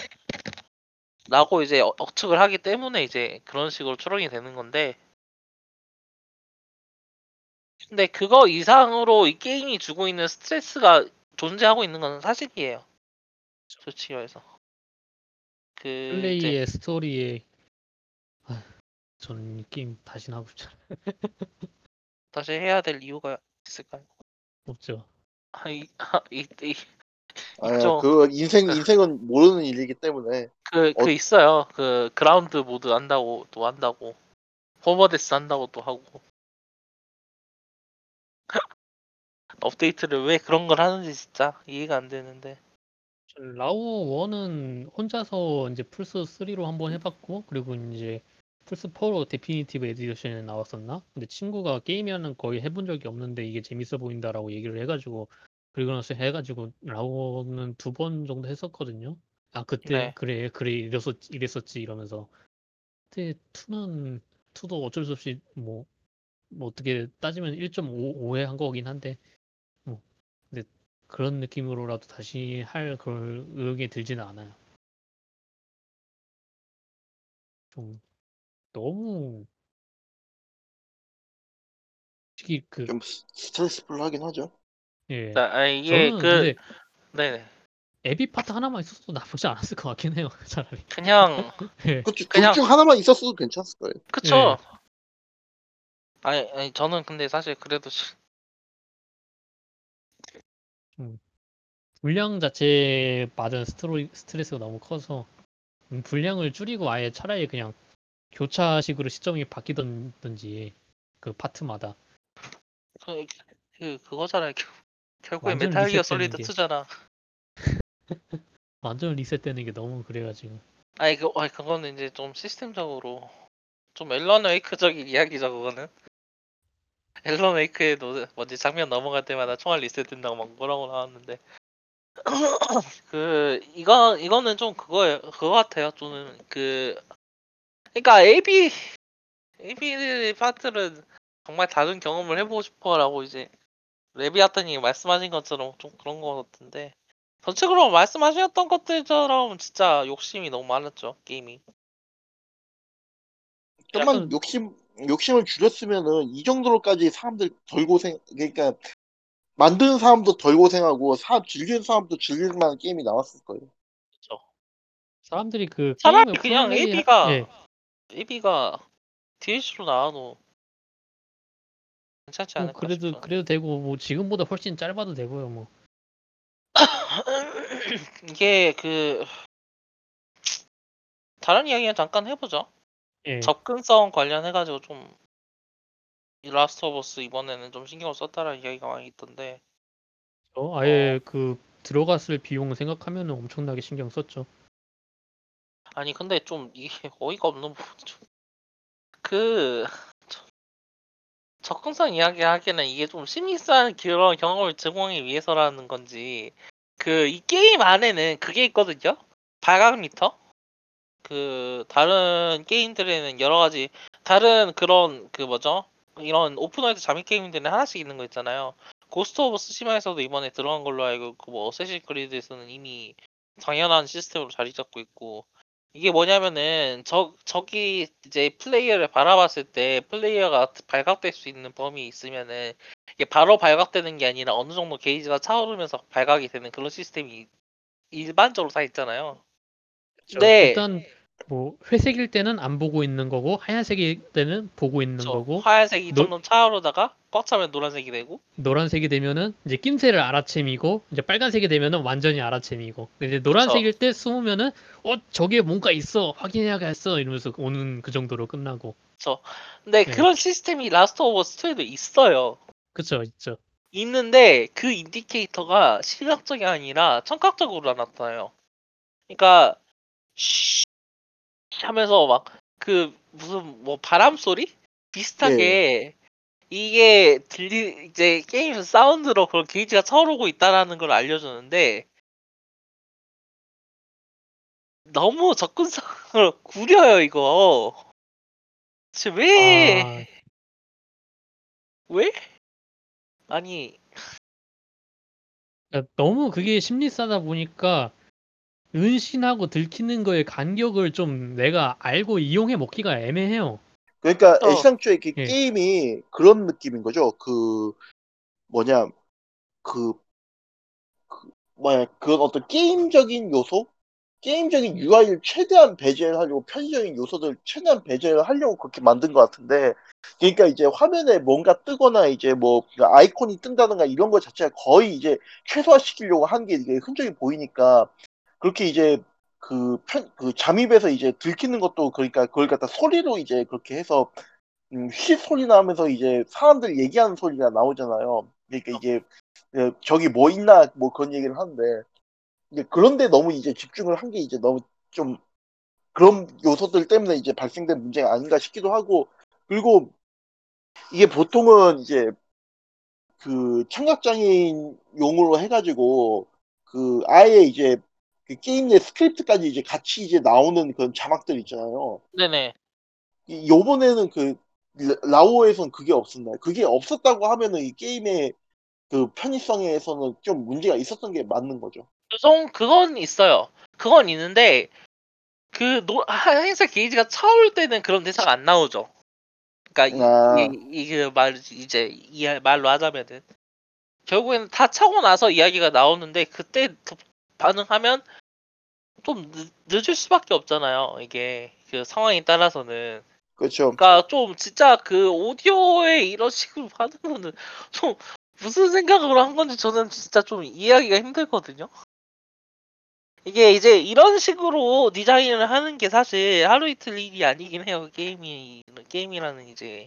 Speaker 1: 라고 이제 어- 억측을 하기 때문에 이제 그런 식으로 추론이 되는 건데 근데 그거 이상으로 이 게임이 주고 있는 스트레스가 존재하고 있는 건 사실이에요. 솔직히 말해서. 그 이제
Speaker 3: 플레이의 스토리에 아, 저는 이 게임 다시는 하고 싶지 않아요.
Speaker 1: 다시 해야 될 이유가 있을까요?
Speaker 3: 없죠.
Speaker 1: 아, 이, 이, 이, 있죠.
Speaker 2: 그 인생 인생은 모르는 일이기 때문에
Speaker 1: 그, 그
Speaker 2: 어-
Speaker 1: 있어요. 그 grounded 모드 한다고 또 한다고. 호버데스 한다고 또 하고. 업데이트를 왜 그런 걸 하는지 진짜 이해가 안 되는데.
Speaker 3: 전 라오 1은 혼자서 이제 플스 3로 한번 해봤고 그리고 이제 플스 4로 definitive edition에 나왔었나? 근데 친구가 게임이라는 거의 해본 적이 없는데 이게 재밌어 보인다라고 얘기를 해가지고 그리고 나서 해가지고 라오는 두 번 정도 했었거든요. 아 그때
Speaker 1: 네.
Speaker 3: 그래 그래 이랬었 이랬었지 이러면서 근데 2는 2도 어쩔 수 없이 뭐, 뭐 어떻게 따지면 1.5회 한 거긴 한데 뭐 근데 그런 느낌으로라도 다시 할 그럴 의욕이 들지는 않아요. 좀 너무 솔직히
Speaker 2: 그좀 스- 스트레스풀 하긴 하죠.
Speaker 3: 예.
Speaker 1: 자, 아, 이게
Speaker 3: 저는
Speaker 1: 그
Speaker 3: 근데
Speaker 1: 네네.
Speaker 3: 에비 파트 하나만 있었어도 나쁘지 않았을 것 같긴 해요. 차라리.
Speaker 1: 그냥
Speaker 3: 예.
Speaker 2: 그쵸
Speaker 1: 그냥-
Speaker 2: 둘중 하나만 있었어도 괜찮을 거예요.
Speaker 1: 그쵸. 아니, 아니 저는 근데 사실 그래도 시-
Speaker 3: 분량 자체에 받은 스트로, 스트레스가 너무 커서 음, 분량을 줄이고 아예 차라리 그냥 교차식으로 시점이 바뀌던지 그 파트마다
Speaker 1: 그, 그 그거잖아요. 겨- 결국에
Speaker 3: 완전
Speaker 1: 메탈 기어
Speaker 3: 리셋되는
Speaker 1: 솔리드
Speaker 3: 게.
Speaker 1: 2잖아.
Speaker 3: 완전 리셋되는 게 너무 그래가지고
Speaker 1: 아니 그 아니 그거는 이제 좀 시스템적으로 좀 앨런 웨이크적인 이야기죠 그거는. 앨런 웨이크에도 뭐지 장면 넘어갈 때마다 총알 리셋된다고 막 뭐라고 나왔는데 그 이거 이거는 좀 그거예요 그거 같아요 저는 그 그러니까 AB AB 파트는 정말 다른 경험을 해보고 싶어라고 이제 레비아탄이 말씀하신 것처럼 좀 그런 거 같은데. 전체적으로 말씀하셨던 것들처럼 진짜 욕심이 너무 많았죠 게임이.
Speaker 2: 좀만
Speaker 3: 약간-
Speaker 2: 욕심 욕심을 줄였으면은 이 정도로까지 사람들 덜 고생 그러니까 만드는 사람도 덜 고생하고 사 즐기는 사람도 즐길 만한 게임이 나왔을 거예요.
Speaker 3: 사람들이 그
Speaker 1: 차라리 그냥 AB가
Speaker 3: 예,
Speaker 1: AB가 DLC로 나와도 괜찮지
Speaker 3: 뭐
Speaker 1: 않을까
Speaker 3: 그래도
Speaker 1: 싶어요.
Speaker 3: 그래도 되고 뭐 지금보다 훨씬 짧아도 되고요 뭐
Speaker 1: 이게 그 다른 이야기는 잠깐 해보죠.
Speaker 3: 예.
Speaker 1: 접근성 관련해가지고 좀 라스트 오브 어스 이번에는 좀 신경을 썼다라는 이야기가 많이 있던데
Speaker 3: 저 아예 그 들어갔을 비용 생각하면 엄청나게 신경 썼죠.
Speaker 1: 아니 근데 좀 이게 어이가 없는 부분 좀그 접근성 이야기 하기에는 이게 좀 seamless한 그런 경험을 제공하기 위해서라는 건지 그 이 게임 안에는 그게 있거든요? 발각 미터? 그 다른 게임들에는 여러 가지 다른 그런 그 뭐죠? 이런 open world 잠입 게임들은 하나씩 있는 거 있잖아요. 고스트 오브 쓰시마에서도 이번에 들어간 걸로 알고 그뭐 어쌔신 크리드에서는 이미 당연한 시스템으로 자리 잡고 있고 이게 뭐냐면은 저 저기 이제 플레이어를 바라봤을 때 플레이어가 발각될 수 있는 범위 있으면은 이게 바로 발각되는 게 아니라 어느 정도 게이지가 차오르면서 발각이 되는 그런 시스템이 일반적으로 다 있잖아요. 네.
Speaker 3: 일단 뭐 회색일 때는 안 보고 있는 거고 하얀색일 때는 보고 있는
Speaker 1: 그쵸.
Speaker 3: 거고
Speaker 1: 하얀색이
Speaker 3: 노-
Speaker 1: 점점 차오르다가 꽉 차면 노란색이 되고
Speaker 3: 노란색이 되면은 이제 낌새를 알아채미고 이제 빨간색이 되면은 완전히 알아채미고 이제 노란색일 때 숨으면은 어 저게 뭔가 있어 확인해야겠어 이러면서 오는 그 정도로 끝나고
Speaker 1: 근데
Speaker 3: 네.
Speaker 1: 그런 시스템이 라스트 오브 2에도 있어요.
Speaker 3: 그쵸 있죠.
Speaker 1: 있는데 그 인디케이터가 시각적이 아니라 청각적으로 나타나요. 그러니까 쉬 하면서 막 그 무슨 뭐 바람 소리? 비슷하게 이게 들리 이제 게임 사운드로 그런 게이지가 차오르고 있다라는 걸 알려주는데 너무 접근성을 구려요 이거. 대체 왜?
Speaker 3: 아,
Speaker 1: 왜? 아니.
Speaker 3: 그러니까 너무 그게 심리싸다 보니까 은신하고 들키는 거의 간격을 좀 내가 알고 이용해 먹기가 애매해요.
Speaker 2: 그러니까
Speaker 1: 어.
Speaker 2: 애시당초에 그
Speaker 3: 예.
Speaker 2: 게임이 그런 느낌인 거죠. 그 뭐냐 그, 그 뭐야 그런 어떤 게임적인 요소, 게임적인 UI를 최대한 배제를 하려고 편의적인 요소들 최대한 배제를 하려고 그렇게 만든 것 같은데 그러니까 이제 화면에 뭔가 뜨거나 이제 뭐 아이콘이 뜬다든가 이런 것 자체가 거의 이제 최소화시키려고 한 게 이게 흔적이 보이니까 그렇게 이제 그 편, 그 잠입에서 이제 들키는 것도 그러니까 그걸 갖다 소리로 이제 그렇게 해서 음, 휘 소리 나면서 이제 사람들 얘기하는 소리가 나오잖아요. 그러니까 이게 어, 저기 뭐 있나 뭐 그런 얘기를 하는데 그런데 너무 이제 집중을 한 게 이제 너무 좀 그런 요소들 때문에 이제 발생된 문제가 아닌가 싶기도 하고 그리고 이게 보통은 이제 그 청각장애인 용으로 해가지고 그 아예 이제 그 게임 내 스크립트까지 이제 같이 이제 나오는 그런 자막들 있잖아요.
Speaker 1: 네네
Speaker 2: 이- 요번에는 그 라- 라오에선 그게 없었나요? 그게 없었다고 하면은 이 게임의 그 편의성에서는 좀 문제가 있었던 게 맞는 거죠.
Speaker 1: 그건 그건 있어요. 그건 있는데 그 노, 하얀색 게이지가 차올 때는 그런 대사가 안 나오죠. 그러니까
Speaker 2: 아.
Speaker 1: 이이말 이제 이 말로 하자면은 결국에는 다 차고 나서 이야기가 나오는데 그때 그 반응하면 좀 늦, 늦을 수밖에 없잖아요. 이게 그 상황에 따라서는
Speaker 2: 그렇죠.
Speaker 1: 그러니까 좀 진짜 그 오디오에 이런 식으로 하는 거는 좀 무슨 생각으로 한 건지 저는 진짜 좀 이해하기가 힘들거든요. 이게 이제 이런 식으로 디자인을 하는 게 사실 하루 이틀 일이 아니긴 해요. 게임이 게임이라는 이제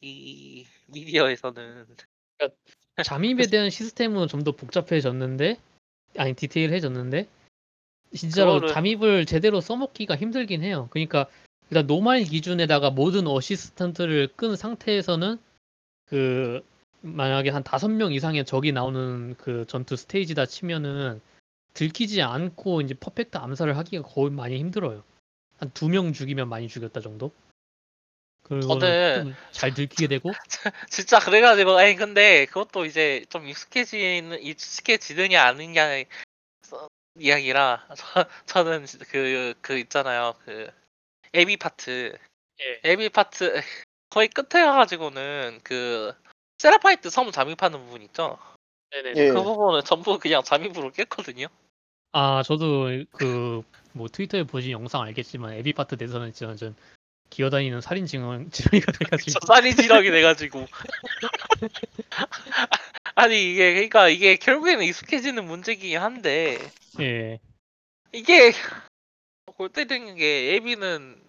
Speaker 1: 이 미디어에서는
Speaker 3: 잠입에 대한 시스템은 좀 더 복잡해졌는데 아니 디테일해졌는데 진짜로
Speaker 1: 그거를-
Speaker 3: 잠입을 제대로 써먹기가 힘들긴 해요. 그러니까 일단 노말 기준에다가 모든 어시스턴트를 끈 상태에서는 그 만약에 한 다섯 명 이상의 적이 나오는 그 전투 스테이지다 치면은 들키지 않고 이제 퍼펙트 암살을 하기가 거의 많이 힘들어요. 한 두 명 죽이면 많이 죽였다 정도. 그리고
Speaker 1: 저는-
Speaker 3: 잘 들키게 되고
Speaker 1: 진짜 그래가지고 아니 근데 그것도 이제 좀 익숙해지는 익숙해지느냐 아니냐 서- 이야기라 저, 저는 그 그 있잖아요 그 에비 파트
Speaker 3: 예.
Speaker 1: 에비 파트 거의 끝에 가가지고는 그 세라파이트 섬 잠입하는 부분 있죠
Speaker 3: 네네.
Speaker 2: 예.
Speaker 1: 그 부분은 전부 그냥 잠입으로 깼거든요
Speaker 3: 아 저도 그 뭐 트위터에 보신 영상 알겠지만 에비 파트 내에서는 진짜 완전 기어다니는 살인 증언 지렁이가 돼가지고.
Speaker 1: 저 살인 지렁이 돼가지고. 아니 이게 그러니까 이게 결국에는 익숙해지는 문제긴 한데.
Speaker 3: 예.
Speaker 1: 이게 골 때리는 게 에비는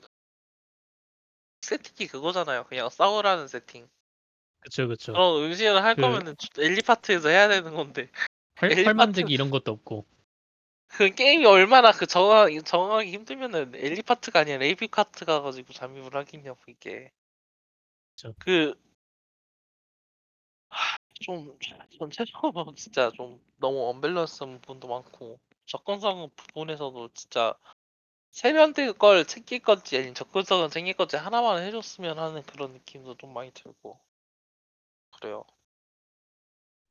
Speaker 1: 세팅이 그거잖아요. 그냥 싸우라는 세팅.
Speaker 3: 그쵸 그쵸.
Speaker 1: 그런 음식을 할
Speaker 3: 그-
Speaker 1: 거면은 엘리 파트에서 해야 되는 건데.
Speaker 3: 활,
Speaker 1: 엘리
Speaker 3: 활만들기 이런 것도 없고
Speaker 1: 그 게임이 얼마나 그 정하 정하기 힘들면은 엘리 파트가 아니라 에비 파트 가 가지고 잠입을 하겠냐고 이게.
Speaker 3: 그쵸.
Speaker 1: 그 하, 좀 전체적으로 진짜 좀 너무 언밸런스한 부분도 많고 접근성 부분에서도 진짜 세면대 걸 챙길 건지 아니면 접근성은 챙길 건지 하나만 해줬으면 하는 그런 느낌도 좀 많이 들고 그래요.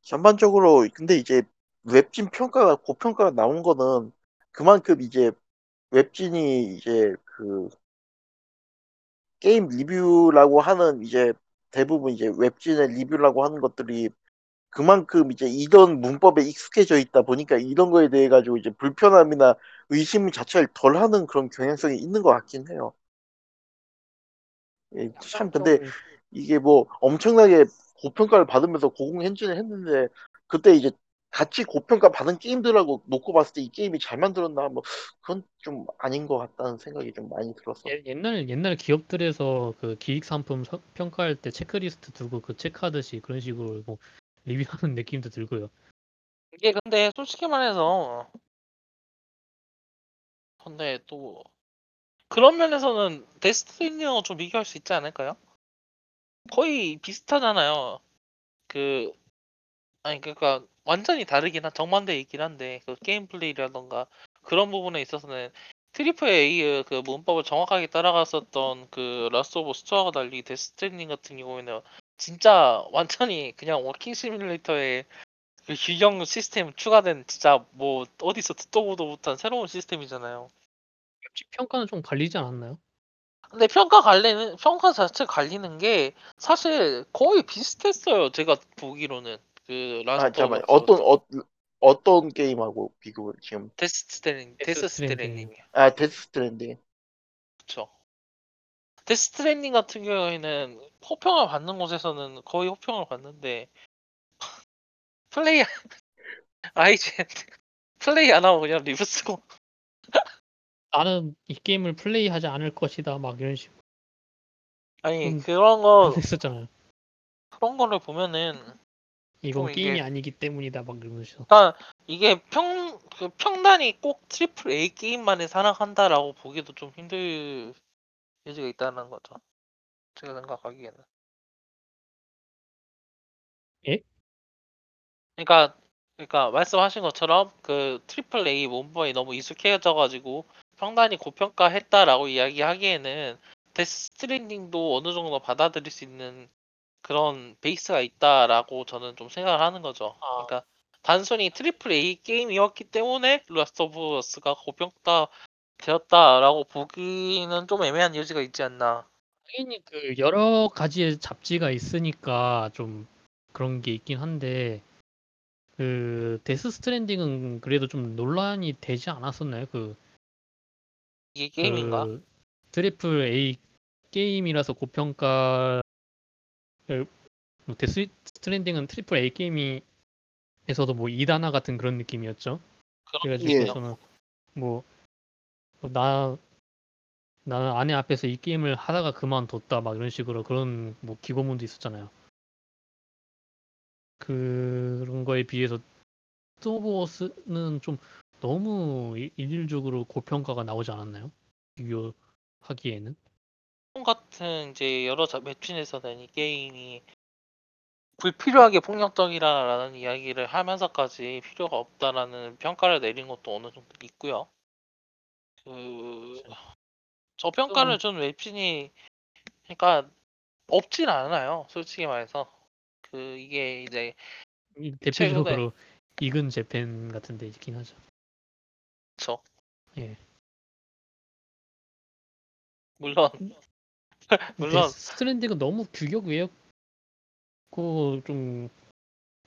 Speaker 2: 전반적으로 근데 이제 웹진 평가가 고평가가 나온 거는 그만큼 이제 웹진이 이제 그 게임 리뷰라고 하는 이제 대부분 이제 웹진의 리뷰라고 하는 것들이 그만큼 이제 이런 문법에 익숙해져 있다 보니까 이런 거에 대해 가지고 이제 불편함이나 의심 자체를 덜 하는 그런 경향성이 있는 것 같긴 해요. 예, 참 근데
Speaker 3: 좀
Speaker 2: 이게 뭐 엄청나게 고평가를 받으면서 고공 행진을 했는데 그때 이제 같이 고평가 받은 게임들하고 놓고 봤을 때 이 게임이 잘 만들었나 뭐 그건 좀 아닌 것 같다는 생각이 좀 많이 들었어.
Speaker 3: 예- 옛날 옛날 기업들에서 그 기획 상품 서- 평가할 때 체크리스트 두고 그 체크하듯이 그런 식으로 뭐 리뷰하는 느낌도 들고요.
Speaker 1: 이게 근데 솔직히 말해서 근데 또 그런 면에서는 데스티니와 좀 비교할 수 있지 않을까요? 거의 비슷하잖아요. 그 아니 그러니까 완전히 다르긴 한 정반대이긴 한데 그 게임 플레이라던가 그런 부분에 있어서는 triple A의 그 문법을 정확하게 따라갔었던 그 라스트 오브 어스와 달리 데스 스트랜딩 같은 경우에는 진짜 완전히 그냥 walking 시뮬레이터에 그 규정 시스템 추가된 진짜 뭐 어디서 듣도 보도 못한 새로운 시스템이잖아요.
Speaker 3: 웹진 평가는 좀 갈리지 않았나요?
Speaker 1: 근데 평가 갈리는 평가 자체 갈리는 게 사실 거의 비슷했어요. 제가 보기로는
Speaker 2: 그아
Speaker 1: 라스트
Speaker 2: 잠깐만
Speaker 1: 오브
Speaker 2: 어떤 어, 어떤 게임하고 비교를 지금
Speaker 1: 데스 스트랜딩 데스
Speaker 3: 스트랜딩.
Speaker 2: 아 데스 스트랜딩
Speaker 1: 그렇죠. 데스 스트랜딩 같은 경우에는 호평을 받는 곳에서는 거의 호평을 받는데 플레이 아이젠 플레이 안 하고 그냥 리뷰 쓰고
Speaker 3: 나는 이 게임을 플레이하지 않을 것이다 막 이런 식으로
Speaker 1: 아니
Speaker 3: 음.
Speaker 1: 그런 거
Speaker 3: 했었잖아요.
Speaker 1: 그런 거를 보면은
Speaker 3: 이건
Speaker 1: 좀 이게-
Speaker 3: 게임이 아니기 때문이다 막 이러면서
Speaker 1: 그러니까 이게 평, 그 평단이 꼭 triple A 게임만 생각한다라고 보기도 좀 힘들 여지가 있다는 거죠. 제가 생각하기에는.
Speaker 3: 예?
Speaker 1: 그러니까 그러니까 말씀하신 것처럼 그 triple A 문법이 너무 익숙해져가지고 평단이 고평가했다라고 이야기하기에는 데스 스트랜딩도 어느 정도 받아들일 수 있는 그런 베이스가 있다라고 저는 좀 생각을 하는 거죠.
Speaker 3: 아.
Speaker 1: 그러니까 단순히 triple A 게임이었기 때문에 라스트 오브 어스가 고평가 되었다라고 보기는 좀 애매한 여지가 있지 않나.
Speaker 3: 당연히 그 여러 가지의 잡지가 있으니까 좀 그런 게 있긴 한데 그 데스 스트랜딩은 그래도 좀 논란이 되지 않았었나요? 그,
Speaker 1: 이게 게임인가?
Speaker 3: 그 triple A 게임이라서 고평가를 뭐 데스 스트랜딩은 triple A 게임 에서도 뭐 이단아 같은 그런 느낌이었죠. 그래가지고
Speaker 2: 예.
Speaker 3: 저는 뭐나 나는 아내 앞에서 이 게임을 하다가 그만뒀다 막 이런 식으로 그런 뭐 기고문도 있었잖아요. 그런 거에 비해서 스토브워스는 좀 너무 일- 일률적으로 고평가가 나오지 않았나요? 비교하기에는
Speaker 1: 같은 이제 여러 자- 웹툰에서는 이 게임이 불필요하게 폭력적이라는 이야기를 하면서까지 필요가 없다라는 평가를 내린 것도 어느 정도 있고요. 그 저 평가를 준 웹툰이 그러니까 없진 않아요. 솔직히 말해서 그 이게 이제
Speaker 3: 이- 대표적으로 IGN 재팬 같은 데 있긴 하죠.
Speaker 1: 저
Speaker 3: 예.
Speaker 1: 물론 물론
Speaker 3: 스트랜딩은 너무 규격 외였고 좀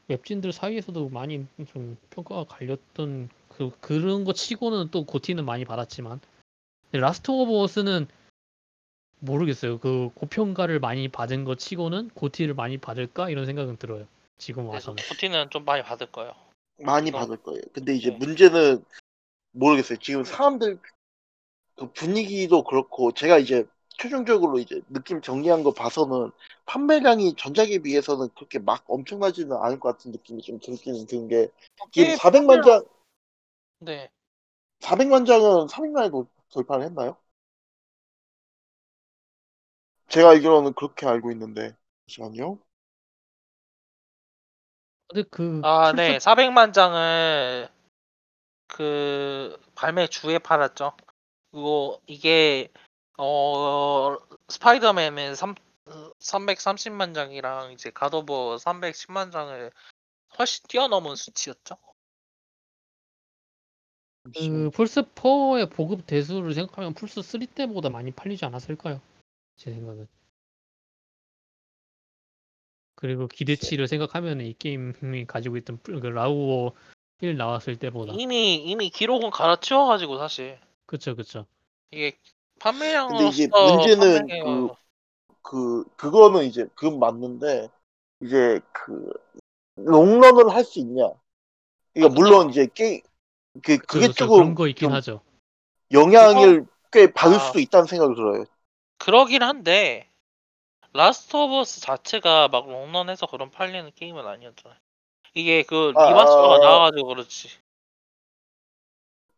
Speaker 3: 웹진들 사이에서도 많이 좀 평가가 갈렸던 그 그런 거 치고는 또 GOTY는 많이 받았지만 라스트 오브 어스는 모르겠어요. 그 고평가를 많이 받은 거 치고는 고티를 많이 받을까 이런 생각은 들어요. 지금
Speaker 1: 그래서
Speaker 3: 와서는.
Speaker 1: 부티는 좀 많이 받을 거예요.
Speaker 2: 많이 받을 거예요. 근데 이제
Speaker 1: 네.
Speaker 2: 문제는 모르겠어요. 지금 사람들 그 분위기도 그렇고 제가 이제 최종적으로 이제 느낌 정리한 거 봐서는 판매량이 전작에 비해서는 그렇게 막 엄청나지는 않을 것 같은 느낌이 좀 들기는 드는 게 지금
Speaker 1: 꽤
Speaker 2: 400만 장
Speaker 1: 네.
Speaker 2: 400만 장은 300만에 도 돌파를 했나요? 제가 알기로는 그렇게 알고 있는데 잠시만요.
Speaker 3: 근데 그
Speaker 1: 아, 네. 400만 장을 그 발매 주에 팔았죠. 그리고 이게 어 스파이더맨은 3 330만 장이랑 이제 갓오버 310만 장을 훨씬 뛰어넘은 수치였죠.
Speaker 3: 그 플스 4의 보급 대수를 생각하면 플스 3 때보다 많이 팔리지 않았을까요? 제 생각은. 그리고 기대치를 생각하면 이 게임이 가지고 있던 플- 그 라우어 1 나왔을 때보다
Speaker 1: 이미 이미 기록은 갈아치워가지고 사실
Speaker 3: 그쵸 그쵸.
Speaker 1: 이게 판매량으로서
Speaker 2: 이제 문제는 그, 그, 그거는 이제, 그건 맞는데, 이제 그, 롱런을 할 수 있냐. 그러니까,
Speaker 1: 아,
Speaker 2: 물론. 이제 게임, 그, 그게. 조금
Speaker 3: 그런 거 있긴
Speaker 2: 좀
Speaker 3: 하죠.
Speaker 2: 영향을 꽤 받을
Speaker 1: 아.
Speaker 2: 수도 있다는 생각이 들어요.
Speaker 1: 그러긴 한데 라스트 오브 어스 자체가 막 롱런해서 그런 팔리는 게임은 아니었잖아요. 이게 그
Speaker 2: 아,
Speaker 1: remaster가
Speaker 2: 아, 아.
Speaker 1: 나와가지고 그렇지.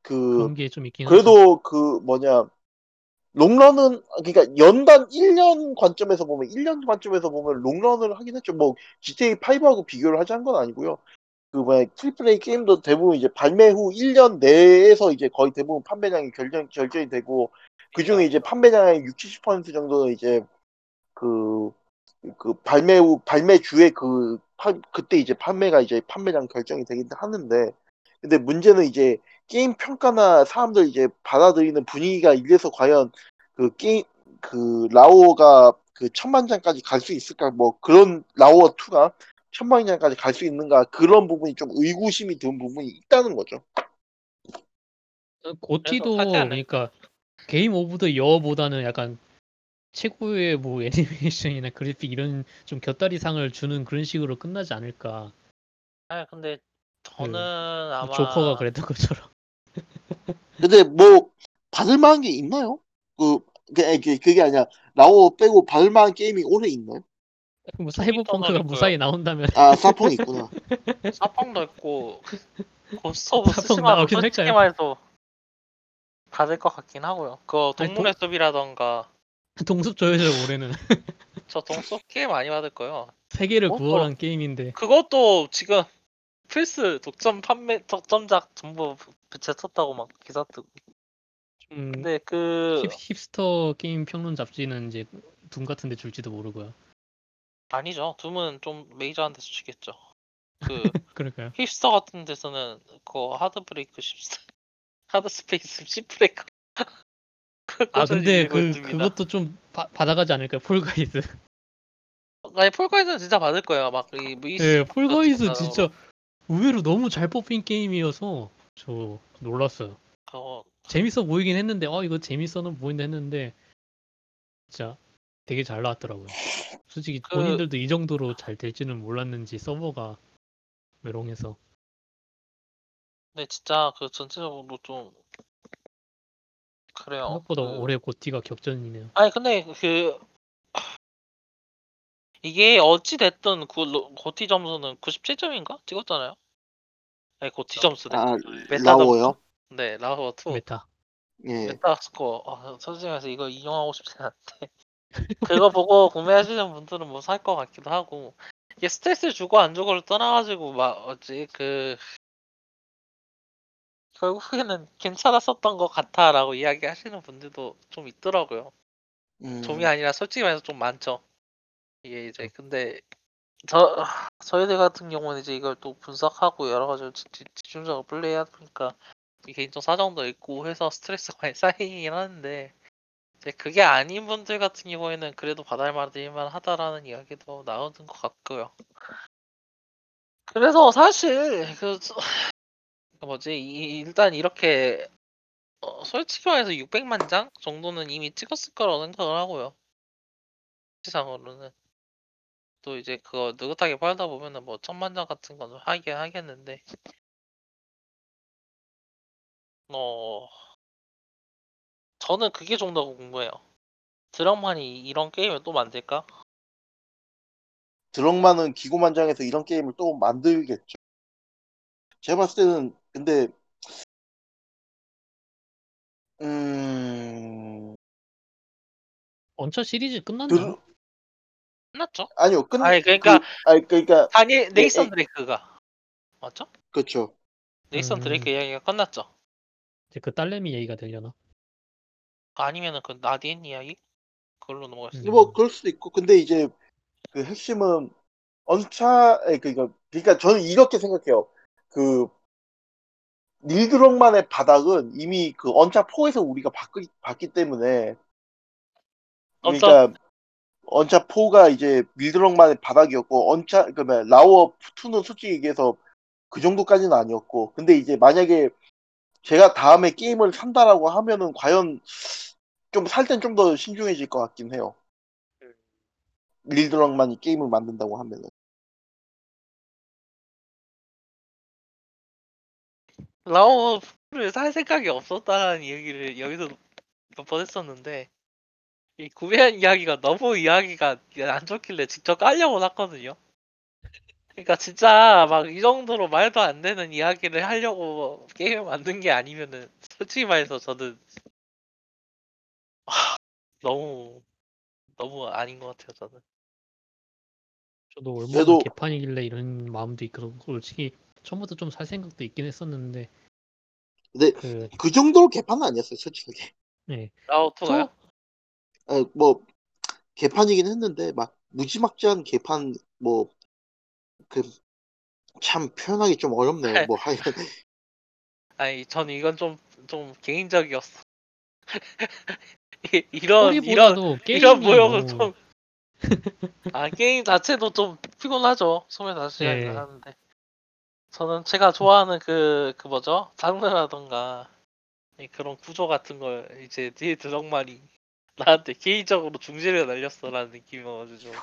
Speaker 2: 그,
Speaker 3: 그런 게 좀 있긴 하죠.
Speaker 2: 그래도 그 뭐냐, 롱런은, 그러니까 연단 1년 관점에서 보면, 1년 관점에서 보면 롱런을 하긴 했죠. 뭐, GTA5하고 비교를 하자는 건 아니고요. 그 뭐야, triple A 게임도 대부분 이제 발매 후 1년 내에서 이제 거의 대부분 판매량이 결정, 결정이 되고, 그 중에 이제 판매량의 60, 70% 정도는 이제 그, 그 발매 후, 발매 주에 그, 파- 그때 이제 판매가 이제 판매량 결정이 되긴 하는데, 근데 문제는 이제 게임 평가나 사람들 이제 받아들이는 분위기가 이래서 과연 그 게임, 그 라오가 그 천만 장까지 갈 수 있을까, 뭐 그런 라오어 2가 천만 장까지 갈 수 있는가, 그런 부분이 좀 의구심이 든 부분이 있다는 거죠.
Speaker 3: GOTY도
Speaker 1: 하지 않을까?
Speaker 3: 그러니까 Game of the Year보다는 약간 최고의 뭐 애니메이션이나 그래픽 이런 좀 곁다리상을 주는 그런 식으로 끝나지 않을까.
Speaker 1: 아 근데 저는
Speaker 3: 그
Speaker 1: 아마
Speaker 3: 조커가 그랬던 것처럼.
Speaker 2: 근데 뭐 받을 만한 게 있나요? 그, 그게, 그게 아니라 라오어 빼고 받을 만한 게임이 올해 있나요?
Speaker 1: 뭐좀
Speaker 3: 사이버펑크가. 무사히 나온다면
Speaker 2: 아, 사펑 있구나.
Speaker 1: 사펑도 있고 고스트 오브
Speaker 3: 사펑
Speaker 1: 스시마도
Speaker 3: 나오긴
Speaker 1: 솔직히
Speaker 3: 할까요?
Speaker 1: 말해서 받을 것 같긴 하고요. 그거
Speaker 3: 아니,
Speaker 1: 동물의 숲이라던가
Speaker 3: 동숲 조여줘 올해는
Speaker 1: 저 동숲 게임 많이 받을 거예요.
Speaker 3: 세계를
Speaker 1: 어,
Speaker 3: 구원한 게임인데
Speaker 1: 그것도 지금 플스 독점 판매 독점작 전부 제쳤다고 막 기사 뜨고.
Speaker 3: 좀
Speaker 1: 근데 그
Speaker 3: 힙, 힙스터 게임 평론 잡지는 이제 둠 같은데 줄지도 모르고요.
Speaker 1: 아니죠. 둠은 좀 메이저한 데서 주겠죠. 그
Speaker 3: 그럴까요?
Speaker 1: 힙스터 같은 데서는 그 하드 브레이크 십스터 하드스페이스 쉽브레이커
Speaker 3: 아 근데 그 그것도 좀 바, 받아가지 않을까요? 폴가이즈.
Speaker 1: 아니 폴가이즈는 진짜 받을 거예요. 막이 뭐
Speaker 3: 예, 폴가이즈 진짜 의외로 너무 잘 뽑힌 게임이어서 저 놀랐어요.
Speaker 1: 그거
Speaker 3: 재밌어 보이긴 했는데 어 이거 재밌어는 보인다 했는데 진짜 되게 잘 나왔더라고요. 솔직히
Speaker 1: 그-
Speaker 3: 본인들도 이 정도로 잘 될지는 몰랐는지 서버가 메롱해서
Speaker 1: 근데 진짜 그 전체적으로 좀 그래요.
Speaker 3: 생각보다
Speaker 1: 그-
Speaker 3: 올해 GOTY가 격전이네요.
Speaker 1: 아니 근데 그 이게 어찌 됐든 그 로- GOTY 점수는 97점인가 찍었잖아요. 아니 GOTY 점수네.
Speaker 2: 아
Speaker 1: 메타
Speaker 2: 라오어?
Speaker 1: 네 라오어 2
Speaker 3: 메타.
Speaker 2: 예.
Speaker 1: 메타 스코어. 아, 솔직히 말해서 이거 이용하고 싶진 않은데. 그거 보고 구매하시는 분들은 뭐 살 것 같기도 하고 이게 스트레스 주고 안 주고를 떠나가지고 막 어찌 그 결국에는 괜찮았었던 것 같아라고 이야기하시는 분들도 좀 있더라고요.
Speaker 2: 음,
Speaker 1: 좀이 아니라 솔직히 말해서 좀 많죠. 이게 이제 근데 저 저희들 같은 경우는 이제 이걸 또 분석하고 여러 가지 집중적으로 플레이하다 보니까 이 개인적 사정도 있고 해서 스트레스가 많이 쌓이긴 하는데 이제 그게 아닌 분들 같은 경우에는 그래도 받을 말일만 하다라는 이야기도 나오는 것 같고요. 그래서 사실 그 저- 그 뭐지 이- 일단 이렇게 어, 솔직히 말해서 600만 장 정도는 이미 찍었을 거라고 생각을 하고요. 시상으로는 또 이제 그거 느긋하게 팔다 보면은 뭐 천만 장 같은 건 하긴 하겠는데 어 저는 그게 좀 더 궁금해요. 드럭만이 이런 게임을 또 만들까?
Speaker 2: 드럭만은 기고만장해서 이런 게임을 또 만들겠죠. 제가 봤을 때는 근데 음
Speaker 3: 언처 시리즈 끝났나 요?
Speaker 2: 드,
Speaker 1: 끝났죠?
Speaker 2: 아니요 끝
Speaker 1: 아니 그러니까
Speaker 2: 그, 아니 그러니까
Speaker 1: 다니 네이선
Speaker 2: 에-
Speaker 1: 드레이크가 맞죠?
Speaker 2: 그렇죠.
Speaker 1: 네이선
Speaker 3: 음.
Speaker 1: 드레이크 이야기가 끝났죠?
Speaker 3: 이제 그 딸내미 얘기가 되려나?
Speaker 1: 아니면은 그 나디엔 이야기? 그걸로 넘어갔어요.
Speaker 3: 음.
Speaker 2: 뭐 그럴 수도 있고 근데 이제 그 핵심은 언차 아니, 그러니까 그러니까 저는 이렇게 생각해요. 그 닐드럭만의 바닥은 이미 그 언차 4에서 우리가 봤기, 봤기 때문에 그러니까 언차 4가 이제 닐드럭만의 바닥이었고 언차 그러면 라워 2는 솔직히 얘기해서 그 정도까지는 아니었고 근데 이제 만약에 제가 다음에 게임을 산다라고 하면은 과연 좀 살 땐 좀 더 신중해질 것 같긴 해요. 닐드럭만이 게임을 만든다고 하면은
Speaker 1: 라오를 살 생각이 없었다는 얘기를 여기서 몇 번 했었는데 이 구매한 이야기가 너무 이야기가 안 좋길래 직접 깔려고 놨거든요. 그러니까 진짜 막 이 정도로 말도 안 되는 이야기를 하려고 게임을 만든 게 아니면은 솔직히 말해서 저는 하, 너무 너무 아닌 것 같아요 저는.
Speaker 3: 저도 얼마나
Speaker 2: 그래도-
Speaker 3: 개판이길래 이런 마음도 있고 솔직히 처음부터 좀 살 생각도 있긴 했었는데
Speaker 2: 근데
Speaker 3: 그
Speaker 2: 그 정도로 개판은 아니었어요 솔직하게
Speaker 3: 네.
Speaker 1: 라오토가요?
Speaker 2: 아, 뭐 개판이긴 했는데 막 무지막지한 개판 뭐 그 참 표현하기 좀 어렵네요 뭐 하여간
Speaker 1: 아니 전 이건 좀 좀 개인적이었어. 이- 이런 이런
Speaker 3: 게임이
Speaker 1: 이런 모형은 좀. 아 게임 자체도 좀 피곤하죠. 소매 다시
Speaker 3: 예.
Speaker 1: 이야기를 하는데. 저는 제가 좋아하는 그, 그 뭐죠? 장르라던가 이 그런 구조 같은 걸 이제 뒤에 드럭만이 나한테 개인적으로 중지를 날렸어라는 느낌이어가지고 좀.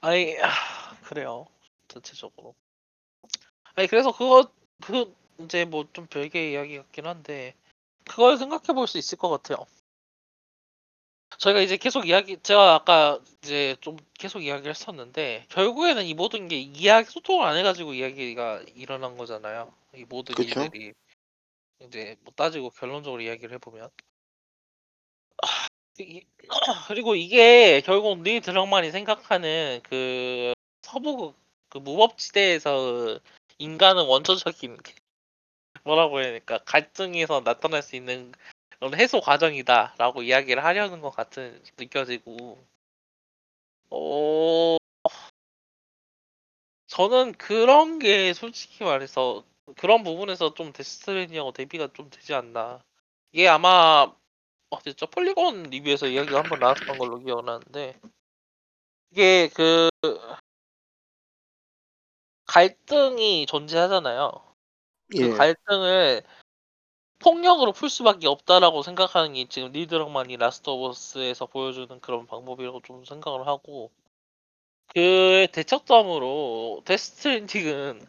Speaker 1: 아니 아, 그래요 전체적으로. 아니 그래서 그거 그 이제 뭐 좀 별개의 이야기 같긴 한데 그걸 생각해 볼 수 있을 것 같아요. 저희가 이제 계속 이야기, 제가 아까 이제 좀 계속 이야기를 했었는데, 결국에는 이 모든 게 이야기, 소통을 안 해가지고 이야기가 일어난 거잖아요. 이 모든
Speaker 2: 그쵸.
Speaker 1: 일들이. 이제 뭐 따지고 결론적으로 이야기를 해보면. 아, 이- 그리고 이게 결국 니 드럭만이 생각하는 그 서부 그 무법지대에서 인간은 원초적인 뭐라고 해야 될까? 갈등에서 나타날 수 있는 해소 과정이다라고 이야기를 하려는 것 같은 느껴지고. 어 저는 그런 게 솔직히 말해서 그런 부분에서 좀 데스트레니하고 대비가 좀 되지 않나. 이게 아마 어디죠 폴리곤 리뷰에서 이야기가 한번 나왔던 걸로 기억나는데 이게 그 갈등이 존재하잖아요. 예그 갈등을 폭력으로 풀 수밖에 없다라고 생각하는 게 지금 닐 드럭만이 라스트 오브 어스에서 보여주는 그런 방법이라고 좀 생각을 하고 그 대척점으로 데스 스트랜딩은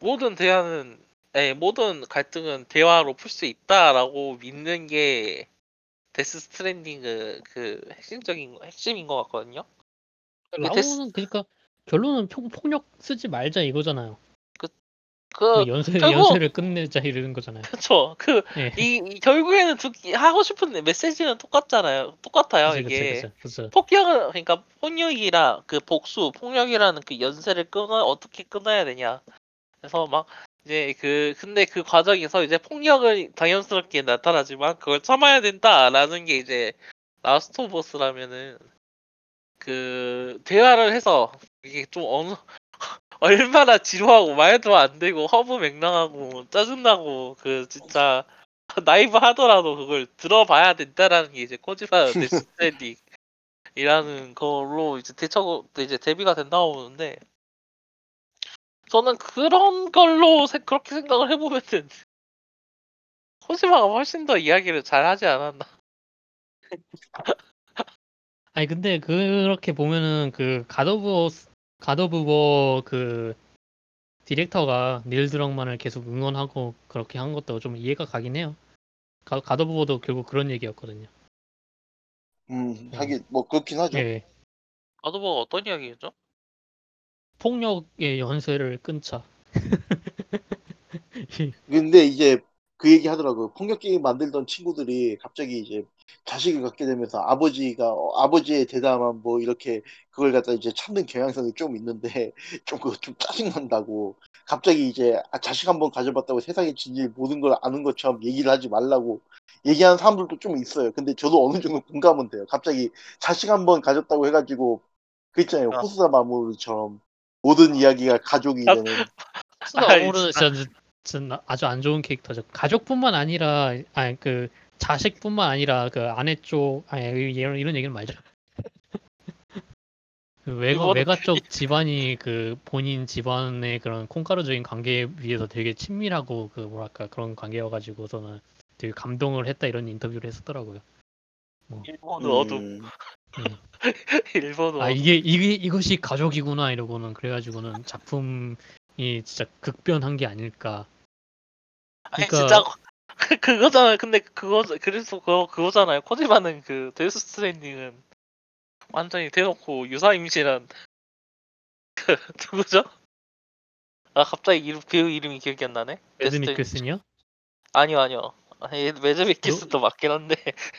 Speaker 1: 모든 대화는 예, 모든 갈등은 대화로 풀 수 있다라고 믿는 게 데스 스트랜딩의 그 핵심적인 거- 핵심인 것 같거든요. 데스-
Speaker 3: 라오는 그러니까 결론은 폭, 폭력 쓰지 말자 이거잖아요. 그그 연쇄
Speaker 1: 결국-
Speaker 3: 연쇄를 끝내자 이러는 거잖아요.
Speaker 1: 그쵸. 그
Speaker 3: 예.
Speaker 1: 이, 이 결국에는 얘기 하고 싶은 메시지는 똑같잖아요. 똑같아요
Speaker 3: 그쵸,
Speaker 1: 이게. 폭력은 그러니까 폭력이라 그 복수 폭력이라는 그 연쇄를 끊어 어떻게 끊어야 되냐. 그래서 막 이제 그 근데 그 과정에서 이제 폭력은 당연스럽게 나타나지만 그걸 참아야 된다라는 게 이제 Last of Us라면은 그 대화를 해서 이게 좀 어느 얼마나 지루하고 말도 안 되고 허무맹랑하고 짜증나고 그 진짜 나이브 하더라도 그걸 들어봐야 된다라는 게 이제 코지마 Death Stranding 이라는 걸로 이제 대처 이제 대비가 된다고 보는데 저는 그런 걸로 세- 그렇게 생각을 해보면은 코지마가 훨씬 더 이야기를 잘 하지 않았나
Speaker 3: 아니 근데 그렇게 보면은 그 가더브 가더브워 그 디렉터가 닐 드럭만을 계속 응원하고 그렇게 한 것도 좀 이해가 가긴 해요. 가, 가더브워도 결국 그런 얘기였거든요.
Speaker 2: 음,
Speaker 3: 예.
Speaker 2: 하긴 뭐 그렇긴 하죠.
Speaker 3: 예.
Speaker 1: 뭐 어떤 이야기였죠?
Speaker 3: 폭력의 연쇄를 끊자.
Speaker 2: 근데 이제 그 얘기 하더라고요. 폭력 게임 만들던 친구들이 갑자기 이제 자식을 갖게 되면서 아버지가 어, 아버지의 대담한 뭐 이렇게 그걸 갖다 이제 찾는 경향성이 좀 있는데 좀 그거 좀 짜증 난다고 갑자기 이제 아, 자식 한번 가져봤다고 세상의 진실 모든 걸 아는 것처럼 얘기를 하지 말라고 얘기하는 사람들도 좀 있어요. 근데 저도 어느 정도 공감은 돼요. 갑자기 자식 한번 가졌다고 해가지고 그 있잖아요.
Speaker 1: 아.
Speaker 2: 호수다 마무리처럼 모든 이야기가 가족이
Speaker 1: 아,
Speaker 2: 되는
Speaker 3: 진짜, 진짜 아주 안 좋은 캐릭터죠. 가족뿐만 아니라 아니 그 자식뿐만 아니라 그 아내 쪽 아니 이런 이런 얘기는 말죠. 그 외가 외가 쪽 집안이 그 본인 집안의 그런 콩가루적인 관계에 비해서 되게 친밀하고 그 뭐랄까 그런 관계여가지고서는 되게 감동을 했다 이런 인터뷰를 했었더라고요.
Speaker 1: 일본 어둠
Speaker 2: 음,
Speaker 1: 일본
Speaker 3: 아
Speaker 1: 어둠
Speaker 3: 이게 이게 이것이 가족이구나 이러고는 그래가지고는 작품이 진짜 극변한 게 아닐까.
Speaker 1: 아니
Speaker 3: 그러니까-
Speaker 1: 진짜 그 그거잖아요. 근데 그거 그래서 그거 그거잖아요. 코지마는 그 Death Stranding은 완전히 대놓고 유사 임신한 그 누구죠? 아 갑자기 이름 배우 이름이 기억이 안 나네.
Speaker 3: 매드
Speaker 1: 데스트-
Speaker 3: 미클슨이요?
Speaker 1: 아니요 아니요. 아니, 매즈 미켈슨도 맞긴 한데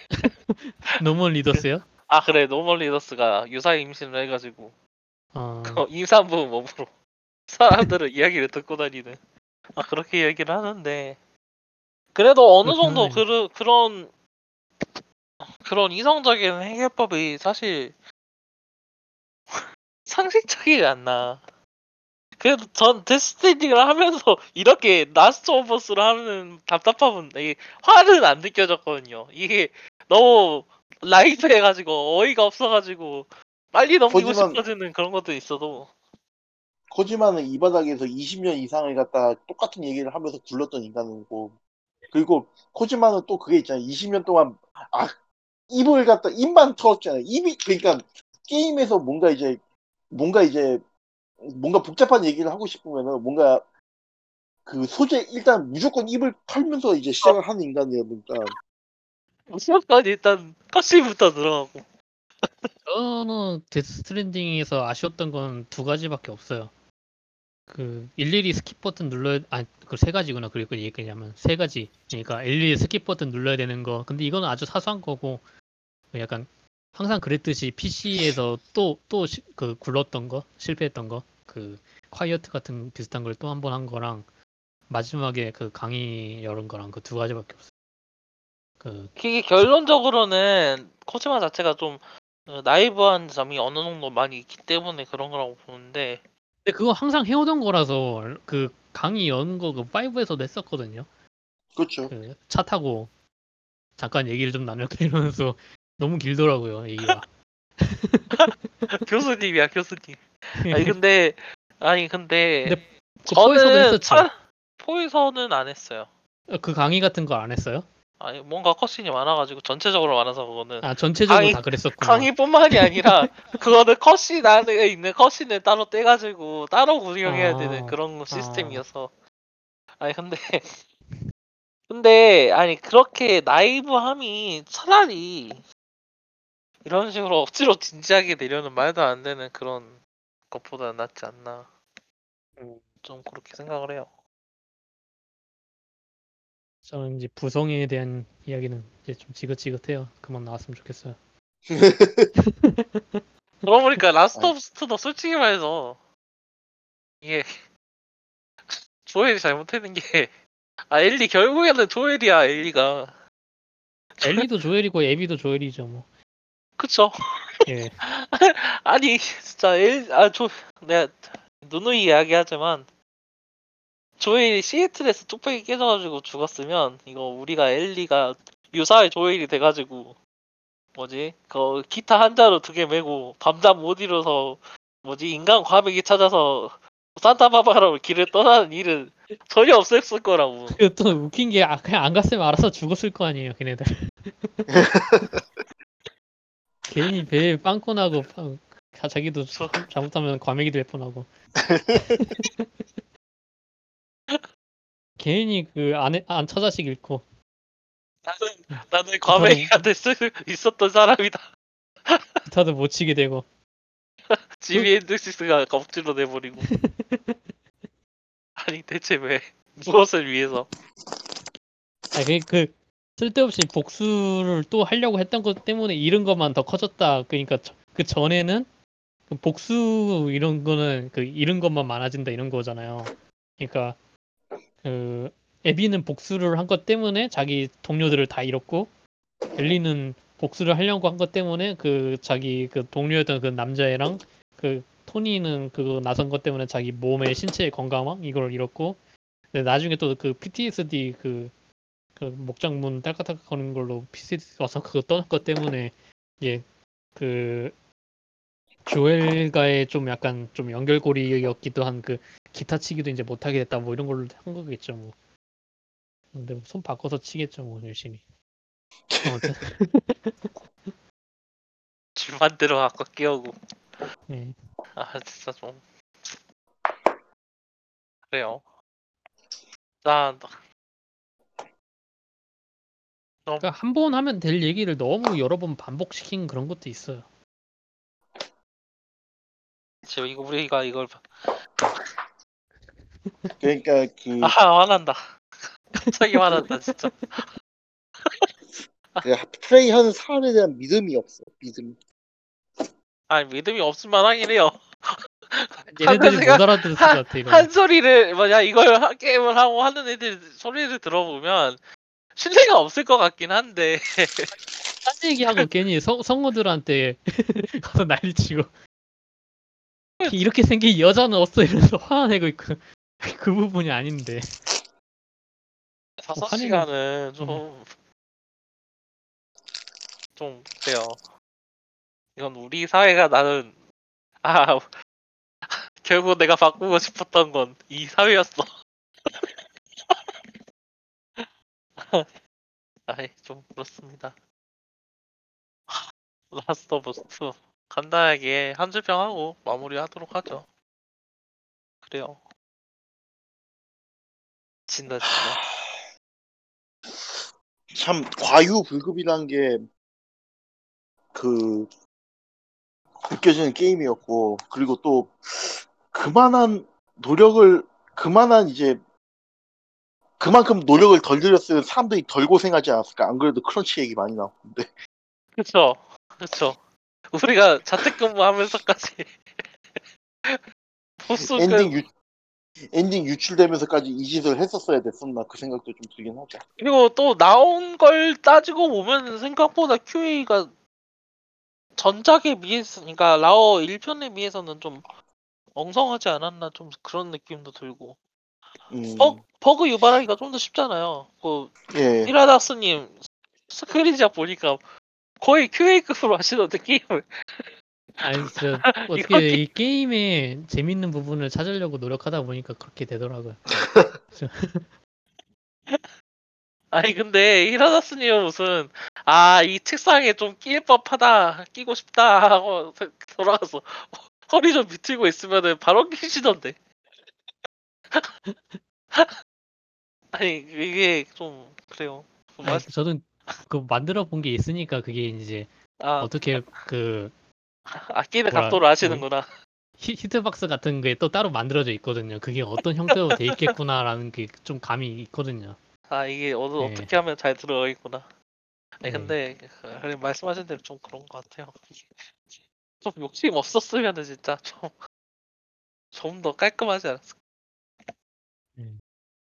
Speaker 3: 노먼 리더스요?
Speaker 1: 아 그래. 노먼 리더스가 유사 임신을 해가지고
Speaker 3: 어,
Speaker 1: 그 임산부 몸으로 사람들은 이야기를 듣고 다니는. 아 그렇게 얘기를 하는데. 그래도 어느 정도. 그르, 그런 그런 이성적인 해결법이 사실 상식적이지 않나. 그래도 전 Death Stranding을 하면서 이렇게 Last of Us를 하는 답답함은 이게 화는 안 느껴졌거든요. 이게 너무 light 해가지고 어이가 없어가지고 빨리 넘기고
Speaker 2: 거지만-
Speaker 1: 싶어지는 그런 것도 있어도.
Speaker 2: 코지마는 이 바닥에서 20년 이상을 갖다 똑같은 얘기를 하면서 굴렀던 인간이고 그리고 코지마는 또 그게 있잖아요 20년 동안 아 입을 갖다 입만 털었잖아요 입이 그러니까 게임에서 뭔가 이제 뭔가 이제 뭔가 복잡한 얘기를 하고 싶으면은 뭔가 그 소재 일단 무조건 입을 털면서 이제 시작을 하는 인간이에요 그러니까
Speaker 1: 무조건 일단 cutscene부터 들어가고
Speaker 3: 저는 Death Stranding에서 아쉬웠던 건 두 가지밖에 없어요. 그 일일이 skip 버튼 눌러야 아 그 세 가지구나 그리고 얘기하면 세 가지. 그러니까 일일이 skip 버튼 눌러야 되는 거. 근데 이거는 아주 사소한 거고 약간 항상 그랬듯이 PC에서 또 또 그 굴렀던 거 실패했던 거 그 콰이어트 같은 비슷한 걸 또 한 번 한 거랑 마지막에 그 강의 열은 거랑 그 두 가지밖에 없어요. 그
Speaker 1: 이게 결론적으로는 코지마 자체가 좀 어, 나이브한 점이 어느 정도 많이 있기 때문에 그런 거라고 보는데
Speaker 3: 근데 그거 항상 해오던 거라서 그 강의 여는 거그 5에서도 했었거든요.
Speaker 2: 그렇죠
Speaker 3: 그 차 타고 잠깐 얘기를 좀 나눌까 이러면서 너무 길더라고요 얘기가.
Speaker 1: 교수님이야 교수님 아니 근데 아니 근데,
Speaker 3: 근데 그 포에서도
Speaker 1: 저는
Speaker 3: 했었죠.
Speaker 1: 차- 포에서는 안 했어요
Speaker 3: 어, 그 강의 같은 거 안 했어요?
Speaker 1: 아니 뭔가 컷신이 많아가지고 전체적으로 많아서 그거는
Speaker 3: 아 전체적으로
Speaker 1: 강의-
Speaker 3: 다 그랬었구나.
Speaker 1: 강의뿐만이 아니라 그거는 컷신 안에 있는 컷신을 따로 떼가지고 따로 구경해야
Speaker 3: 아.
Speaker 1: 되는 그런 시스템이어서 아니 근데 근데 아니 그렇게 naive함이 차라리 이런 식으로 억지로 진지하게 내려는 말도 안 되는 그런 것보다 낫지 않나
Speaker 2: 음.
Speaker 1: 좀 그렇게 생각을 해요.
Speaker 3: 저는 이제 부성에 대한 이야기는 이제 좀 지긋지긋해요. 그만 나왔으면 좋겠어요.
Speaker 1: 그러고 보니까 Last of Us Two도 솔직히 말해서 이게 조엘이 잘못했는 게 아 엘리 결국에는 조엘이야 엘리가
Speaker 3: 엘리도 조엘이고 에비도 조엘이죠 뭐.
Speaker 1: 그쵸
Speaker 3: 예.
Speaker 1: 아니 진짜 엘 아 조 내가 누누이 이야기하지만 조엘이 시애틀에서 뚝배기 깨져가지고 죽었으면 이거 우리가 엘리가 유사의 조엘이 돼가지고 뭐지 그 기타 한자로 두 개 메고 밤잠 못 이뤄서 뭐지 인간 과메기 찾아서 산타바바라로 길을 떠나는 일은 전혀 없었을 거라고
Speaker 3: 그또 웃긴 게 아, 그냥 안 갔으면 알아서 죽었을 거 아니에요, 걔네들. 괜히 배에 빵꾸 나고 빵- 자- 자기도
Speaker 1: 저-
Speaker 3: 잘못하면 과메기도 하고. 괜히 그 안에 안 처자식 잃고.
Speaker 1: 나는 나는 과메기가 될수 있었던 사람이다.
Speaker 3: 기타도 못 치게 되고.
Speaker 1: 지미 핸드식스가 겁주로 내버리고. 아니 대체 왜? 무엇을 위해서?
Speaker 3: 아, 그, 그 쓸데없이 복수를 또 하려고 했던 것 때문에 잃은 것만 더 커졌다. 그러니까 저- 그 전에는 그 복수 이런 거는 그 잃은 것만 많아진다 이런 거잖아요. 그러니까 그 에비는 복수를 한 것 때문에 자기 동료들을 다 잃었고 엘리는 복수를 하려고 한 것 때문에 그 자기 그 동료였던 그 남자애랑 그 토니는 그거 나선 것 때문에 자기 몸의 신체의 건강함 이걸 잃었고 근데 나중에 또 그 PTSD 그, 그 목장문 딸깍딸깍 거는 걸로 PTSD 와서 그거 떠난 것 때문에 예그 조엘과의 좀 약간 좀 연결고리였기도 한 그 기타 치기도 이제 못하게 됐다 뭐 이런 걸로 한 거겠죠 뭐. 근데 뭐 손 바꿔서 치겠죠 뭐 열심히. 아무튼
Speaker 1: 집만 들어가고 깨우고.
Speaker 3: 예.
Speaker 1: 아 진짜 좀. 그래요. 자
Speaker 3: 그러니까 한 번 하면 될 얘기를 너무 여러 번 반복시킨 그런 것도 있어요
Speaker 1: 지금 이거 우리가 이걸
Speaker 2: 그러니까 그,
Speaker 1: 아 화난다. 갑자기 화난다 진짜.
Speaker 2: 그 플레이 하는 사람에 대한 믿음이 없어. 믿음.
Speaker 1: 아니 믿음이 없을 만 하긴 해요.
Speaker 3: 얘네들이 못 알아들을 것 같아 이거
Speaker 1: 한 소리를 뭐냐 이걸 하- 게임을 하고 하는 애들 소리를 들어보면 신뢰가 없을 것 같긴 한데.
Speaker 3: 딴 얘기하고 괜히 성, 성우들한테 가서 난리치고 이렇게 생긴 여자는 없어 이러면서 화내고 있고 그 부분이 아닌데
Speaker 1: 다섯
Speaker 3: 화내는-
Speaker 1: 시간은 좀 좀 그래요. 이건 우리 사회가 나는 아 결국 내가 바꾸고 싶었던 건 이 사회였어. 아이 좀 그렇습니다. Last of Us Two 간단하게 한 줄평 하고 마무리하도록 하죠. 그래요. 진다 진짜.
Speaker 2: 참 과유불급이란 게 그 느껴지는 게임이었고 그리고 또 그만한 노력을 그만한 이제 그만큼 노력을 덜 들였으면 사람들이 덜 고생하지 않았을까 안 그래도 crunch 얘기 많이 나오는데
Speaker 1: 그쵸 그쵸. 우리가 자택근무하면서까지 보스
Speaker 2: 엔딩 유 엔딩 유출되면서까지 이 짓을 했었어야 됐었나 그 생각도 좀 들긴 하죠.
Speaker 1: 그리고 또 나온 걸 따지고 보면 생각보다 QA가 전작에 비해서, 그러니까 라오 1편에 비해서는 좀 엉성하지 않았나 좀 그런 느낌도 들고
Speaker 2: 음,
Speaker 1: 버, 버그 유발하기가 좀 더 쉽잖아요. 그
Speaker 2: 예.
Speaker 1: 히라닥스님 스크린샷 보니까 거의 QA급으로 하시던데 게임을.
Speaker 3: 아니 진짜 어떻게 이 게임에 재밌는 부분을 찾으려고 노력하다 보니까 그렇게 되더라고요.
Speaker 1: 아니 근데 히라다스님은 무슨 아 이 책상에 좀 끼일 법하다 끼고 싶다 하고 돌아가서 허리 좀 비틀고 있으면은 바로 끼시던데. 아니 이게 좀 그래요. 좀
Speaker 3: 아니,
Speaker 1: 맛-
Speaker 3: 저는 그 만들어 본 게 있으니까 그게 이제
Speaker 1: 아
Speaker 3: 어떻게 그
Speaker 1: 아끼는
Speaker 3: 뭐라-
Speaker 1: 각도로 하시는구나
Speaker 3: 히, 히트박스 같은 게 또 따로 만들어져 있거든요. 그게 어떤 형태로 돼 있겠구나라는 게 좀 감이 있거든요.
Speaker 1: 아 이게 어느
Speaker 3: 네.
Speaker 1: 어떻게 하면 잘 들어가 있구나 아니
Speaker 3: 네.
Speaker 1: 근데 그래, 말씀하신 대로 좀 그런 것 같아요 좀 욕심 없었으면은 진짜 좀좀 더 깔끔하지 않았을까
Speaker 3: 음.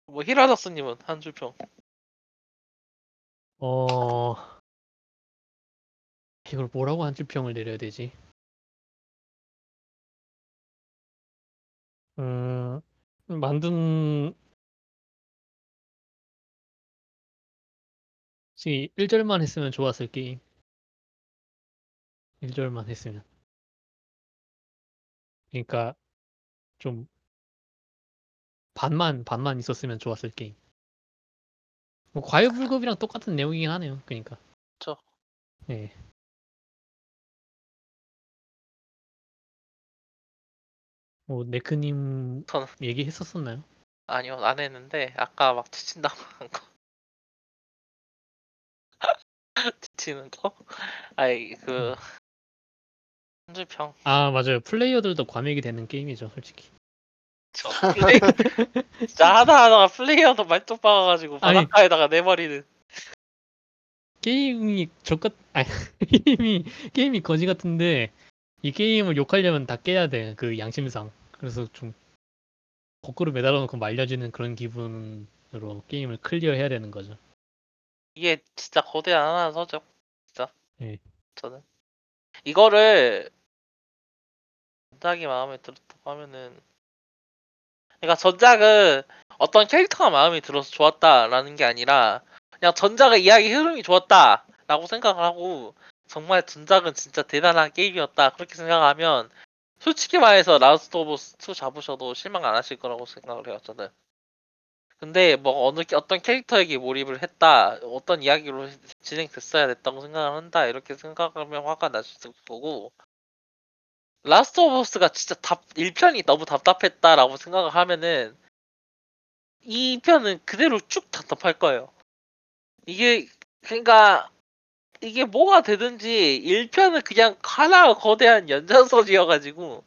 Speaker 1: 뭐 히라다스님은 한 줄 평
Speaker 3: 어 이걸 뭐라고 한줄 평을 내려야 되지? 음 만든 지금 1절만 했으면 좋았을 게임. 1절만 했으면. 그러니까 좀 반만 반만 있었으면 좋았을 게임. 뭐 과유불급이랑 똑같은 내용이긴 하네요. 그러니까.
Speaker 1: 그쵸.
Speaker 3: 네. 뭐 네크님
Speaker 1: 저는
Speaker 3: 얘기했었었나요?
Speaker 1: 아니요 안 했는데 아까 막 지친다고 한 거 지치는 거 아이 그 한줄평
Speaker 3: 아 맞아요. 플레이어들도 과맥이 되는 게임이죠, 솔직히.
Speaker 1: 저 플레이 진짜 하나 하나가 플레이어도 말뚝 박아가지고
Speaker 3: 아니.
Speaker 1: 바닷가에다가 내버리는
Speaker 3: 게임이 저것 아니 게임이 게임이 거지 같은데 이 게임을 욕하려면 다 깨야 돼. 그 양심상. 그래서 좀 거꾸로 매달아 놓고 말려지는 그런 기분으로 게임을 클리어해야 되는 거죠.
Speaker 1: 이게 진짜 거대한 하나 서죠 진짜
Speaker 3: 예.
Speaker 1: 저는 이거를 전작이 마음에 들었다고 하면은 그러니까 전작은 어떤 캐릭터가 마음에 들어서 좋았다라는 게 아니라 그냥 전작의 이야기 흐름이 좋았다라고 생각을 하고 정말 전작은 진짜 대단한 게임이었다 그렇게 생각하면 솔직히 말해서 Last of Us 2 잡으셔도 실망 안 하실 거라고 생각을 해요 저는. 근데 뭐 어느 게- 어떤 캐릭터에게 몰입을 했다 어떤 이야기로 진행됐어야 됐다고 생각을 한다 이렇게 생각하면 화가 있을 거고 Last of Us가 진짜 답 1편이 너무 답답했다라고 생각을 하면은 2편은 그대로 쭉 답답할 거예요. 이게 그러니까 이게 뭐가 되든지 1편은 그냥 하나 거대한 연장선이어가지고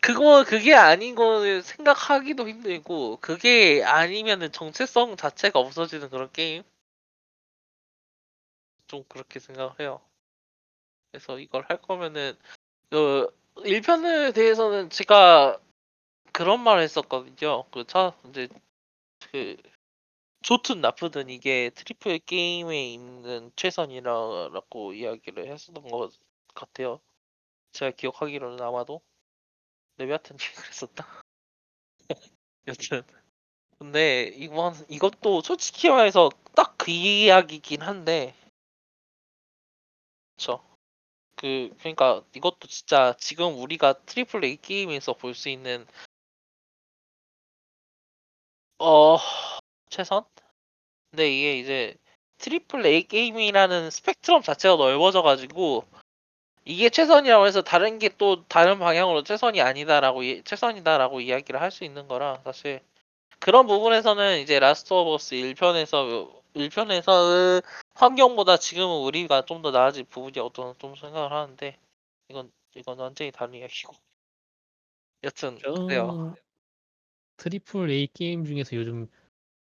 Speaker 1: 그거 그게 아닌 거 생각하기도 힘들고 그게 아니면은 정체성 자체가 없어지는 그런 게임 좀 그렇게 생각을 해요. 그래서 이걸 할 거면은 그 1편에 대해서는 제가 그런 말을 했었거든요. 그차 이제 그 좋든 나쁘든 이게 triple 게임에 있는 최선이라고 이야기를 했었던 것 같아요. 제가 기억하기로는 아마도 레비아탄이 그랬었다. 여튼 근데 이건 이것도 솔직히 말해서 딱 그 이야기긴 한데 그쵸 그 그러니까 이것도 진짜 지금 우리가 triple A 게임에서 볼 수 있는 어 최선? 근데 이게 이제 triple A 게임이라는 스펙트럼 자체가 넓어져 가지고 이게 최선이라고 해서 다른 게 또 다른 방향으로 최선이 아니다라고 이- 최선이다라고 이야기를 할 수 있는 거라 사실 그런 부분에서는 이제 Last of Us 1편에서 1편에서의 환경보다 지금은 우리가 좀 더 나아질 부분이 어떤 좀 생각을 하는데 이건 이건 완전히 다른 이야기고 여튼 그래요.
Speaker 3: triple A 게임 중에서 요즘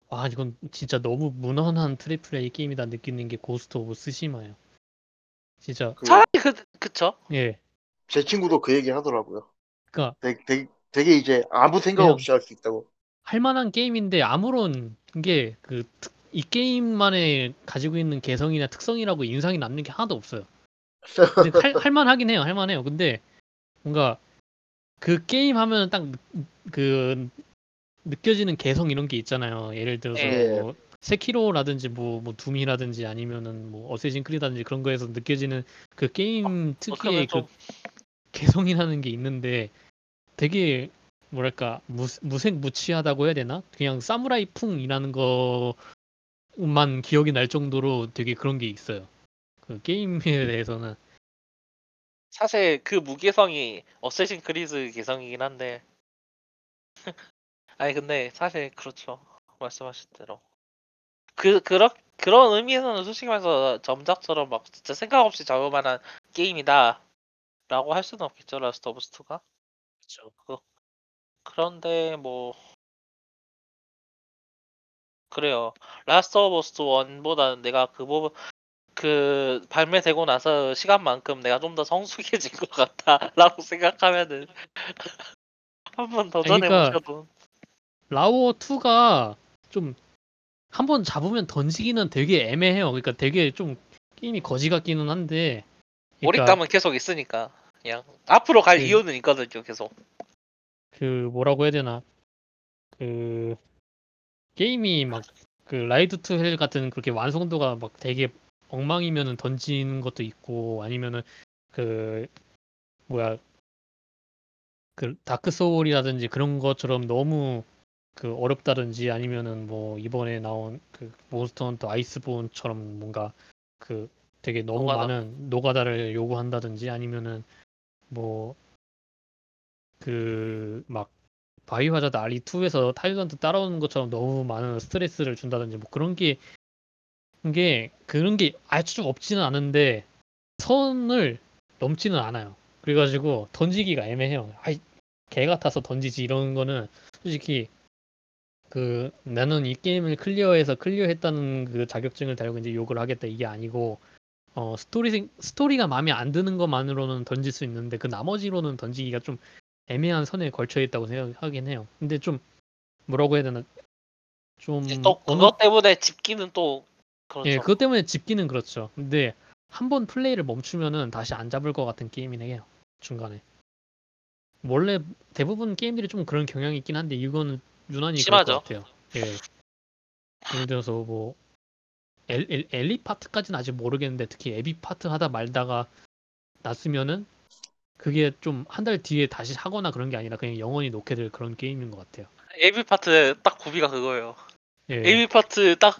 Speaker 3: 와 이건 진짜 너무 무난한 triple A 게임이다 느끼는 게 Ghost of Tsushima예요. 진짜
Speaker 2: 그,
Speaker 1: 차라리 그 그쵸?
Speaker 3: 예.
Speaker 2: 제 친구도 그 얘기 하더라고요.
Speaker 3: 그러니까
Speaker 2: 되게, 되게, 되게 이제 아무 생각 없이 할 수 있다고.
Speaker 3: 할 만한 게임인데 아무런 게 그 이 게임만에 가지고 있는 개성이나 특성이라고 인상이 남는 게 하나도 없어요. 근데 할, 할 만하긴 해요. 할 만해요. 근데 뭔가 그 게임 하면 딱그 느껴지는 개성 이런 게 있잖아요. 예를 들어서
Speaker 2: 예.
Speaker 3: 뭐 세키로라든지 뭐, 뭐 둠이라든지 아니면은 뭐 어세신 크리드라든지 그런 거에서 느껴지는 그 게임
Speaker 1: 어,
Speaker 3: 특유의
Speaker 1: 그 좀
Speaker 3: 개성이라는 게 있는데 되게 뭐랄까 무, 무색무취하다고 해야 되나? 그냥 사무라이 풍이라는 거 만 기억이 날 정도로 되게 그런 게 있어요. 그 게임에 대해서는.
Speaker 1: 사실 그 무개성이 Assassin's Creed 개성이긴 한데. 아니 근데 사실 그렇죠. 말씀하신 대로. 그 그런 그런 의미에서는 솔직히 말해서 전작처럼 막 진짜 생각 없이 잡을 만한 게임이다라고 할 수는 없겠죠 Last of Us 2가?
Speaker 3: 그렇죠.
Speaker 1: 그런데 뭐 그래요. Last of Us 1보다는 내가 그 부분 그 발매되고 나서 시간만큼 내가 좀 더 성숙해진 것 같다라고 생각하면은 한번 도전해
Speaker 3: 그러니까
Speaker 1: 보셔도.
Speaker 3: 라오 2가 좀 한 번 잡으면 던지기는 되게 애매해요. 그러니까 되게 좀 게임이 거지 같기는 한데. 그러니까
Speaker 1: 몰입감은 계속 있으니까 그냥 앞으로 갈
Speaker 3: 그-
Speaker 1: 이유는 있거든요 계속.
Speaker 3: 그 뭐라고 해야 되나? 그 게임이 막 그 Ride to Hell 같은 그렇게 완성도가 막 되게 엉망이면은 던지는 것도 있고 아니면은 그 뭐야 그 Dark Souls이라든지 그런 것처럼 너무 그 어렵다든지 아니면은 뭐 이번에 나온 그 Monster Hunter Iceborne처럼 뭔가 그 되게 너무
Speaker 1: 노가다.
Speaker 3: 많은 노가다를 요구한다든지 아니면은 뭐 그 막 Biohazard RE 2에서 Tyrant 따라오는 것처럼 너무 많은 스트레스를 준다든지 뭐 그런 게게 그런 게 아주 없지는 않은데 선을 넘지는 않아요. 그래가지고 던지기가 애매해요. 아이 개 같아서 던지지 이런 거는 솔직히 그 나는 이 게임을 클리어해서 클리어했다는 그 자격증을 달고 이제 욕을 하겠다 이게 아니고 어 스토리 스토리가 마음에 안 드는 것만으로는 던질 수 있는데 그 나머지로는 던지기가 좀 애매한 선에 걸쳐 있다고 생각하긴 해요. 근데 좀 뭐라고 해야 되나 좀
Speaker 1: 또 그것 때문에 집기는 또 그렇죠
Speaker 3: 예, 그것 때문에 집기는 그렇죠. 근데 한 번 플레이를 멈추면은 다시 안 잡을 것 같은 게임이긴 해요. 중간에. 원래 대부분 게임들이 좀 그런 경향이 있긴 한데 이거는 유난히 그럴
Speaker 1: 심하죠.
Speaker 3: 것 같아요. 예. 예를 들어서 뭐 엘, 엘, 엘리 파트까지는 아직 모르겠는데 특히 애비 파트 하다 말다가 났으면은 그게 좀한달 뒤에 다시 하거나 그런 게 아니라 그냥 영원히 놓게 될 그런 게임인 것 같아요.
Speaker 1: 애비 파트 딱 고비가 그거예요.
Speaker 3: 예.
Speaker 1: 애비 파트 딱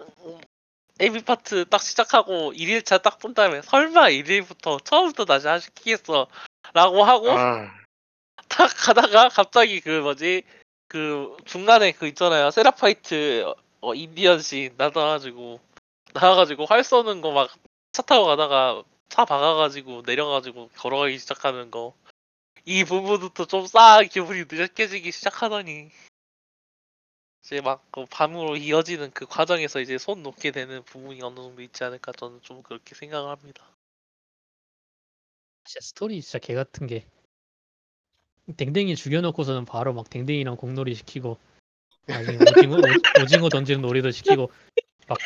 Speaker 1: 애비 파트 딱 시작하고 1일차 딱 본 다음에 설마 1일부터 처음부터 다시 하시키겠어? 라고 하고
Speaker 2: 아,
Speaker 1: 딱 가다가 갑자기 그 뭐지? 그 중간에 그 있잖아요. Seraphite 어, 인디언신 나와가지고 나와가지고 활 쏘는 거 막 차 타고 가다가 차 박아가지고 내려가지고 걸어가기 시작하는 거 이 부분부터 좀 싹 기분이 느껴지기 시작하더니 이제 막 그 밤으로 이어지는 그 과정에서 이제 손 놓게 되는 부분이 어느 정도 있지 않을까 저는 좀 그렇게 생각을 합니다.
Speaker 3: 진짜 스토리 진짜 개 같은 게 댕댕이 죽여놓고서는 바로 막 댕댕이랑 공놀이 시키고 나중에 오징어 오, 징어 던지는 놀이도 시키고 막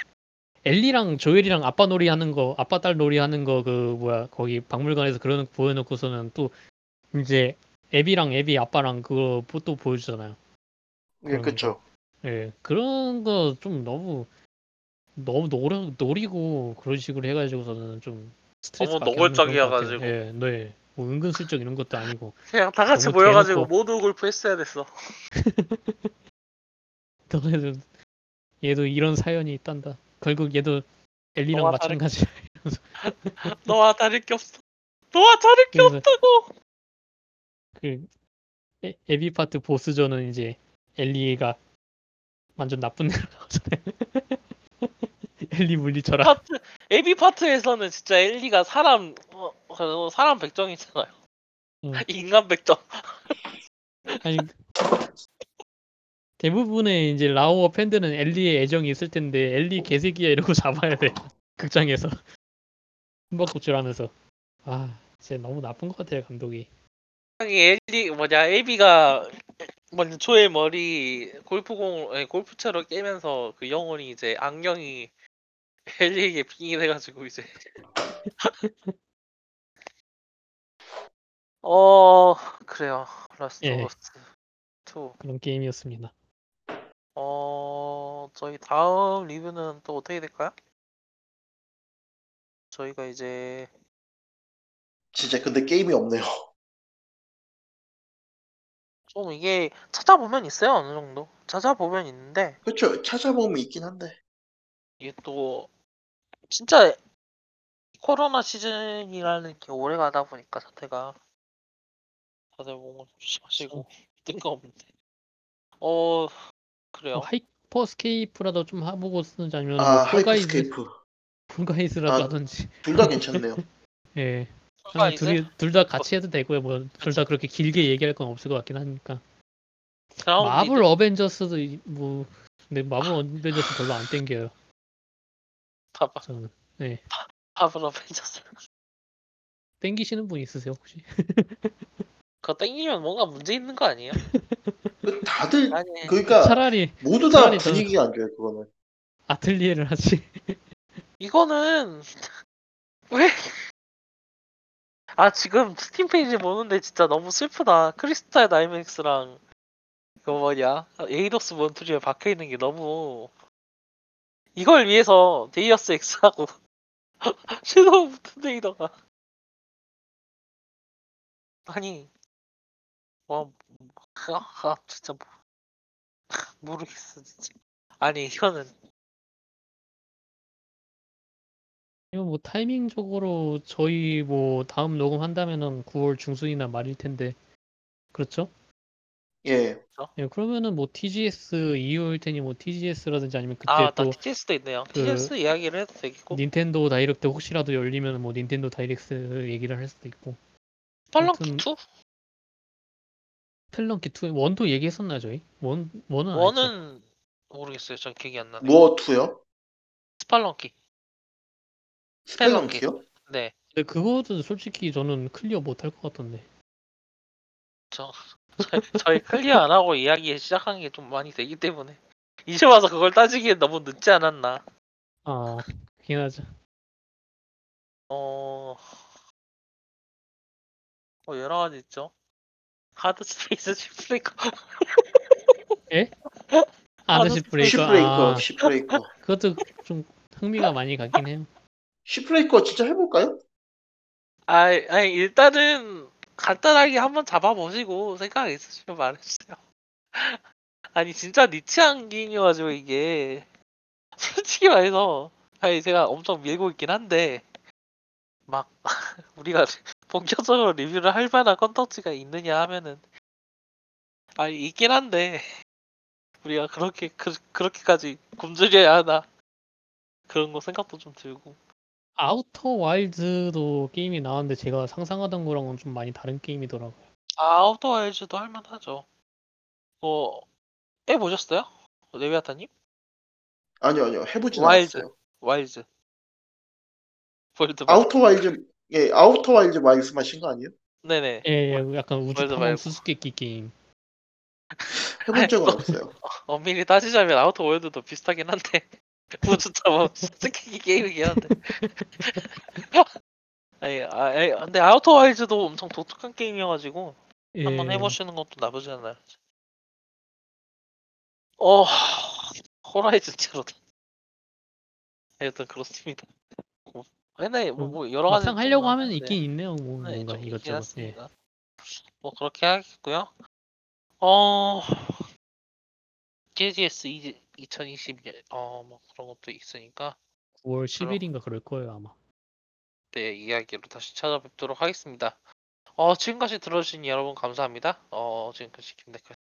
Speaker 3: 엘리랑 조엘이랑 아빠 놀이 하는 거 아빠 딸 놀이 하는 거 그 뭐야 거기 박물관에서 그런 거 보여놓고서는 또 이제 애비랑 애비 아빠랑 그거 보- 또 보여주잖아요.
Speaker 2: 예, 그쵸.
Speaker 3: 예 그런 거 좀 너무 너무 노려, 노리고 그런 식으로 해가지고서는 좀 스트레스
Speaker 1: 너무. 노골적이어가지고.
Speaker 3: 예, 네. 뭐 은근슬쩍 이런 것도 아니고
Speaker 1: 그냥 다 같이
Speaker 3: 너무
Speaker 1: 모여가지고
Speaker 3: 대놓고-
Speaker 1: 모두 골프 했어야 됐어.
Speaker 3: 너네들 얘도 이런 사연이 있단다. 결국 얘도 엘리랑
Speaker 1: 너와
Speaker 3: 마찬가지.
Speaker 1: 너와 다를 게 없어. 너와 다를 게
Speaker 3: 그래서-
Speaker 1: 없다고.
Speaker 3: 그 에, 에비 파트 보스전은 이제 엘리가 완전 나쁜 애로 나오잖아요. 엘리 물리쳐라.
Speaker 1: 파트 AB 파트에서는 진짜 엘리가 사람 어, 어, 사람 백정이잖아요.
Speaker 3: 음.
Speaker 1: 인간 백정.
Speaker 3: 아니 대부분의 이제 라오어 팬들은 엘리의 애정이 있을 텐데 엘리 개새끼야 이러고 잡아야 돼 극장에서 숨바꼭질하면서 아 진짜 너무 나쁜 것 같아요 감독이
Speaker 1: 이 엘리 뭐냐 AB가 먼저 조엘 머리 골프공 아니, 골프채로 깨면서 그 영혼이 이제 악령이 엘리에게 빙의돼가지고 이제 어 그래요 Last
Speaker 3: 예.
Speaker 1: of Us 2.
Speaker 3: 그런 게임이었습니다.
Speaker 1: 어 저희 다음 리뷰는 또 어떻게 될까요? 저희가 이제
Speaker 2: 진짜 근데 게임이 없네요.
Speaker 1: 좀 이게 찾아보면 있어요 어느 정도 찾아보면 있는데
Speaker 2: 그쵸. 찾아보면 있긴 한데.
Speaker 1: 이게 또 진짜 코로나 시즌이라는 게 오래 가다 보니까 사태가 다들 몸을 조심하시고 뜬금없는데 어 그래요?
Speaker 3: 뭐 Hyper Scape라도 좀 해보고 쓰는지 아니면
Speaker 2: 아
Speaker 3: 뭐
Speaker 2: Fall Guys
Speaker 3: Hyper Scape. Fall Guys라도
Speaker 2: 아,
Speaker 3: 하든지.
Speaker 2: 둘 다 괜찮네요.
Speaker 3: 예.
Speaker 1: Fall Guys?
Speaker 3: 둘이 둘 다 같이 해도 되고요. 뭐 둘 다 그렇게 길게 얘기할 건 없을 것 같긴 하니까. Grounded Marvel Avengers도 이- 뭐 근데 Marvel Avengers 별로 안 땡겨요.
Speaker 1: 파블
Speaker 3: 저는.
Speaker 1: Marvel Avengers.
Speaker 3: 땡기시는 분 있으세요 혹시
Speaker 1: 그거 땡기면 뭔가 문제 있는 거 아니에요?
Speaker 2: 그 다들
Speaker 1: 아니
Speaker 2: 그러니까
Speaker 3: 차라리
Speaker 2: 모두 다
Speaker 3: 차라리 저는-
Speaker 2: 분위기가 안 좋아요. 그거는.
Speaker 3: 아틀리에를 하지
Speaker 1: 이거는 왜? 아 지금 스팀 페이지 보는데 진짜 너무 슬프다. Crystal Dynamics랑 그 뭐냐 Eidos Montreal에 박혀 있는 게 너무 이걸 위해서 데이어스 X하고 섀도우 툰데이더가 아니 와 아, 아, 진짜 모- 모르겠어 진짜. 아니 이거는
Speaker 3: 이거 뭐 타이밍적으로 저희 뭐 다음 녹음 한다면은 9월 중순이나 말일 텐데. 그렇죠?
Speaker 2: 예.
Speaker 3: 예, 그러면은 뭐 TGS 이후일 테니 뭐 TGS라든지 아니면 그때
Speaker 1: 아,
Speaker 3: 나또
Speaker 1: TGS도 있네요.
Speaker 3: 그
Speaker 1: TGS 이야기를 해도 되겠고.
Speaker 3: Nintendo Direct 혹시라도 열리면 뭐 Nintendo Direct 얘기를 할 수도 있고. 아무튼
Speaker 1: 2?
Speaker 3: Spelunky 2 one도 얘기했었나 저희? one one은 안 했죠?
Speaker 1: one은 모르겠어요. 전 기억이 안 나네.
Speaker 2: 뭐 two요? Spelunky. Spelunky요?
Speaker 1: 네.
Speaker 3: 근데 그거는 솔직히 저는 클리어 못 할 것 같던데
Speaker 1: 저 저희, 저희 클리어 안 하고 이야기 시작한 게 좀 많이 되기 때문에 이제 와서 그걸 따지기엔 너무 늦지 않았나.
Speaker 3: 아 그긴 하죠
Speaker 1: 어, 어 여러 가지 있죠. Hardspace Shipbreaker.
Speaker 3: 아
Speaker 2: Shipbreaker Shipbreaker,
Speaker 3: 아
Speaker 2: Shipbreaker.
Speaker 3: 그것도 좀 흥미가 많이 가긴 해요
Speaker 2: Shipbreaker 진짜 해볼까요?
Speaker 1: 아, 아니 일단은 간단하게 한번 잡아보시고 생각 있으시면 말해주세요. 아니 진짜 niche한 게임이어가지고 이게 솔직히 말해서 아니 제가 엄청 밀고 있긴 한데 막 우리가 본격적으로 리뷰를 할 만한 컨텐츠가 있느냐 하면은 아니 있긴 한데 우리가 그렇게 그, 그렇게까지 굶주려야 하나 그런 거 생각도 좀 들고
Speaker 3: Outer Wilds도 게임이 나왔는데 제가 상상하던 거랑은 좀 많이 다른 게임이더라고요
Speaker 1: 아, Outer Wilds도 할만하죠. 뭐 해보셨어요? 레비아타님?
Speaker 2: 아니요, 아니요. 해보진
Speaker 1: 와일드.
Speaker 2: 않았어요.
Speaker 1: 와일즈. 월드
Speaker 2: 아우터 와일즈, 예, 아우터 와일즈 말씀하신 거 아니에요?
Speaker 1: 네네.
Speaker 3: 예, 예 약간 우주
Speaker 1: 월드
Speaker 3: 탐험
Speaker 1: 말고.
Speaker 3: 수수께끼 게임
Speaker 2: 해본 적은 없어요.
Speaker 1: 엄밀히 따지자면 아우터 월드도 비슷하긴 한데 우주차 뭐 스키기 게임이긴 한데. 아니, 아, 아니, 근데 아우터 와일즈도 엄청 독특한 게임이어가지고
Speaker 3: 예,
Speaker 1: 한번 해보시는 것도 나쁘지 않아요. 어, 호라이즌 제로다. 하여튼 그렇습니다. 뭐, 옛날에 뭐, 뭐 여러 가지
Speaker 3: 막상
Speaker 1: 좀
Speaker 3: 하려고 하면
Speaker 1: 많은데.
Speaker 3: 있긴 있네요 뭐
Speaker 1: 네,
Speaker 3: 뭔가
Speaker 1: 좀 있긴
Speaker 3: 이것저것 예.
Speaker 1: 했습니다. 뭐 그렇게 하겠고요. 어 JGS 2020년 어뭐 그런 것도 있으니까
Speaker 3: 9월 10일인가 그럴 거예요 아마
Speaker 1: 네 이야기로 다시 찾아뵙도록 하겠습니다. 어 지금까지 들어주신 여러분 감사합니다. 어 지금까지 김대표